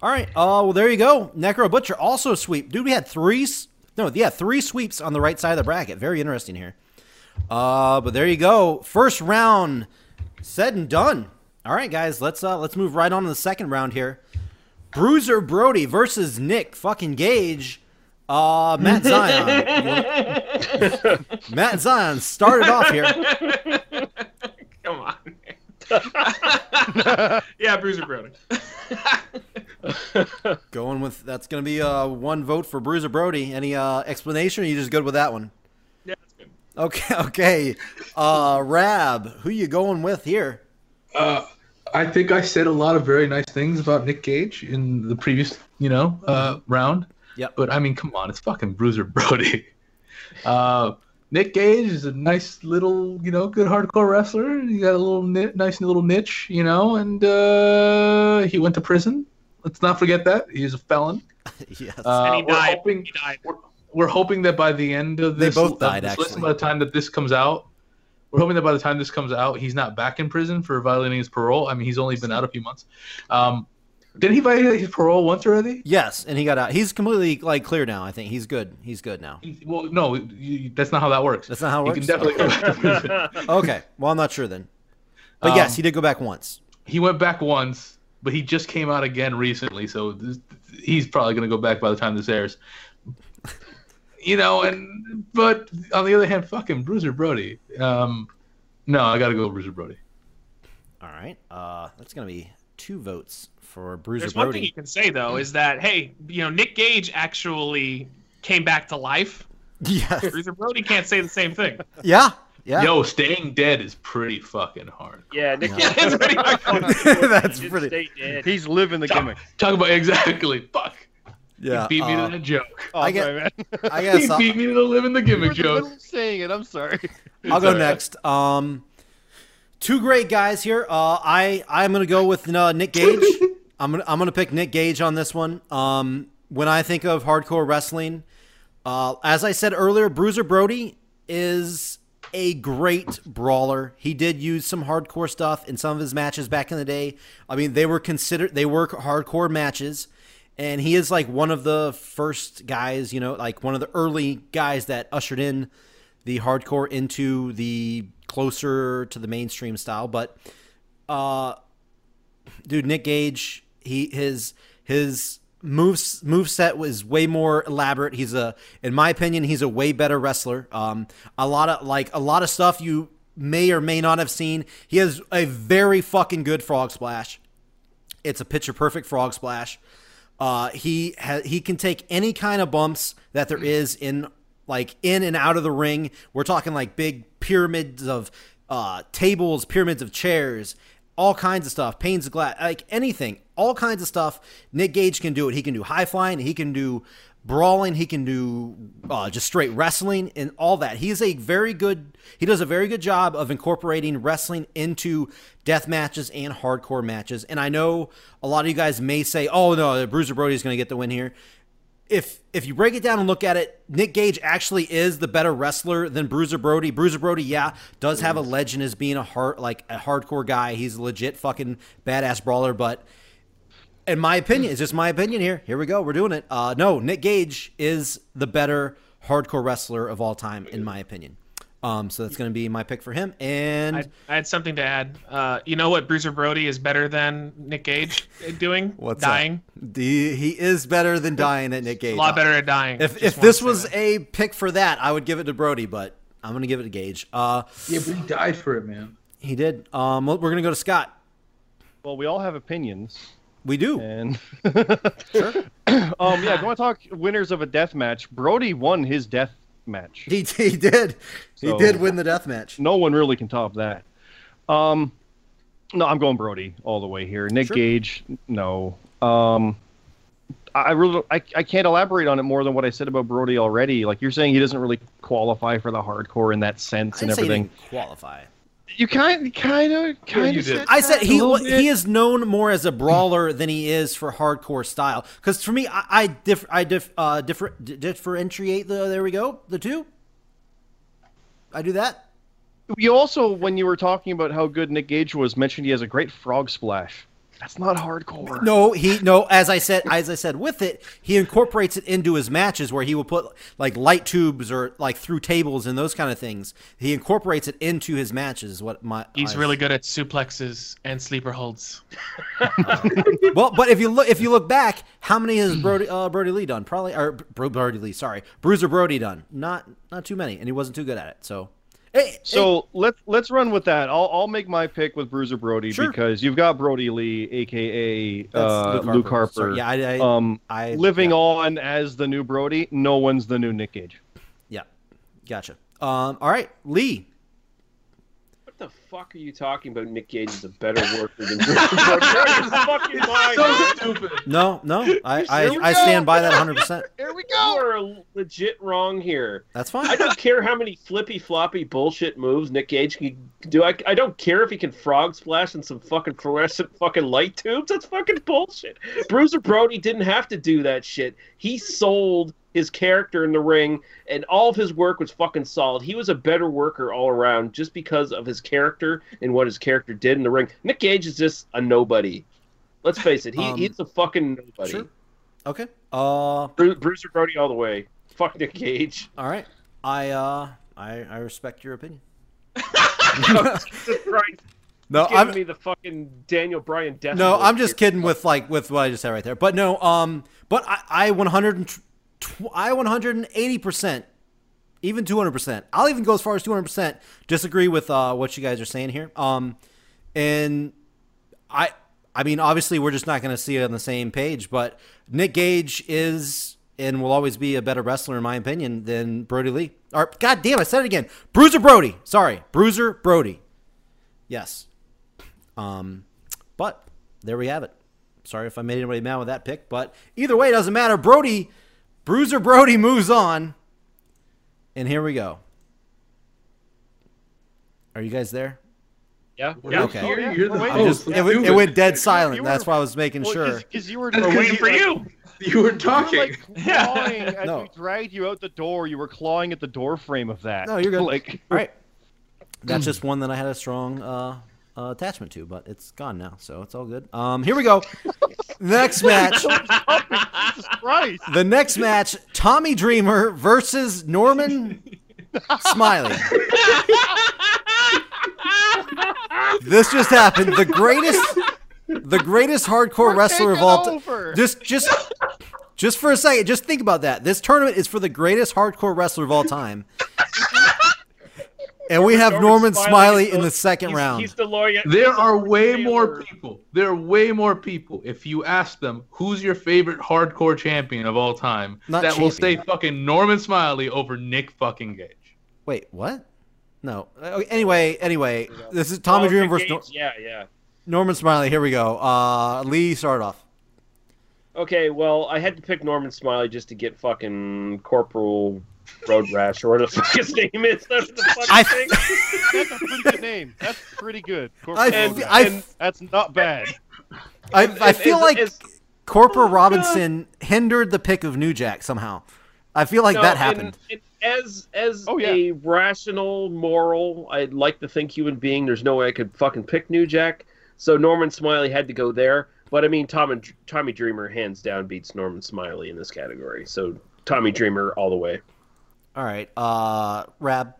All right. Uh, well, there you go. Necro Butcher also sweep. Dude, we had three. S- No, yeah, three sweeps on the right side of the bracket. Very interesting here. Uh, but there you go. First round said and done. All right, guys. Let's uh let's move right on to the second round here. Bruiser Brody versus Nick fucking Gage. Uh, Matt Zion. Matt Zion started off here. Come on. yeah, Bruiser Brody. Going with that's going to be uh, one vote for Bruiser Brody. Any uh, explanation? Or you just good with that one? yeah, that's good. Okay, okay. Uh, Rab, who you going with here? Uh, I think I said a lot of very nice things about Nick Gage in the previous, you know, uh, round. Yeah. But I mean, come on, it's fucking Bruiser Brody. Uh, Nick Gage is a nice little, you know, good hardcore wrestler. He got a little ni- nice little niche, you know, and uh, he went to prison. Let's not forget that he's a felon. yes. Uh, and he we're died. hoping He died. we're, we're hoping that by the end of They this, both of died, this list, by the time that this comes out, we're hoping that by the time this comes out, he's not back in prison for violating his parole. I mean, he's only been out a few months. Um, didn't he violate his parole once already? yes, and he got out. He's completely like clear now. I think he's good. He's good now. Well, no, you, that's not how that works. That's not how it He works. can definitely go back to prison. Okay. Well, I'm not sure then. But yes, Um, he did go back once. He went back once, but he just came out again recently, so this, he's probably going to go back by the time this airs. You know, and but on the other hand, fucking Bruiser Brody. Um, no, I got to go Bruiser Brody. All right. Uh, that's gonna be two votes for Bruiser There's one thing Brody. you can say though is that hey, you know Nick Gage actually came back to life. Yes. Bruiser Brody can't say the same thing. Yeah. Yeah. Yo, staying dead is pretty fucking hard. Yeah, Nick. Yeah. It's pretty That's Just pretty. stay dead. He's living the gimmick. Talk about exactly. Fuck. Yeah. he beat me uh, to that joke. Oh, I get- sorry, man. I He guess I'll, beat me to the living the gimmick were in the middle joke. saying it. I'm sorry. I'll go Sorry. next. Um, two great guys here. Uh, I I'm gonna go with uh, Nick Gage. I'm gonna I'm gonna pick Nick Gage on this one. Um, when I think of hardcore wrestling, uh, as I said earlier, Bruiser Brody is a great brawler. He did use some hardcore stuff in some of his matches back in the day. I mean, they were considered they were hardcore matches. And he is like one of the first guys, you know, like one of the early guys that ushered in the hardcore into the closer to the mainstream style. But uh dude, Nick Gage, he his his moves move set was way more elaborate. He's a in my opinion, he's a way better wrestler. Um a lot of like a lot of stuff you may or may not have seen. He has a very fucking good frog splash. It's a picture perfect frog splash. Uh, he ha- he can take any kind of bumps that there is in like in and out of the ring. We're talking like big pyramids of uh, tables, pyramids of chairs, all kinds of stuff, panes of glass, like anything, all kinds of stuff. Nick Gage can do it. He can do high flying. He can do brawling. He can do uh, just straight wrestling and all that. He is a very good. He does a very good job of incorporating wrestling into death matches and hardcore matches. And I know a lot of you guys may say, "Oh no, Bruiser Brody is going to get the win here." If if you break it down and look at it, Nick Gage actually is the better wrestler than Bruiser Brody. Bruiser Brody, yeah, does have a legend as being a hard like a hardcore guy. He's a legit fucking badass brawler, but in my opinion, it's just my opinion here. Here we go. We're doing it. Uh, no, Nick Gage is the better hardcore wrestler of all time, in my opinion. Um, so that's going to be my pick for him. And I, I had something to add. Uh, you know what Bruiser Brody is better than Nick Gage doing? what's dying. That? The, he is better than dying at Nick Gage. A lot better at dying. If if this was that. a pick for that, I would give it to Brody, but I'm going to give it to Gage. Uh, Yeah, but he died for it, man. he did. Um, we're going to go to Scott. Well, we all have opinions, We do. and sure. um, yeah, if you want to talk winners of a death match, Brody won his death match. He, he did. He did win the death match. No one really can top that. Um, no, I'm going Brody all the way here. Nick Sure. Gage, no. Um, I really, I, I can't elaborate on it more than what I said about Brody already. Like you're saying, he doesn't really qualify for the hardcore in that sense and didn't say he everything. qualify. You kind, kind of, kind you of. did. I said he he is known more as a brawler than he is for hardcore style. Because for me, I I, diff, I diff, uh, differ, d- differentiate the. There we go. The two. I do that. You also, when you were talking about how good Nick Gage was, mentioned he has a great frog splash. That's not hardcore. No, he no. As I said, as I said, with it, he incorporates it into his matches where he will put like light tubes or like through tables and those kind of things. He incorporates it into his matches. What my he's I- really good at suplexes and sleeper holds. well. But if you look, if you look back, how many has Brody uh, Brodie Lee done? Probably or Brodie Lee. Sorry, Bruiser Brody done. Not not too many, and he wasn't too good at it. So, hey, So let's let's run with that. I'll I'll make my pick with Bruiser Brody Sure. because you've got Brodie Lee, aka uh, Luke Harper. Sorry, yeah, I, I, um, I living yeah, on as the new Brody. No one's the new Nick Gage. Yeah, gotcha. Um, all right, Lee. What the fuck are you talking about? Nick Gage is a better worker than Bruiser Brody. You're out of your fucking mind, so stupid. No, no, I, I, I stand by that 100. percent Here we go. You are legit wrong here. That's fine. I don't care how many flippy floppy bullshit moves Nick Gage can do. I, I don't care if he can frog splash in some fucking fluorescent fucking light tubes. That's fucking bullshit. Bruiser Brody didn't have to do that shit. He sold his character in the ring, and all of his work was fucking solid. He was a better worker all around just because of his character and what his character did in the ring. Nick Gage is just a nobody. Let's face it, he, Um, he's a fucking nobody. Sure. Okay. Uh, Bru- Bruiser Brody all the way. Fuck Nick Gage. all right. I uh, I I respect your opinion. No, giving I'm me the fucking Daniel Bryan death. no, I'm just here. kidding with like with what I just said right there. But no, um, but I I 100 I 180 percent, even 200 percent. I'll even go as far as 200 percent. Disagree with uh what you guys are saying here. Um, and I I mean obviously we're just not going to see it on the same page. But Nick Gage is and will always be a better wrestler in my opinion than Brodie Lee. Or God damn, I said it again. Bruiser Brody. Sorry, Bruiser Brody. Yes. Um, but there we have it. Sorry if I made anybody mad with that pick, but either way, it doesn't matter. Brody, Bruiser Brody moves on. And here we go. Are you guys there? Yeah. Yeah, Okay. You're, you're the We're I host. just, it, went- it went dead silent. you That's why I was making sure. because you were, That's waiting you for like- you. You were You talking. were like clawing as No. we dragged you out the door. You were clawing at the door frame of that. No, you're good. Like, All right. That's just one that I had a strong uh, uh, attachment to, but it's gone now, so it's all good. Um, here we go. Next match. The next match: Tommy Dreamer versus Norman Smiley. This just happened. The greatest, the greatest hardcore We're wrestler of all time. Just, just, just for a second, just think about that. This tournament is for the greatest hardcore wrestler of all time. And we have Norman Smiley in the second he's, round. He's the lawyer. There are Lord way Taylor. more people. There are way more people. If you ask them who's your favorite hardcore champion of all time, Not that will champion. say fucking Norman Smiley over Nick fucking Gage. Wait, what? No. Anyway, anyway, this is Tommy Oh, Dreamer versus Nor- Yeah, yeah. Norman Smiley. Here we go. Uh, Lee, start off. Okay, well, I had to pick Norman Smiley just to get fucking Corporal Road Rash or whatever the fuck his name is. That's the fucking I- thing. That's a pretty good name. That's pretty good. I, Corporal And- Road I, Rash. That's not bad. I, And- I feel and- like and- Corporal oh, Robinson hindered the pick of New Jack somehow. I feel like No, that and- happened. and as as Oh, yeah. a rational, moral, I'd like to think human being, there's no way I could fucking pick New Jack. So Norman Smiley had to go there. But I mean, Tom and Tommy Dreamer hands down beats Norman Smiley in this category. So Tommy Dreamer all the way. All right. Uh, Rab.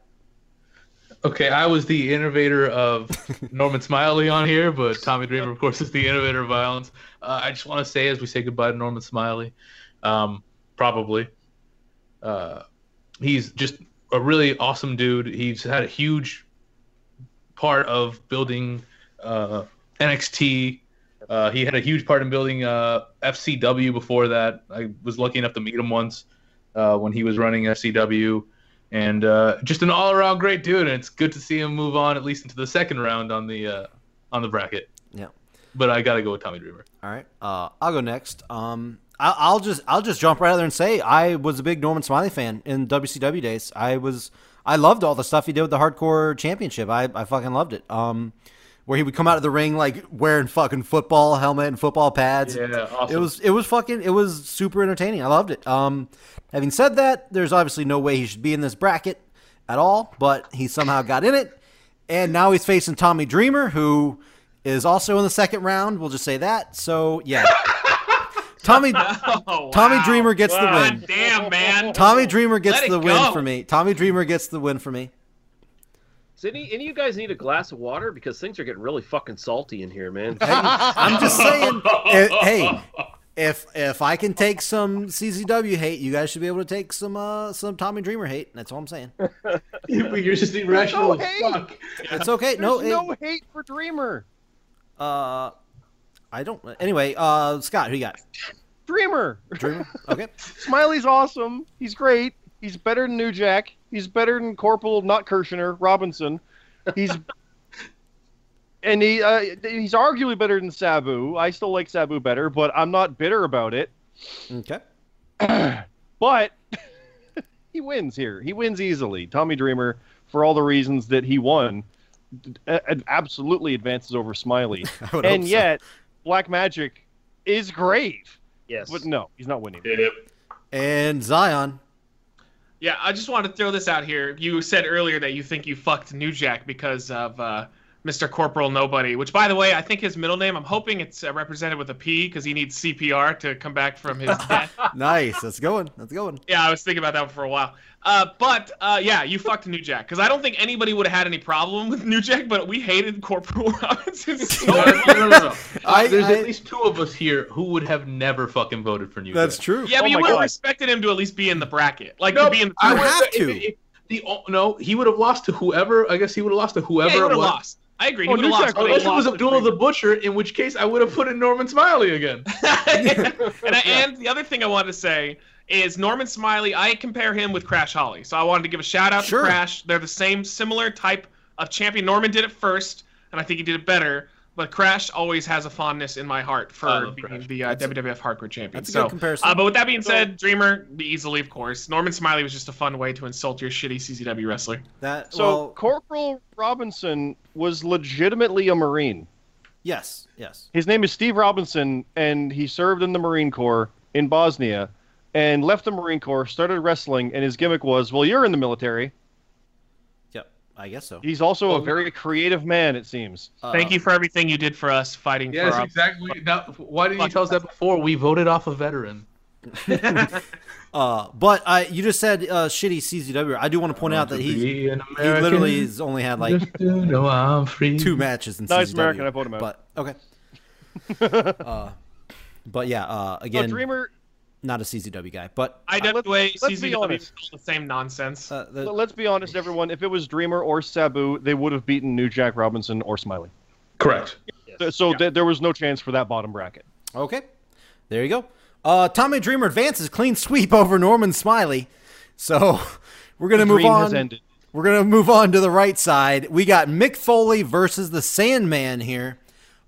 Okay, I was the innovator of Norman Smiley on here, but Tommy Dreamer, of course, is the innovator of violence. Uh, I just want to say, as we say goodbye to Norman Smiley, um, probably, uh, he's just a really awesome dude. He's had a huge part of building uh, NXT. Uh, he had a huge part in building uh, FCW before that. I was lucky enough to meet him once uh, when he was running FCW and uh, just an all-around great dude. And it's good to see him move on at least into the second round on the uh, on the bracket. Yeah. But I gotta go with Tommy Dreamer. All right. Uh, I'll go next. Um, I, I'll just I'll just jump right out there and say I was a big Norman Smiley fan in WCW days. I was I loved all the stuff he did with the Hardcore Championship. I, I fucking loved it. Um, where he would come out of the ring like wearing fucking football helmet and football pads. Yeah, awesome. It was it was fucking it was super entertaining. I loved it. Um, having said that, there's obviously no way he should be in this bracket at all, but he somehow got in it, and now he's facing Tommy Dreamer, who is also in the second round. We'll just say that. So yeah, Tommy Oh, Tommy. Dreamer gets the win. God damn, man. Tommy Dreamer gets the win go. for me. Tommy Dreamer gets the win for me. Does any, any of you guys need a glass of water? Because things are getting really fucking salty in here, man. I'm just saying. eh, hey, if if I can take some CZW hate, you guys should be able to take some uh some Tommy Dreamer hate. That's all I'm saying. You're just irrational No as fuck. It's okay. There's No, no, it- hate for Dreamer. uh, I don't. Anyway, uh, Scott, who you got? Dreamer. Dreamer. Okay. Smiley's awesome. He's great. He's better than New Jack. He's better than Corporal, not Kirchner, Robinson. He's and he uh, he's arguably better than Sabu. I still like Sabu better, but I'm not bitter about it. Okay. But he wins here. He wins easily. Tommy Dreamer, for all the reasons that he won, a- a- absolutely advances over Smiley. And so. yet, Black Magic is great. Yes. But no, he's not winning. And Zion. Yeah, I just want to throw this out here. You said earlier that you think you fucked New Jack because of uh, Mr. Corporal Nobody, which, by the way, I think his middle name, I'm hoping it's uh, represented with a P because he needs CPR to come back from his death. Nice. That's going. That's going. Yeah, I was thinking about that for a while. Uh, but uh, yeah, you fucked New Jack because I don't think anybody would have had any problem with New Jack, but we hated Corporal Robinson so No, much. no, no, no, no. I- There's I- at least two of us here who would have never fucking voted for New That's Jack. That's true. Yeah, but Oh you my would have God. respected him to at least be in the bracket, like No, to be in the. I You would- have if- to. if- the no, he would have lost to whoever. I guess he would have lost to yeah, whoever. he would it have was. lost. I agree. He Oh, would have New lost. Jack he Unless it was lost. Abdullah the Butcher, in which case I would have put in Norman Smiley again. and, I, and the other thing I wanted to say is Norman Smiley. I compare him with Crash Holly, so I wanted to give a shout out Sure. to Crash. They're the same, similar type of champion. Norman did it first, and I think he did it better. But Crash always has a fondness in my heart for being Crash. the uh, That's a- WWF Hardcore Champion. That's a so, good comparison. uh, but with that being said, Dreamer easily, of course. Norman Smiley was just a fun way to insult your shitty CZW wrestler. that So well, Corporal Robinson was legitimately a Marine. yes, yes. His name is Steve Robinson, and he served in the Marine Corps in Bosnia, and left the Marine Corps, started wrestling, and his gimmick was, "Well, you're in the military." Yep. I guess so. He's also a very creative man, it seems. Uh, Thank you for everything you did for us fighting Yes, for our exactly. Now, why didn't you tell us that before? We voted off a veteran. Uh, but I, you just said uh, shitty CZW. I do want to point out that he he literally has only had like just I'm free. two matches in Nice CZW. American, I vote him out. But okay. uh, but yeah, uh, So again, Dreamer, not a CZW guy, but IWA, let's be CZW, honest. all the same nonsense. uh, the, let's be honest, everyone. If it was Dreamer or Sabu, they would have beaten New Jack Robinson or Smiley. Correct. Th- So th- there was no chance for that bottom bracket. Okay, there you go. Uh, Tommy Dreamer advances clean sweep over Norman Smiley. So we're gonna The move on. has ended. We're gonna move on to the right side. We got Mick Foley versus the Sandman here.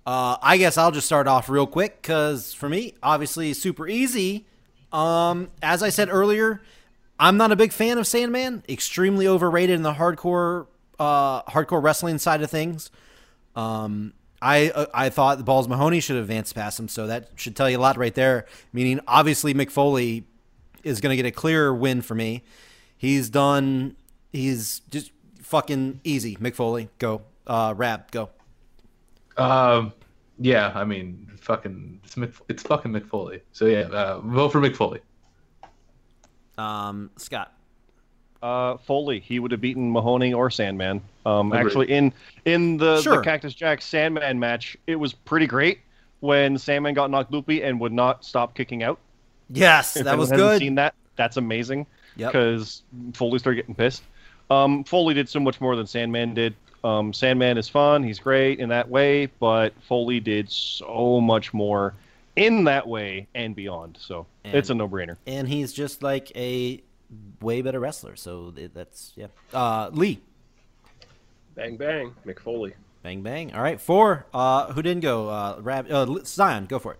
Uh, I guess I'll just start off real quick because for me, obviously, super easy. Um, as I said earlier, I'm not a big fan of Sandman. Extremely overrated in the hardcore, uh, hardcore wrestling side of things. Um, I uh, I thought the Balls Mahoney should advance past him, so that should tell you a lot right there. Meaning, obviously, Mick Foley is going to get a clearer win for me. He's done. He's just fucking easy. Mick Foley, go. Uh, Rab, go. Um, yeah, I mean, fucking, it's, Mc, it's fucking Mick Foley. So yeah, uh, vote for Mick Foley. Um, Scott. Uh, Foley, he would have beaten Mahoney or Sandman. Um, Agreed. actually, in in the, Sure. the Cactus Jack Sandman match, it was pretty great when Sandman got knocked loopy and would not stop kicking out. Yes, If that was good. Seen that? That's amazing. Yep. Because Foley started getting pissed. Um, Foley did so much more than Sandman did. Um, Sandman is fun. He's great in that way, but Foley did so much more in that way and beyond. So And- it's a no-brainer. And he's just like a way better wrestler. So that's yeah. Uh, Lee. Bang bang, Mick Foley. Bang bang. All right, four. Uh, who didn't go? Uh, Rab. Uh, Zion, go for it.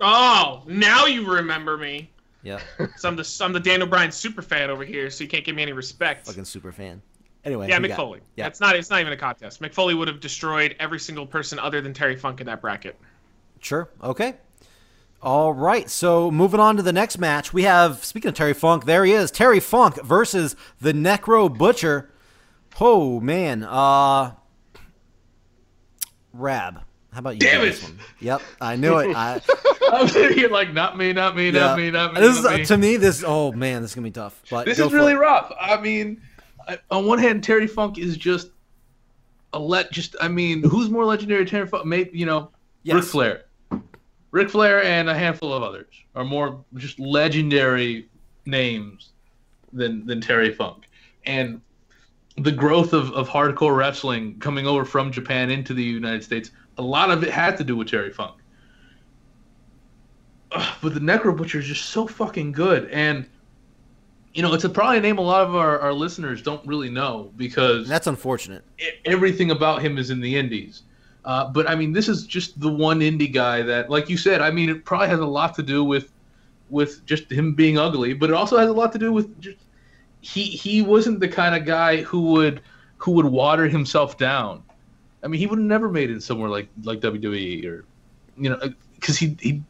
Oh, now you remember me. Yeah, So I'm the I'm the Daniel Bryan super fan over here, so you can't give me any respect. fucking super fan. Anyway, yeah, Mick Foley. Yeah. It's not it's not even a contest. Mick Foley would have destroyed every single person other than Terry Funk in that bracket. Sure. Okay. All right. So moving on to the next match, we have speaking of Terry Funk, there he is, Terry Funk versus the Necro Butcher. Oh man. Uh Rab. How about you? Damn it! one? Yep, I knew it. I, I'm sitting here like, not me, not me, yeah. not me, not me. This is me. to me. This oh man, this is gonna be tough. But This is really rough. I mean, I, on one hand, Terry Funk is just a let. Just I mean, who's more legendary? Terry Funk, maybe you know, Ric Flair, Ric Flair, and a handful of others are more just legendary names than than Terry Funk. And the growth of, of hardcore wrestling coming over from Japan into the United States, a lot of it had to do with Terry Funk. Ugh, but the Necro Butcher is just so fucking good. And, you know, it's a, probably a name a lot of our, our listeners don't really know because That's unfortunate. e- everything about him is in the indies. Uh, but I mean, this is just the one indie guy that, like you said, I mean, it probably has a lot to do with with just him being ugly, but it also has a lot to do with just he he wasn't the kind of guy who would who would water himself down. I mean, he would have never made it somewhere like like WWE or you know because he he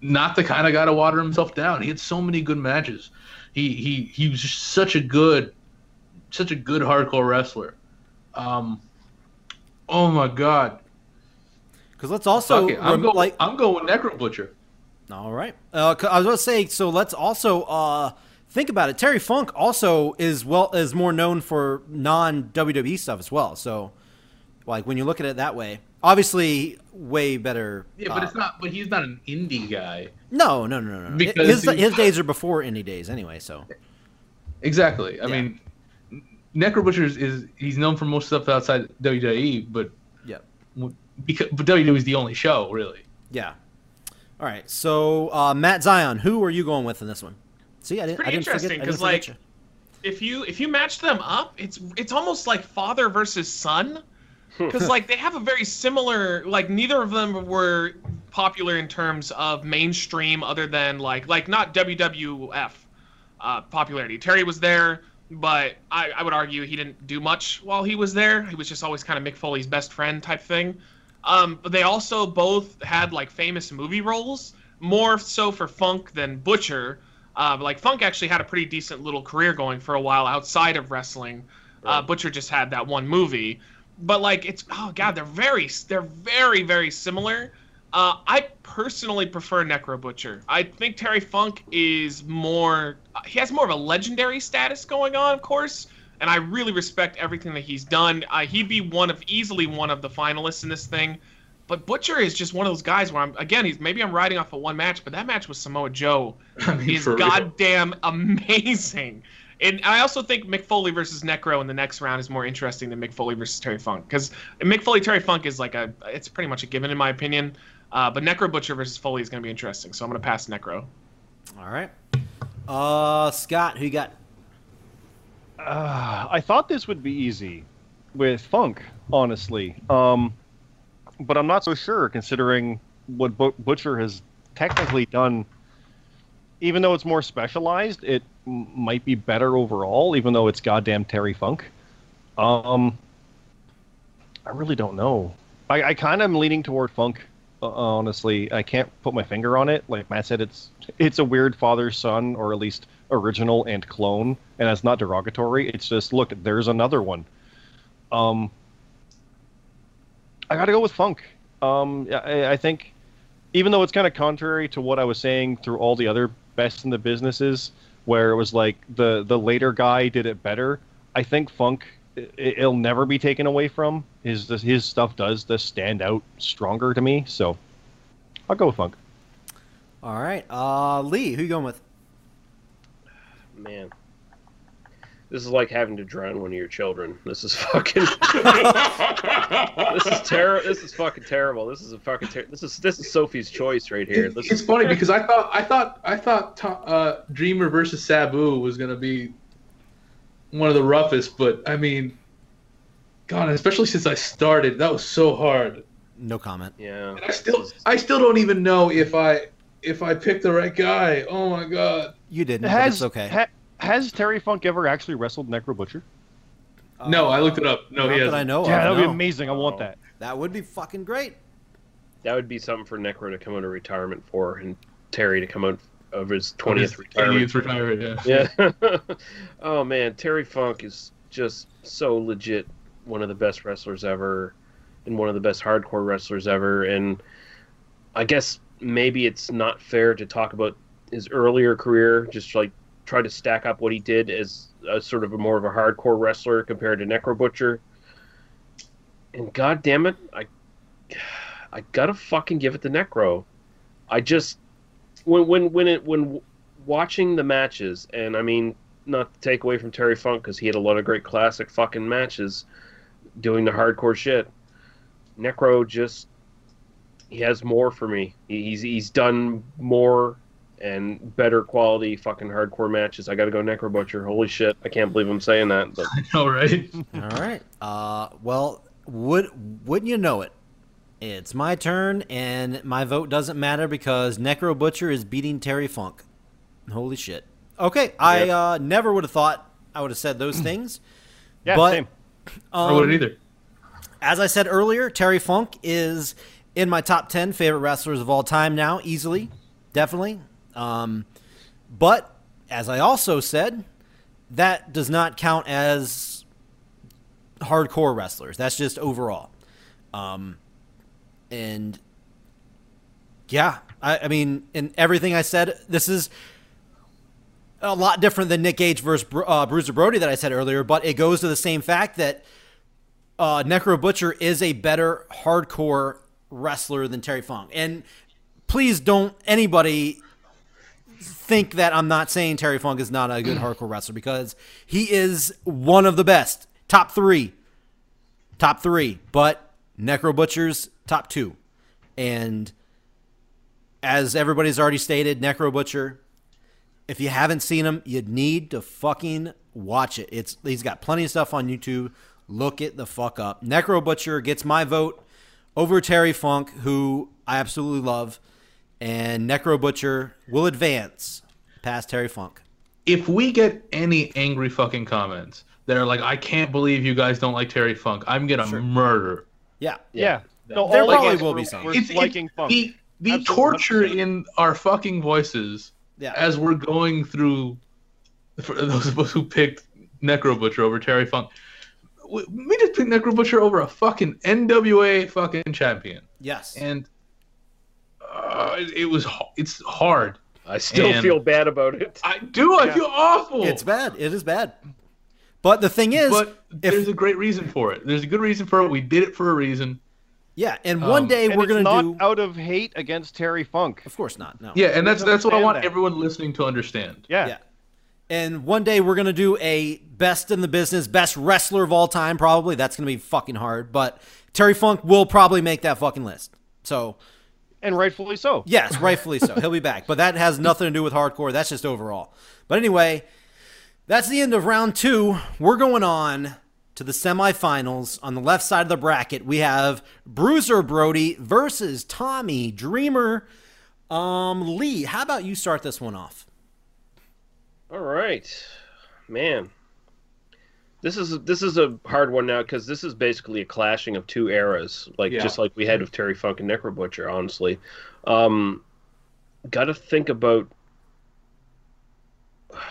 not the kind of guy to water himself down. He had so many good matches. He he he was just such a good such a good hardcore wrestler. Um, oh my god. Because let's also it, I'm going like I'm going Necro Butcher. All right. Uh, I was going to say, so let's also uh, think about it. Terry Funk also is well is more known for non WWE stuff as well. So, like when you look at it that way, obviously way better. Yeah, but uh, it's not. But he's not an indie guy. No, no, no, no, no. Because his he- his days are before indie days anyway. So Exactly. I Yeah. mean, Necro Butcher is, he's known for most stuff outside WWE, but yeah, because but WWE is the only show really. yeah. All right. So uh, Matt Zion, who are you going with in this one? See, I didn't. Pretty I didn't forget- interesting, I didn't 'cause, forget like, you. if you if you match them up, it's it's almost like father versus son, because like they have a very similar like neither of them were popular in terms of mainstream other than like like not WWF uh, popularity. Terry was there, but I, I would argue he didn't do much while he was there. He was just always kind of Mick Foley's best friend type thing. Um, but they also both had like famous movie roles, more so for Funk than Butcher. Uh, like Funk actually had a pretty decent little career going for a while outside of wrestling. Uh, Butcher just had that one movie, but like it's oh god, they're very they're very very similar. Uh, I personally prefer Necro Butcher. I think Terry Funk is more he has more of a legendary status going on, of course, and I really respect everything that he's done. Uh, he'd be one of easily one of the finalists in this thing. But Butcher is just one of those guys where I'm again he's maybe I'm riding off of one match, but that match with Samoa Joe I mean, is real. goddamn amazing. And I also think Mick Foley versus Necro in the next round is more interesting than Mick Foley versus Terry Funk because Mick Foley Terry Funk is like a it's pretty much a given in my opinion. Uh, but Necro Butcher versus Foley is going to be interesting, so I'm going to pass Necro. All right. Uh, Scott, who you got? Uh, I thought this would be easy with Funk, honestly. Um, but I'm not so sure considering what Butcher has technically done. Even though it's more specialized, it m- might be better overall. Even though it's goddamn Terry Funk. Um, I really don't know. I, I kind of am leaning toward Funk. Uh, honestly, I can't put my finger on it. Like Matt said, it's it's a weird father son, or at least original and clone, and that's not derogatory. It's just look, there's another one. Um, I got to go with Funk. Um, I, I think, even though it's kind of contrary to what I was saying through all the other best in the businesses, where it was like the the later guy did it better. I think Funk it, it'll never be taken away from. His his stuff does just stand out stronger to me. So I'll go with Funk. All right. Uh, Lee, who you going with? Man. This is like having to drown one of your children. This is fucking. this is terrible. This is fucking terrible. This is a fucking. Ter- this is this is Sophie's choice right here. This it's is funny because I thought I thought I thought uh, Dreamer versus Sabu was gonna be one of the roughest, but I mean, God, especially since I started, that was so hard. No comment. yeah. And I still I still don't even know if I if I picked the right guy. Oh my God. You didn't. but Has it's okay. ha- has Terry Funk ever actually wrestled Necro Butcher? no, I looked it up. No, Not he that hasn't. I know yeah, that would be amazing. I want Oh. that. That would be fucking great. That would be something for Necro to come out of retirement for, and Terry to come out of his His twentieth retirement. 20th retirement, yeah. Yeah. oh man, Terry Funk is just so legit one of the best wrestlers ever and one of the best hardcore wrestlers ever and I guess maybe it's not fair to talk about his earlier career just like try to stack up what he did as a sort of a more of a hardcore wrestler compared to Necro Butcher. And god damn it, I I got to fucking give it to Necro. I just when when when it when watching the matches, and I mean, not to take away from Terry Funk because he had a lot of great classic fucking matches doing the hardcore shit. Necro just he has more for me. He- He's he's done more and better quality fucking hardcore matches. I got to go Necro Butcher. Holy shit! I can't believe I'm saying that. But I know, right? All right. Uh, well, would wouldn't you know it? It's my turn, and my vote doesn't matter because Necro Butcher is beating Terry Funk. Holy shit. Okay, I Yep. uh, never would have thought I would have said those things. Yeah, But- same. I wouldn't Um, either. As I said earlier, Terry Funk is in my top 10 favorite wrestlers of all time now, easily. Definitely. Um, but, as I also said, that does not count as hardcore wrestlers. That's just overall. Um, and, yeah, I, I mean, in everything I said, this is a lot different than Nick Gage versus uh, Bruiser Brody that I said earlier, but it goes to the same fact that uh, Necro Butcher is a better hardcore wrestler than Terry Funk. And please don't anybody think that I'm not saying Terry Funk is not a good hardcore wrestler because he is one of the best. Top three. Top three. But Necro Butcher's top two. And as everybody's already stated, Necro Butcher, if you haven't seen him, you need to fucking watch it. It's he's got plenty of stuff on YouTube. Look it the fuck up. Necro Butcher gets my vote over Terry Funk, who I absolutely love, and Necro Butcher will advance past Terry Funk. If we get any angry fucking comments that are like, I can't believe you guys don't like Terry Funk, I'm gonna murder. Yeah. Yeah. No, There all probably of will be some. It's- liking it's funk. The, the Absolutely. torture in our fucking voices Yeah. as we're going through for those of us who picked Necro Butcher over Terry Funk. We, we just picked Necro Butcher over a fucking NWA fucking champion, yes. and uh, it, it was it's hard. I still And- feel bad about it. I do. I Yeah. feel awful. it's bad. It is bad. But the thing is, but if- there's a great reason for it. There's a good reason for it. We did it for a reason. yeah, and one Um, day And we're gonna do not do. out of hate against Terry Funk. Of course not. No. Yeah, and that's that's what I want that. everyone listening to understand. Yeah. Yeah. And one day we're gonna do a best in the business, best wrestler of all time. Probably that's gonna be fucking hard, but Terry Funk will probably make that fucking list. So And rightfully so. yes, rightfully so. He'll be back, but that has nothing to do with hardcore. That's just overall. But anyway, that's the end of round two. We're going on to the semifinals. On the left side of the bracket, we have Bruiser Brody versus Tommy Dreamer. Um, Lee, how about you start this one off? All right, man. This is this is a hard one now because this is basically a clashing of two eras, like Yeah. just like we had with Terry Funk and Necro Butcher. Honestly, um, got to think about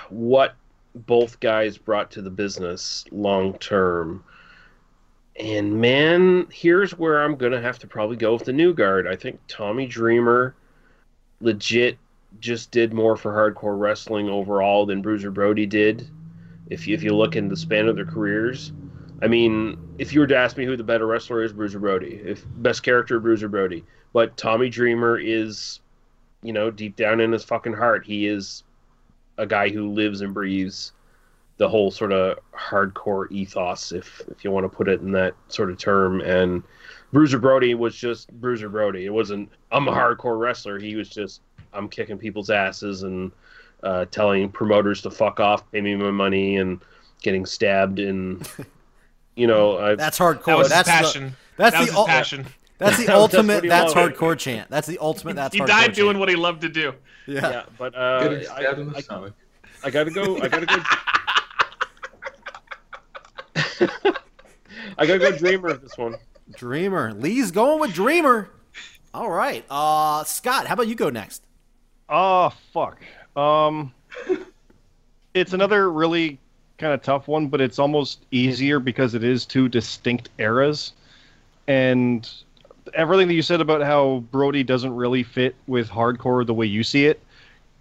what both guys brought to the business long term. And man, here's where I'm gonna have to probably go with the new guard. I think Tommy Dreamer, legit just did more for hardcore wrestling overall than Bruiser Brody did. If you, if you look in the span of their careers, I mean, if you were to ask me who the better wrestler is, Bruiser Brody. If best character, Bruiser Brody. But Tommy Dreamer is, you know, deep down in his fucking heart, he is a guy who lives and breathes the whole sort of hardcore ethos, if if you want to put it in that sort of term. And Bruiser Brody was just Bruiser Brody. It wasn't I'm a hardcore wrestler. He was just I'm kicking people's asses and uh, telling promoters to fuck off, pay me my money, and getting stabbed. And you know, I, That's hardcore. That was that's passion. The, that's that was the his ul- passion. That's the That's ultimate. he That's wanted. hardcore chant. That's the ultimate. That's he hardcore died chant. doing what he loved to do. Yeah. yeah, but uh, Getting stabbed I, in the I, stomach. I gotta go. I gotta go. I gotta go Dreamer of this one. Dreamer. Lee's going with Dreamer. All right. Uh, Scott, how about you go next? Oh fuck. Um, it's another really kind of tough one, but it's almost easier because it is two distinct eras, and everything that you said about how Brody doesn't really fit with hardcore the way you see it,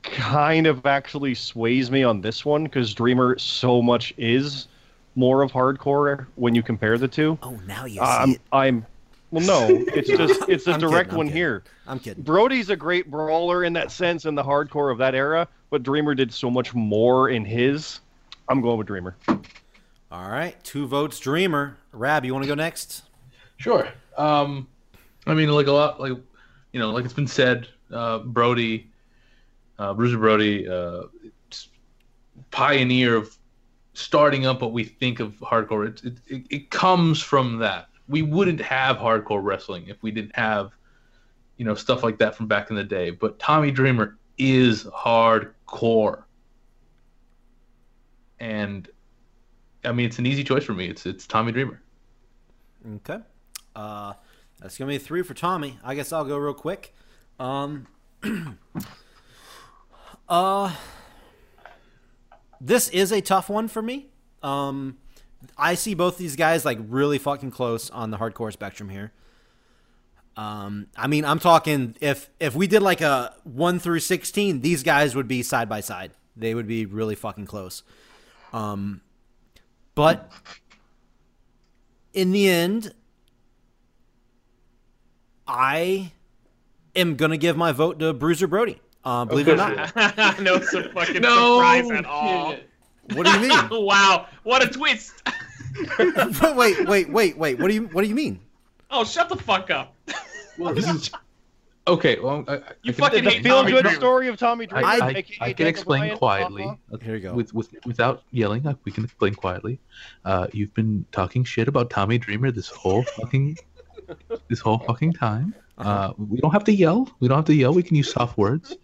kind of actually sways me on this one because Dreamer so much is more of hardcore when you compare the two. Oh, now you see I'm, it. I'm, well, no, it's just it's a I'm direct kidding, I'm one kidding. here. I'm kidding. Brody's a great brawler in that sense in the hardcore of that era, but Dreamer did so much more in his. I'm going with Dreamer. All right. Two votes, Dreamer. Rab, you want to go next? Sure. Um, I mean, like a lot, like you know, like it's been said, uh, Brody, uh, Bruiser Brody, uh, pioneer of starting up what we think of hardcore. It, it, it, it comes from that. We wouldn't have hardcore wrestling if we didn't have, you know, stuff like that from back in the day. But Tommy Dreamer is hardcore, and I mean, it's an easy choice for me. It's it's Tommy Dreamer. Okay. Uh, that's gonna be three for Tommy. I guess I'll go real quick. Um, uh, this is a tough one for me. Um, I see both these guys like really fucking close on the hardcore spectrum here. Um, I mean, I'm talking if if we did like a one through sixteen, these guys would be side by side. They would be really fucking close. Um, but in the end, I am gonna give my vote to Bruiser Brody. Uh, believe it or not. no su- fucking No surprise at all. Shit. What do you mean? wow, what a twist! wait, wait, wait, wait. What do you What do you mean? Oh, shut the fuck up! Well, this is okay. Well, I, I, You I can- fucking The feel Tommy good Dreamer. story of Tommy Dreamer. I, aka I can explain Bryan. quietly. Uh-huh. Here you go. With, with without yelling, like we can explain quietly. Uh, you've been talking shit about Tommy Dreamer this whole fucking this whole fucking time. Uh, we don't have to yell. We don't have to yell. We can use soft words.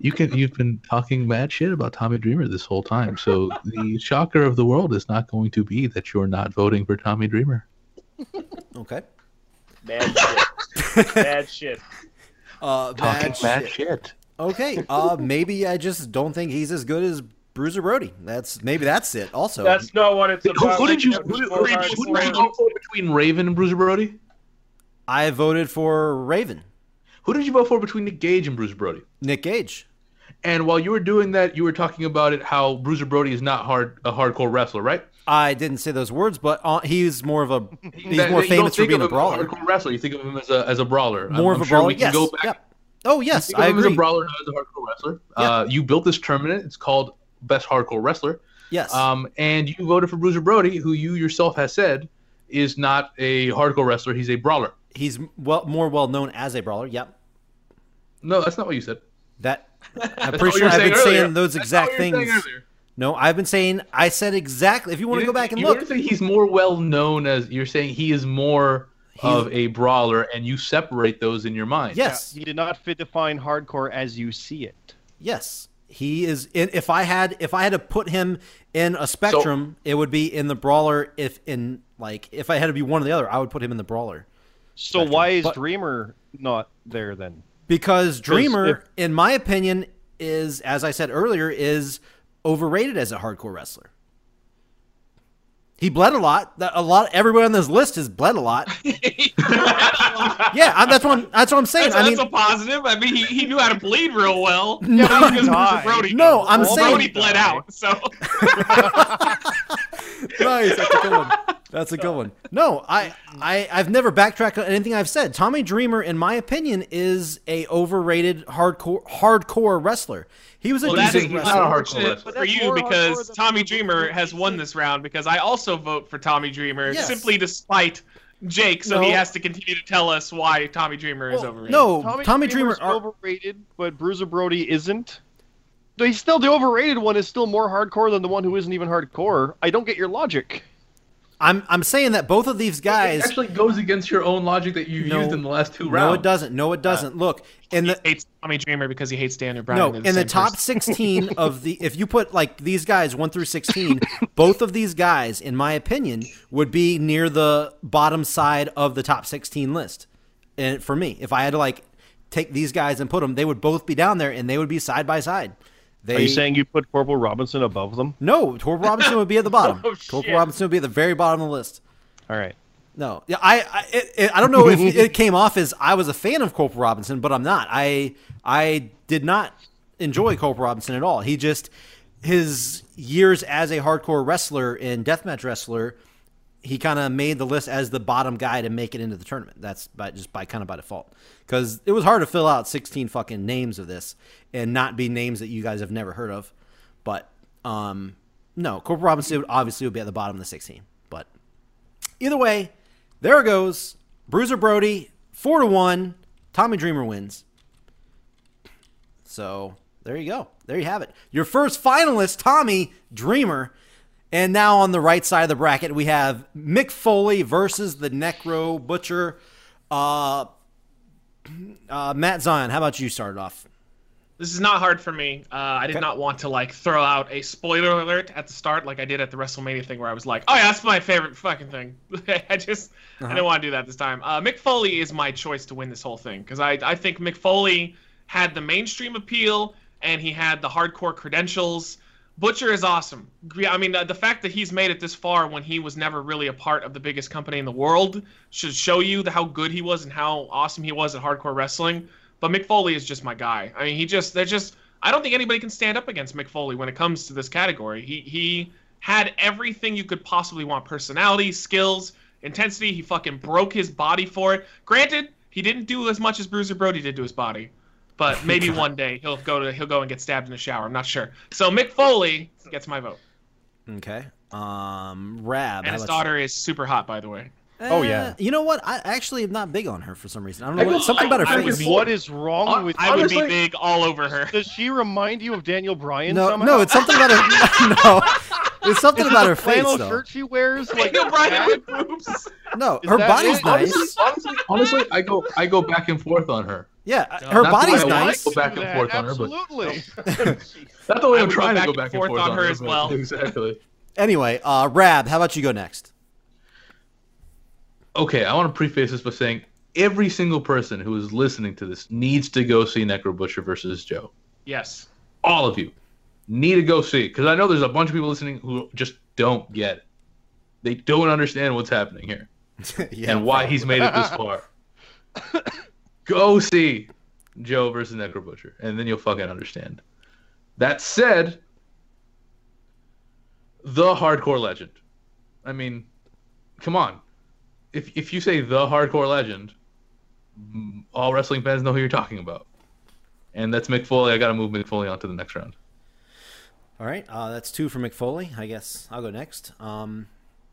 You can. You've been talking mad shit about Tommy Dreamer this whole time. So the shocker of the world is not going to be that you're not voting for Tommy Dreamer. Okay. Mad shit. Mad shit. Uh, Talking bad mad shit. shit. Okay. Uh, maybe I just don't think he's as good as Bruiser Brody. That's maybe that's it. Also, That's not what it's Who, about. who did you? It's Who, did- more who did- hardcore. who you vote between Raven and Bruiser Brody? I voted for Raven, Who did you vote for between Nick Gage and Bruiser Brody? Nick Gage. And while you were doing that, you were talking about it how Bruiser Brody is not hard a hardcore wrestler, right? I didn't say those words, but uh, he's more of a he's That- more famous for being a brawler. hardcore wrestler. You think of him as a as a brawler. More I'm, of a I'm sure brawler. We can Yes. go back. Yep. Oh yes, I him as a brawler, not as a hardcore wrestler. Uh, you built this tournament. It's called Best Hardcore Wrestler. Yes. Um, and you voted for Bruiser Brody, who you yourself has said is not a hardcore wrestler. He's a brawler. he's well more well known as a brawler. Yep. No, that's not what you said. That I'm That's pretty sure I've been earlier. saying those That's exact not what things. saying. No, I've been saying I said exactly. If you want to go back and you look, didn't say he's more well known as you're saying he is more of a brawler, and you separate those in your mind. yes, He did not fit define hardcore as you see it. yes, he is. In, if I had if I had to put him in a spectrum, it would be in the brawler. If in like if I had to be one or the other, I would put him in the brawler. So Spectrum. why is But- Dreamer not there then? Because Dreamer, if- in my opinion, is as I said earlier, is overrated as a hardcore wrestler. He bled a lot. That- A lot. Everybody on this list has bled a lot. Yeah, I, that's what I'm, that's what I'm saying. That's, I mean, that's a positive. I mean, he, he knew how to bleed real well. No, Not because Brody. No. I'm Well, saying- Brody bled out. So nice. That's a good one. That's a good one. No, I, I, I've never backtracked on anything I've said. Tommy Dreamer, in my opinion, is a overrated hardcore hardcore wrestler. He was a well, decent is he's wrestler. not a hardcore unfortunate for That's you because Tommy Dreamer has won this round because I also vote for Tommy Dreamer Yes. simply despite Jake, so he has to continue to tell us why Tommy Dreamer is oh, overrated. no, Tommy, Dreamer. Dreamer's are- overrated, but Bruiser Brody isn't. Though He's still the overrated one is still more hardcore than the one who isn't even hardcore. I don't get your logic. I'm, I'm saying that both of these It guys. actually goes against your own logic that you No. used in the last two rounds. No, it doesn't. No, it doesn't. Uh, Look in he the hates Tommy Dreamer because he hates Daniel Bryan. no They're in the top person. 16 of the if you put like these guys 1 through 16 both of these guys in my opinion would be near the bottom side of the top 16 list and for me if i had to like take these guys and put them they would both be down there and they would be side by side they Are you saying you put Corporal Robinson above them? no Corporal Robinson would be at the bottom Oh, shit. Robinson would be at the very bottom of the list All right. no, yeah, I I, it, it, I don't know if it came off as I was a fan of Corporal Robinson, but I'm not. I I did not enjoy Corporal Robinson at all. He just his years as a hardcore wrestler and deathmatch wrestler, he kind of made the list as the bottom guy to make it into the tournament. That's by just by kind of by default because it was hard to fill out 16 fucking names of this and not be names that you guys have never heard of. But um, no, Corporal Robinson obviously would be at the bottom of the 16, but. Either way, there it goes. Bruiser Brody, four to one. Tommy Dreamer wins. So there you go. There you have it. Your first finalist, Tommy Dreamer. And now on the right side of the bracket, we have Mick Foley versus the Necro Butcher. Uh, uh, Matt Zion, how about you start it off? This is not hard for me. Uh, I did Okay. not want to like throw out a spoiler alert at the start like I did at the WrestleMania thing where I was like, "Oh yeah, that's my favorite fucking thing." I just I didn't want to do that this time. Uh, Mick Foley is my choice to win this whole thing because I I think Mick Foley had the mainstream appeal and he had the hardcore credentials. Butcher is awesome. I mean, the, the fact that he's made it this far when he was never really a part of the biggest company in the world should show you the, how good he was and how awesome he was at hardcore wrestling. But Mick Foley is just my guy. I mean, he just they're just I don't think anybody can stand up against Mick Foley when it comes to this category. He he had everything you could possibly want: personality, skills, intensity. He fucking broke his body for it. Granted, he didn't do as much as Bruiser Brody did to his body, but maybe one day he'll go to he'll go and get stabbed in the shower. I'm not sure. So Mick Foley gets my vote, Okay. Um, Rab. and his daughter is super hot, by the way. Oh, Eh, yeah. You know what? I actually am not big on her for some reason. I don't know. go- What, something I- about her I face. was- What is wrong I- with I would Honestly- be big all over her. Does she remind you of Daniel Bryan No, somehow? no, it's something about her. no, it's something Is it about the her face flannel though. shirt she wears. Like Daniel Bryan with boobs. No, Is her body's it? nice. Honestly, honestly, honestly, I go I go back and forth on her. Yeah, her That's body's why I nice. Go back and That, forth on her, but Absolutely. that's the way I I'm trying to go back and forth forth on her as well. Exactly. Anyway, uh, Rab, how about you go next? Okay, I want to preface this by saying every single person who is listening to this needs to go see Necro Butcher versus Joe. Yes. All of you need to go see because I know there's a bunch of people listening who just don't get it. They don't understand what's happening here yeah, and why he's made it this far. Go see Joe versus Necro Butcher, and then you'll fucking understand. That said, the hardcore legend. I mean, come on. If if you say the hardcore legend, all wrestling fans know who you're talking about. And that's Mick Foley. I got to move Mick Foley on to the next round. All right, uh, that's two for Mick Foley. I guess I'll go next. Um,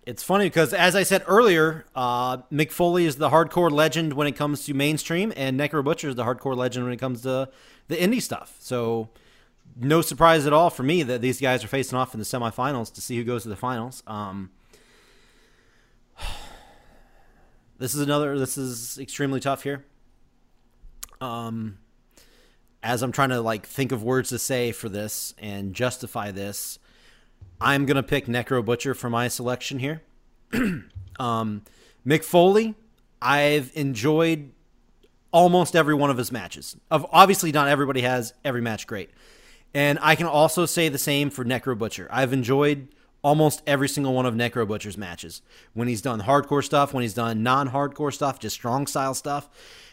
it's funny because, as I said earlier, uh, Mick Foley is the hardcore legend when it comes to mainstream, and Necro Butcher is the hardcore legend when it comes to the indie stuff. So, no surprise at all for me that these guys are facing off in the semifinals to see who goes to the finals. Um, this is another. This is extremely tough here. Um, as I'm trying to like think of words to say for this and justify this, I'm gonna pick Necro Butcher for my selection here. um, Mick Foley, I've enjoyed almost every one of his matches. Of obviously not everybody has every match great, and I can also say the same for Necro Butcher. I've enjoyed almost every single one of Necro Butcher's matches. When he's done hardcore stuff, when he's done non-hardcore stuff, just strong style stuff,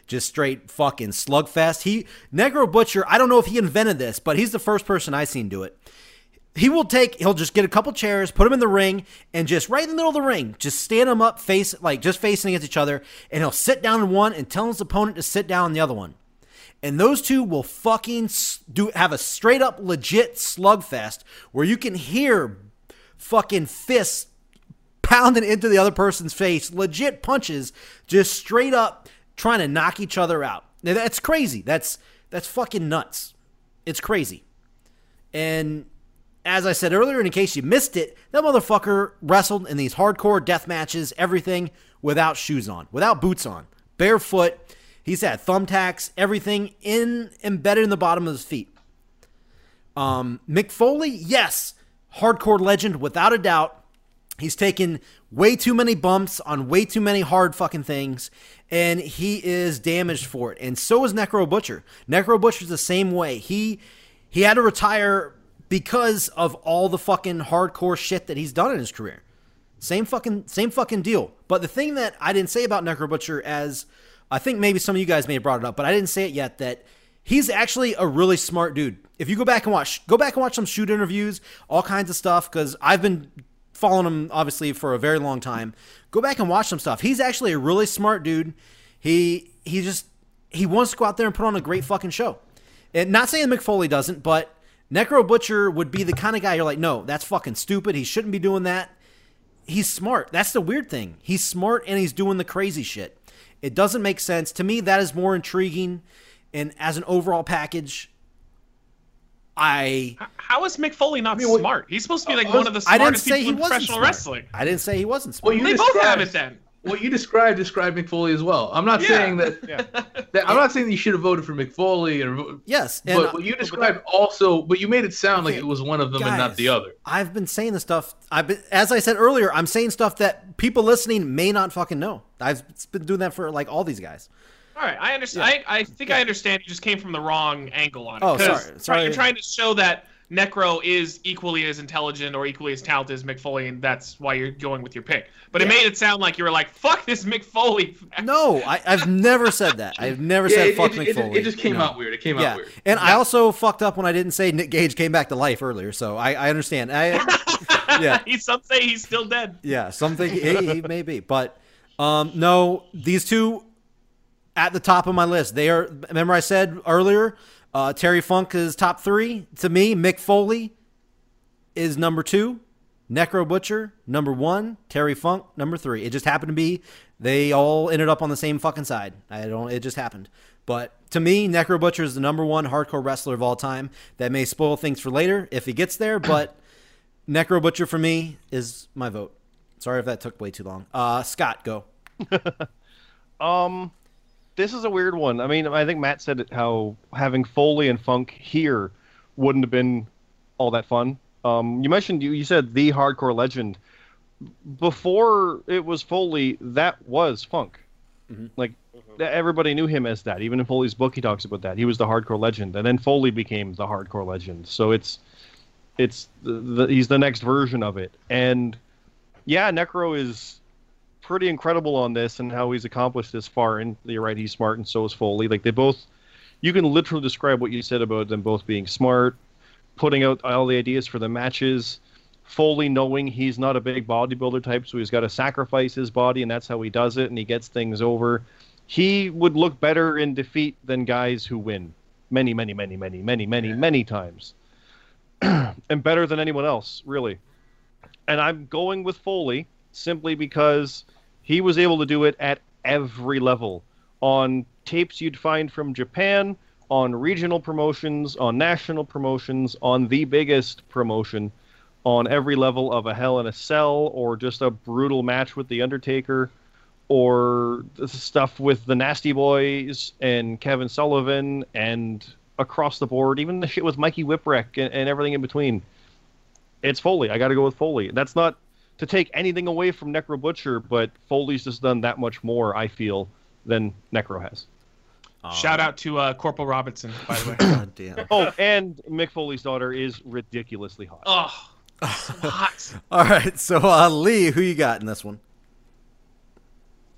just straight fucking slugfest. He Necro Butcher, I don't know if he invented this, but he's the first person I seen do it. He will take he'll just get a couple chairs, put them in the ring, and just right in the middle of the ring, just stand them up face like just facing against each other, and he'll sit down in one and tell his opponent to sit down in the other one. And those two will fucking do have a straight up legit slugfest where you can hear fucking fists pounding into the other person's face, legit punches, just straight up trying to knock each other out. Now, that's crazy. That's that's fucking nuts. It's crazy. And as I said earlier, in case you missed it, that motherfucker wrestled in these hardcore death matches, everything without shoes on, without boots on, barefoot. He's had thumbtacks, everything in embedded in the bottom of his feet. Um, Mick Foley, yes, hardcore legend without a doubt. He's taken way too many bumps on way too many hard fucking things, and he is damaged for it. And so is Necro Butcher. Necro Butcher's the same way. He he had to retire because of all the fucking hardcore shit that he's done in his career. Same fucking same fucking deal. But the thing that I didn't say about Necro Butcher as I think maybe some of you guys may have brought it up, but I didn't say it yet that he's actually a really smart dude. If you go back and watch go back and watch some shoot interviews, all kinds of stuff cuz I've been following him obviously for a very long time. Go back and watch some stuff. He's actually a really smart dude. He he just he wants to go out there and put on a great fucking show. And not saying Mick Foley doesn't, but Necro Butcher would be the kind of guy you're like, no, that's fucking stupid. He shouldn't be doing that. He's smart. That's the weird thing. He's smart and he's doing the crazy shit. It doesn't make sense. To me, that is more intriguing. And as an overall package, I. How is Mick Foley not I mean, what- smart? He's supposed to be like I was- one of the I didn't smartest say people he in professional smart. wrestling. I didn't say he wasn't smart. Well, you They both have it then. What you described described Mick Foley as well. I'm not Yeah. saying that, Yeah. that I'm not saying that you should have voted for Mick Foley or yes, and but what you described also but you made it sound like it was one of them and not the other. I've been saying this stuff. I've been, as I said earlier, I'm saying stuff that people listening may not fucking know. I've been doing that for like all these guys. All right, I understand. I, I think I understand. You just came from the wrong angle on it. Oh, 'Cause sorry, sorry. You're trying to show that Necro is equally as intelligent or equally as talented as Mick Foley, and that's why you're going with your pick. But it made it sound like you were like, "Fuck this Mick Foley." No, I, I've never said that. I've never Yeah, said it, fuck it, Mick it, Foley. it just came No. out weird. It came Yeah, out weird. and I also fucked up when I didn't say Nick Gage came back to life earlier. So I, I understand. I Yeah. he, some say he's still dead. yeah, something he, he may be, but um, no, these two at the top of my list. They are. Remember I said earlier, uh, Terry Funk is top three to me. Mick Foley is number two. Necro Butcher number one. Terry Funk number three. It just happened to be they all ended up on the same fucking side. I don't. It just happened. But to me, Necro Butcher is the number one hardcore wrestler of all time. That may spoil things for later if he gets there, but Necro Butcher for me is my vote. Sorry if that took way too long. Uh, Scott, go. Um, this is a weird one. I mean, I think Matt said how having Foley and Funk here wouldn't have been all that fun. Um, you mentioned you, you said the hardcore legend. Before it was Foley, that was Funk. Like th- everybody knew him as that. Even in Foley's book, he talks about that. He was the hardcore legend, and then Foley became the hardcore legend. So it's it's the, the, he's the next version of it. And yeah, Necro is pretty incredible on this and how he's accomplished this far. And you're right, he's smart, and so is Foley. Like they both, you can literally describe what you said about them both being smart, putting out all the ideas for the matches. Foley knowing he's not a big bodybuilder type, so he's got to sacrifice his body, and that's how he does it, and he gets things over. He would look better in defeat than guys who win many, many, many, many, many, many, many times, and better than anyone else, really. And I'm going with Foley simply because he was able to do it at every level on tapes you'd find from Japan, on regional promotions, on national promotions, on the biggest promotion, on every level of a Hell in a Cell or just a brutal match with The Undertaker or the stuff with the Nasty Boys and Kevin Sullivan and across the board, even the shit with Mikey Whipwreck and, and everything in between. It's Foley. I got to go with Foley. That's not to take anything away from Necro Butcher, but Foley's just done that much more, I feel, than Necro has. Shout out to uh, Corporal Robinson, by the way. God damn. Oh, and Mick Foley's daughter is ridiculously hot. oh, so hot. All right, so uh, Lee, who you got in this one?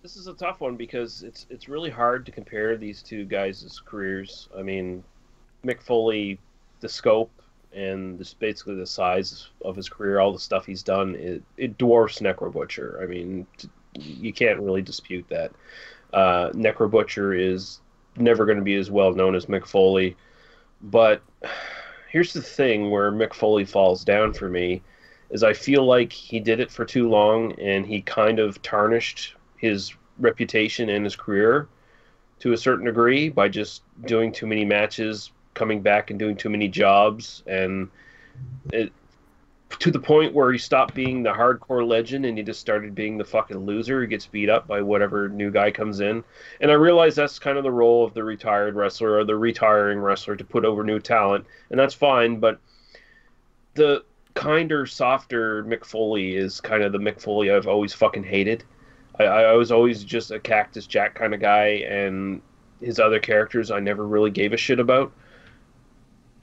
This is a tough one because it's it's really hard to compare these two guys' careers. I mean, Mick Foley, the scope and this basically the size of his career, all the stuff he's done, it, it dwarfs Necro Butcher. I mean, t- you can't really dispute that. Uh, Necro Butcher is never going to be as well known as Mick Foley, but here's the thing where Mick Foley falls down for me is I feel like he did it for too long and he kind of tarnished his reputation and his career to a certain degree by just doing too many matches, coming back and doing too many jobs, and it to the point where he stopped being the hardcore legend and he just started being the fucking loser who gets beat up by whatever new guy comes in. And I realize that's kind of the role of the retired wrestler or the retiring wrestler to put over new talent, and that's fine, but the kinder, softer Mick Foley is kind of the Mick Foley I've always fucking hated. I, I was always just a Cactus Jack kind of guy, and his other characters I never really gave a shit about.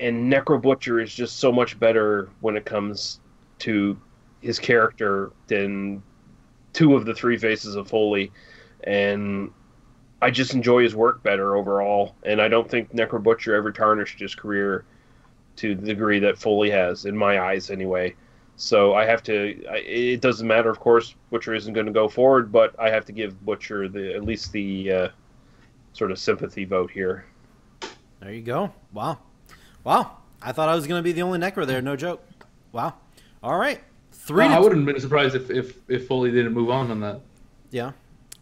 And Necro Butcher is just so much better when it comes to his character than two of the three faces of Foley. And I just enjoy his work better overall. And I don't think Necro Butcher ever tarnished his career to the degree that Foley has, in my eyes anyway. So I have to. I, it doesn't matter, of course. Butcher isn't going to go forward, but I have to give Butcher the at least the uh, sort of sympathy vote here. There you go. Wow. Wow. I thought I was going to be the only necro there. No joke. Wow. All right. Three. I wouldn't have been surprised if, if, if Foley didn't move on on that. Yeah.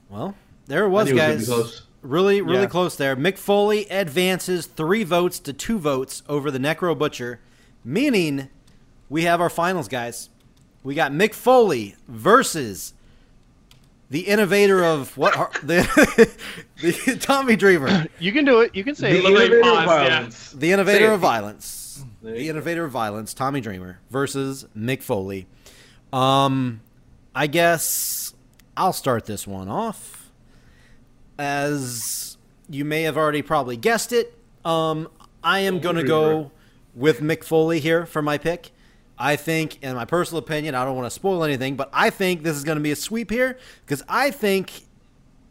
Well, there it was, knew it was guys. Really, really Yeah. close there. Mick Foley advances three votes to two votes over the Necro Butcher. Meaning, we have our finals, guys. We got Mick Foley versus the innovator of what har- the, the Tommy Dreamer, You can do it. You can say The it. Let me innovator of pause, yeah. violence. the innovator of violence, the go. innovator of violence, Tommy Dreamer versus Mick Foley. Um, I guess I'll start this one off. As you may have already probably guessed it, um, I am going to go with Mick Foley here for my pick. I think, in my personal opinion, I don't want to spoil anything, but I think this is going to be a sweep here because I think,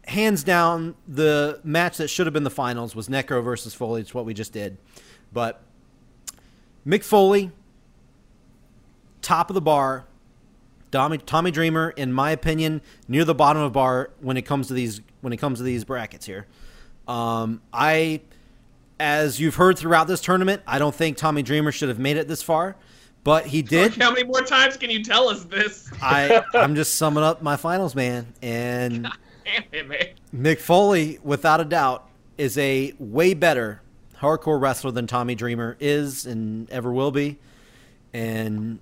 hands down, the match that should have been the finals was Necro versus Foley. It's what we just did. But Mick Foley, top of the bar. Tommy, Tommy Dreamer, in my opinion, near the bottom of bar when it comes to these when it comes to these brackets here. Um, I, as you've heard throughout this tournament, I don't think Tommy Dreamer should have made it this far, but he did. How many more times can you tell us this? I I'm just summing up my finals, man, and Damn it, man. Mick Foley, without a doubt, is a way better hardcore wrestler than Tommy Dreamer is and ever will be. And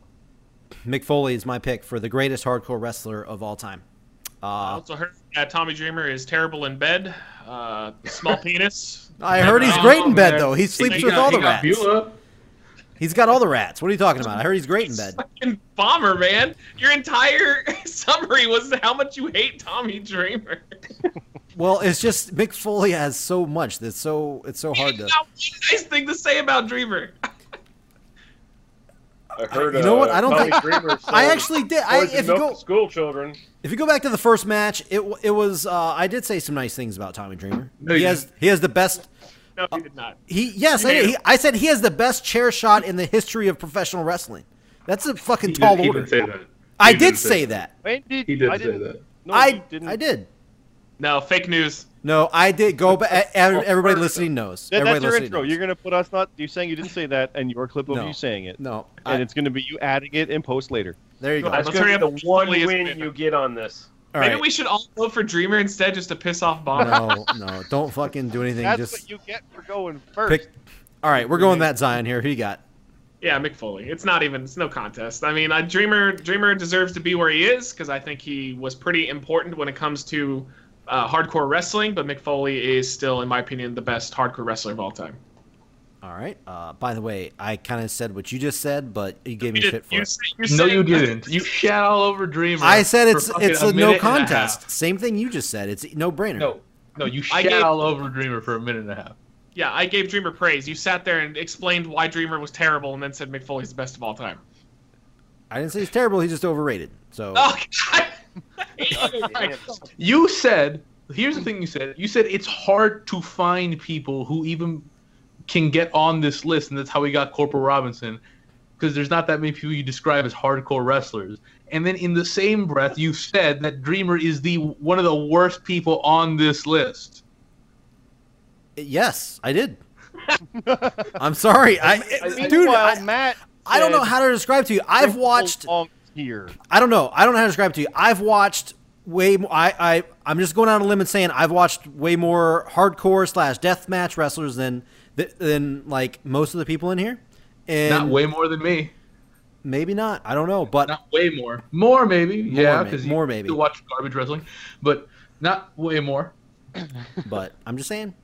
Mick Foley is my pick for the greatest hardcore wrestler of all time. I Uh, also heard that Tommy Dreamer is terrible in bed. Uh, small penis. I heard he's great in bed though. He sleeps He with got- all he the rats. Beulah. He's got all the rats. What are you talking about? I heard he's great in bed. Fucking bomber, man. Your entire summary was how much you hate Tommy Dreamer. Well, it's just Mick Foley has so much that's so it's so hard to. nice thing to say about Dreamer. I heard. You know what? uh, I don't Tommy think- Dreamer I actually did. I, if you go school children. If you go back to the first match, it it was uh, I did say some nice things about Tommy Dreamer. No, he you has he has the best No, he did not. he yes I, did. He, I said he has the best chair shot in the history of professional wrestling. That's a fucking He tall did, he order. did say that. I He did say that. Wait, did, He did I say didn't- that. No, I didn't. I did. No, fake news. No, I did go back. Oh, everybody oh, listening oh. knows. That, Everybody that's your intro. knows. You're gonna put us not You're saying you didn't say that, and your clip of No. you saying it, No, and I, it's gonna be you adding it in post later. there you go. Go All ahead. That's going to be the one win you get on this. Maybe right. we should all vote for Dreamer instead just to piss off Bomber. No, no, don't fucking do anything. That's Just what you get for going first. pick. All right, we're going that Zion here. Who you got? Yeah, Mick Foley. It's not even. It's no contest. I mean, I, Dreamer Dreamer deserves to be where he is because I think he was pretty important when it comes to uh, hardcore wrestling. But Mick Foley is still, in my opinion, the best hardcore wrestler of all time. All right. Uh, by the way, I kind of said what you just said, but you gave me You shit for you it. say- you're No, saying- you didn't. You shat all over Dreamer. I said it's it's a, no contest. half. Same thing you just said. It's no brainer. No, no, you I shat gave- all over Dreamer for a minute and a half. Yeah, I gave Dreamer praise. You sat there and explained why Dreamer was terrible, and then said Mick Foley's the best of all time. I didn't say he's terrible. He's just overrated. So Oh, God. I hate you. Damn. You said, here's the thing you said. You said it's hard to find people who even can get on this list, and that's how we got Corporal Robinson, because there's not that many people you describe as hardcore wrestlers. And then in the same breath, you said that Dreamer is the one of the worst people on this list. yes, I did. I'm sorry. I, dude, I, Matt, I don't know how to describe to you. I've watched. Here. I don't know. I don't know how to describe to you. I've watched way more. I, I I'm just going out on a limb and saying I've watched way more hardcore slash death match wrestlers than than like most of the people in here. And Not way more than me. maybe not. I don't know. But Not way more. More maybe. yeah, may- because more you maybe. watch garbage wrestling, but not way more. but I'm just saying.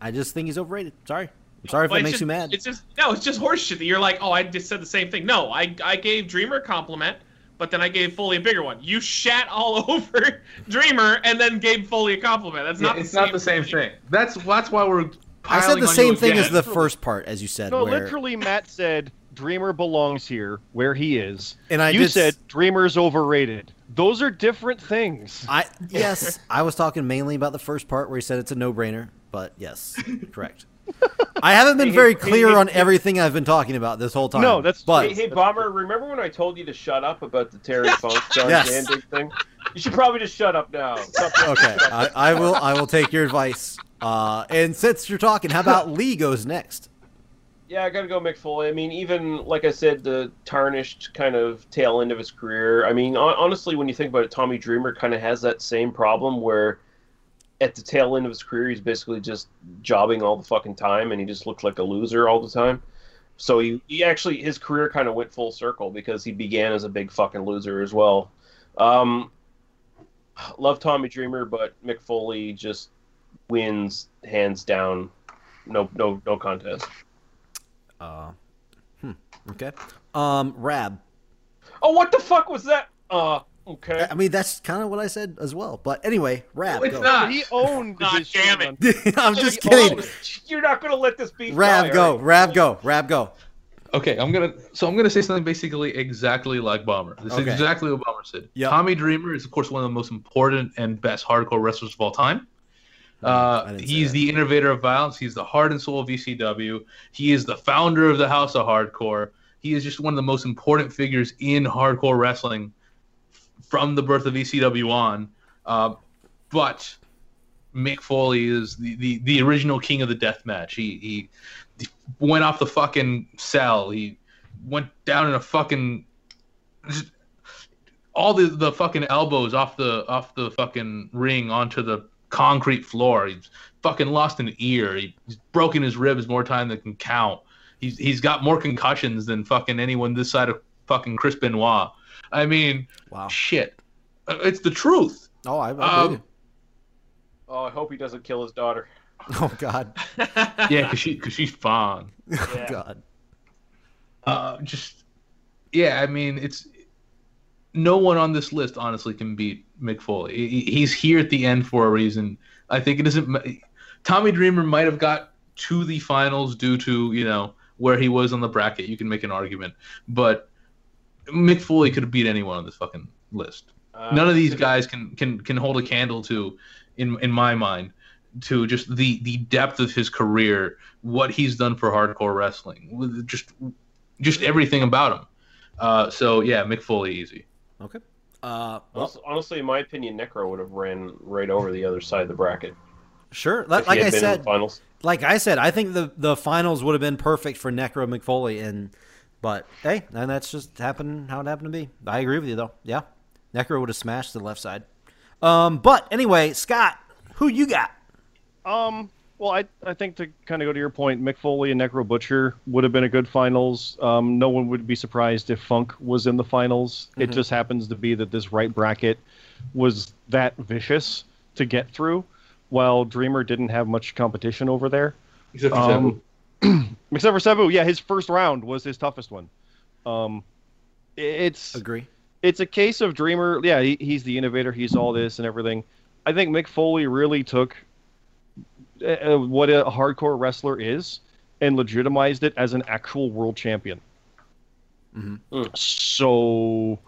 I just think he's overrated. Sorry. I'm sorry if Well, that it's makes just, you mad. It's just no, it's just horseshit that you're like, oh, I just said the same thing. No, I I gave Dreamer a compliment, but then I gave Foley a bigger one. You shat all over Dreamer and then gave Foley a compliment. That's Yeah, not. it's the not the same thing. That's that's why we're. I said the on same you thing as again. the first part, as you said. No, where, literally, Matt said Dreamer belongs here where he is. And I you did s- said Dreamer's overrated. Those are different things. I yes, I was talking mainly about the first part where he said it's a no-brainer. But yes, correct. I haven't been Hey, very hey, clear hey, on hey. everything I've been talking about this whole time. No, that's- but Hey, hey, Bomber, remember when I told you to shut up about the Terry Funk John Yes. Zandig thing? You should probably just shut up now. Stop okay, I, I will. I will take your advice. Uh, and since you're talking, how about Lee goes next? Yeah, I gotta go Mick Foley. I mean, even like I said, the tarnished kind of tail end of his career. I mean, honestly, when you think about it, Tommy Dreamer kind of has that same problem where, at the tail end of his career, he's basically just jobbing all the fucking time, and he just looks like a loser all the time. So he, he actually his career kind of went full circle because he began as a big fucking loser as well. Um, love Tommy Dreamer, but Mick Foley just wins hands down. No no no contest. Uh, hmm. Okay. Um, Rab. Oh, what the fuck was that? Uh, okay. I mean, that's kind of what I said as well. But anyway, Rab. No, it's go. not. He owned God his damn it. I'm just He kidding. owned- You're not gonna let this beat. Rab, fly, go. are? Rab, go. Rab, go. Okay, I'm gonna. So I'm gonna say something basically exactly like Bomber. This Okay. is exactly what Bomber said. Yep. Tommy Dreamer is of course one of the most important and best hardcore wrestlers of all time. Uh, he's the innovator of violence. He's the heart and soul of ECW. He is the founder of the House of Hardcore. He is just one of the most important figures in hardcore wrestling from the birth of ECW on. Uh, but Mick Foley is the, the, the original king of the death match. He, he he went off the fucking cell. He went down in a fucking all the the fucking elbows off the off the fucking ring onto the concrete floor. He's fucking lost an ear. He's broken his ribs more time than can count. He's he's got more concussions than fucking anyone this side of fucking Chris Benoit. I mean, Wow. shit. Uh, It's the truth. Oh, I, I Um, Oh, I hope he doesn't kill his daughter. Oh God. Yeah, because she because she's fine. Oh Yeah. God. Uh, just yeah, I mean, it's no one on this list honestly can beat Mick Foley. He's here at the end for a reason. I think it isn't. Tommy Dreamer might have got to the finals due to you know where he was on the bracket. You can make an argument, but Mick Foley could have beat anyone on this fucking list. Uh, None of these guys can can can hold a candle to, in in my mind, to just the the depth of his career, what he's done for hardcore wrestling, just just everything about him. Uh, so yeah, Mick Foley easy. Okay. Uh, well, Honestly, honestly, in my opinion, Necro would have ran right over the other side of the bracket. sure. if Like, he like had I been in said, the finals. like I said, I think the the finals would have been perfect for Necro Mick Foley, and but hey, and that's just happened how it happened to be. I agree with you though. Yeah, Necro would have smashed the left side. Um, but anyway, Scott, who you got? Um, well, I I think to kind of go to your point, Mick Foley and Necro Butcher would have been a good finals. Um, no one would be surprised if Funk was in the finals. It just happens to be that this right bracket was that vicious to get through, while Dreamer didn't have much competition over there. Except for Um, Sabu. Except for Sabu, yeah, his first round was his toughest one. Um, it's Agree. it's a case of Dreamer. Yeah, he, he's the innovator. He's all this and everything. I think Mick Foley really took uh, uh, what a hardcore wrestler is and legitimized it as an actual world champion. Mhm. Mm. So,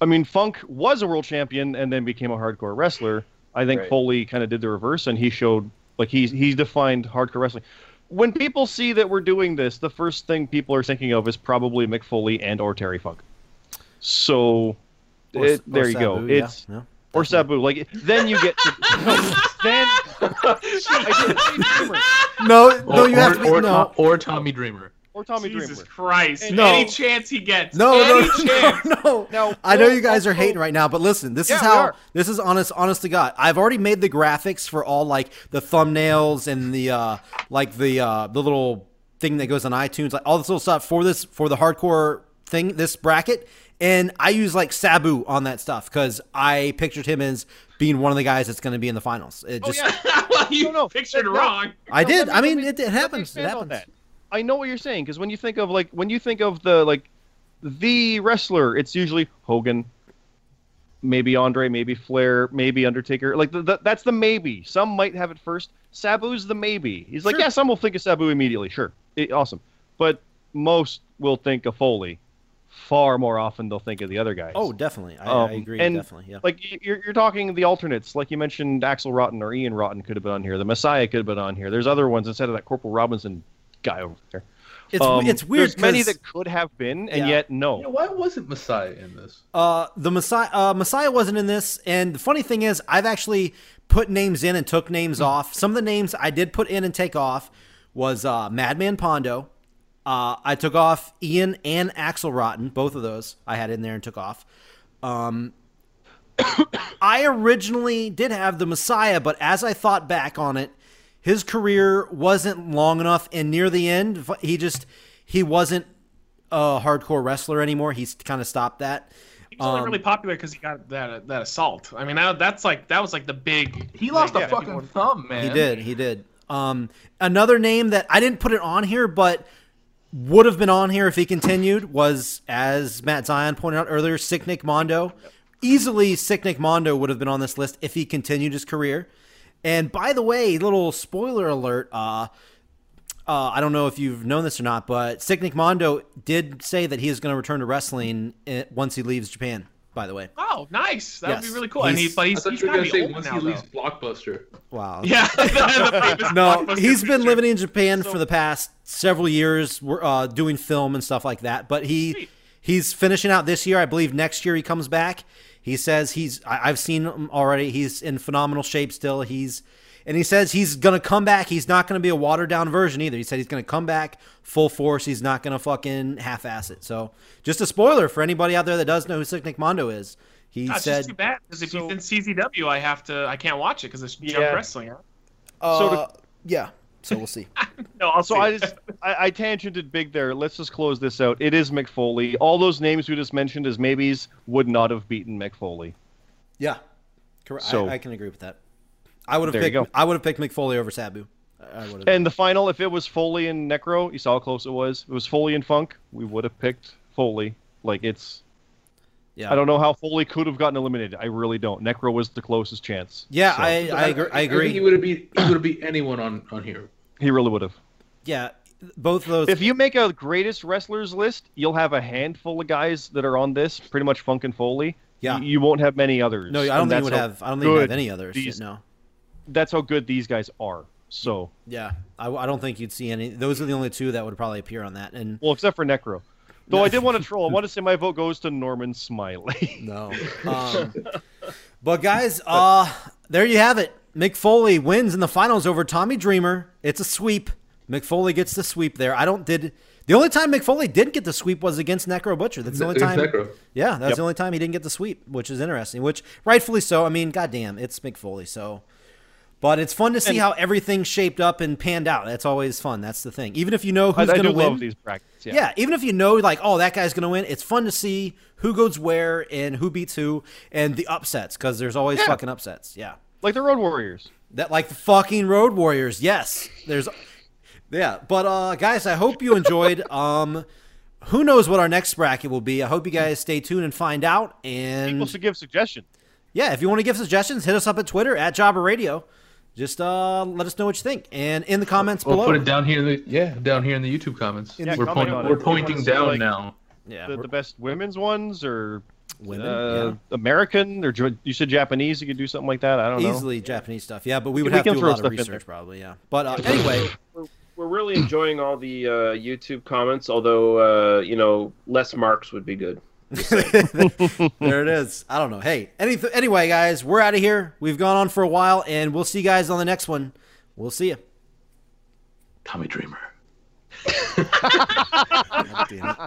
I mean, Funk was a world champion and then became a hardcore wrestler. I think Right. Foley kind of did the reverse, and he showed like he he defined hardcore wrestling. When people see that we're doing this, the first thing people are thinking of is probably Mick Foley and or Terry Funk. So, Or- it, or there you go. Yeah, It's yeah. Or Sabu. Like then you get to, then I didn't say Dreamer No, no, you or, have to be, or, no. Tom- or Tommy Dreamer. or Tommy Dreamer. Jesus Dreamer. Christ! No. Any chance he gets? No, no, any no, chance? no, no. Now, I know you guys are hating right now, but listen, this is Yeah, we how this is honest, honest to God. I've already made the graphics for all like the thumbnails and the uh like the uh the little thing that goes on iTunes, like all this little stuff for this for the hardcore thing, this bracket. And I use like Sabu on that stuff because I pictured him as being one of the guys that's going to be in the finals. It Oh just, yeah, well, you No, no, pictured no. wrong. I did. let me- I mean, me- it, it let me happens. It on happens. that. I know what you're saying because when you think of like when you think of the like the wrestler, it's usually Hogan, maybe Andre, maybe Flair, maybe Undertaker. Like the, the, that's the maybe. Some might have it first. Sabu's the maybe. He's like, Sure. yeah, some will think of Sabu immediately. Sure, Eh, awesome, but most will think of Foley. Far more often, they'll think of the other guys. Oh, definitely. I, Um, I agree. and, definitely. Yeah. like you're, you're talking the alternates like you mentioned axel rotten or ian rotten could have been on here the messiah could have been on here there's other ones instead of that corporal robinson guy over there It's Um, it's weird. there's many 'cause- that could have been and Yeah. yet Yeah, no why wasn't Messiah in this? Uh, the Messiah, uh, Messiah wasn't in this, and the funny thing is, I've actually put names in and took names off. Some of the names I did put in and take off was uh, Madman Pondo. Uh, I took off Ian and Axel Rotten, both of those I had in there and took off. Um, I originally did have the Messiah, but as I thought back on it, his career wasn't long enough, and near the end, he just he wasn't a hardcore wrestler anymore. He's kind of stopped that. He was only Um, really popular because he got that that assault. I mean, that, that's like that was like the big. He lost thing a that fucking thumb, man. He did. He did. Um, another name that I didn't put it on here, but would have been on here if he continued was, as Matt Zion pointed out earlier, Sick Nick Mondo. Easily, Sick Nick Mondo would have been on this list if he continued his career. And by the way, little spoiler alert. Uh, uh, I don't know if you've known this or not, but Sick Nick Mondo did say that he is going to return to wrestling eh, once he leaves Japan. By the way, Oh, nice. That would be really cool. And he, He's- but I he's, thought he's you were gotta gonna say old once now, he though. leaves Blockbuster. wow. Yeah, the, the No, blockbuster he's been picture. living in Japan for the past several years, uh, doing film and stuff like that. But he Sweet. he's finishing out this year. I believe next year he comes back. He says he's I, I've seen him already. He's in phenomenal shape still. He's and he says he's gonna come back. He's not gonna be a watered down version either. He said he's gonna come back full force. He's not gonna fucking half ass it. So just a spoiler for anybody out there that does know who Sick Nick Mondo is. He God, it's said just too bad because if So- he's in CZW, I have to. I can't watch it because it's jump Yeah. wrestling. Huh? uh, So to- yeah. So we'll see. No, I'll So see. I just I, I tangented big there. Let's just close this out. It is Mick Foley. All those names we just mentioned as maybes would not have beaten Mick Foley. Yeah, correct. So- I, I can agree with that. I would have There you picked. go. I would have picked Mick Foley over Sabu. I would have. And the final, if it was Foley and Necro, you saw how close it was. If it was Foley and Funk, we would have picked Foley. Like it's, yeah, I don't know how Foley could have gotten eliminated. I really don't. Necro was the closest chance. Yeah, So, I, I agree. I think he would have beat. He would have beat anyone on on here. he really would have. Yeah, both of those. If you make a greatest wrestlers list, you'll have a handful of guys that are on this. Pretty much Funk and Foley. Yeah. You, you won't have many others. no, I don't think you would how have. I don't think you have any others. these- no. That's how good these guys are. So, Yeah, I, I don't think you'd see any. Those are the only two that would probably appear on that. And well, except for Necro. Though I did want to troll. I want to say my vote goes to Norman Smiley. no. Um, but guys, uh, there you have it. Mick Foley wins in the finals over Tommy Dreamer. It's a sweep. Mick Foley gets the sweep there. I don't did. The only time Mick Foley didn't get the sweep was against Necro Butcher. That's the only time. Necro. Yeah, that's Yep. the only time he didn't get the sweep, which is interesting. Which rightfully so. I mean, goddamn, it's Mick Foley. So, but it's fun to see And- how everything shaped up and panned out. That's always fun. That's the thing. Even if you know who's going to win. love these brackets. Yeah. Yeah, even if you know like, oh, that guy's gonna win, it's fun to see who goes where and who beats who and the upsets because there's always Yeah. fucking upsets. Yeah, Like the Road Warriors. that like the fucking Road Warriors. Yes, there's, yeah. But uh, guys, I hope you enjoyed. um, who knows what our next bracket will be? I hope you guys stay tuned and find out. And People should give suggestions. yeah, if you want to give suggestions, hit us up at Twitter at Jobber Radio. Just uh, let us know what you think, and in the comments We'll below. put it down here. In the, yeah, down here in the YouTube comments. Yeah, we're, comment point, we're pointing wanna see, down like, now. yeah, The, the best women's ones or women. uh, yeah. American or you said Japanese. You could do something like that. I don't know. Easily Japanese stuff, yeah, but we would We have to can do a lot of stuff in research, probably, yeah. But uh, anyway, we're, we're really enjoying all the uh, YouTube comments, although uh, you know less marks would be good. there it is. I don't know. Hey, any anyway, guys, we're out of here. We've gone on for a while, and we'll see you guys on the next one. We'll see you. Tommy Dreamer. God damn it.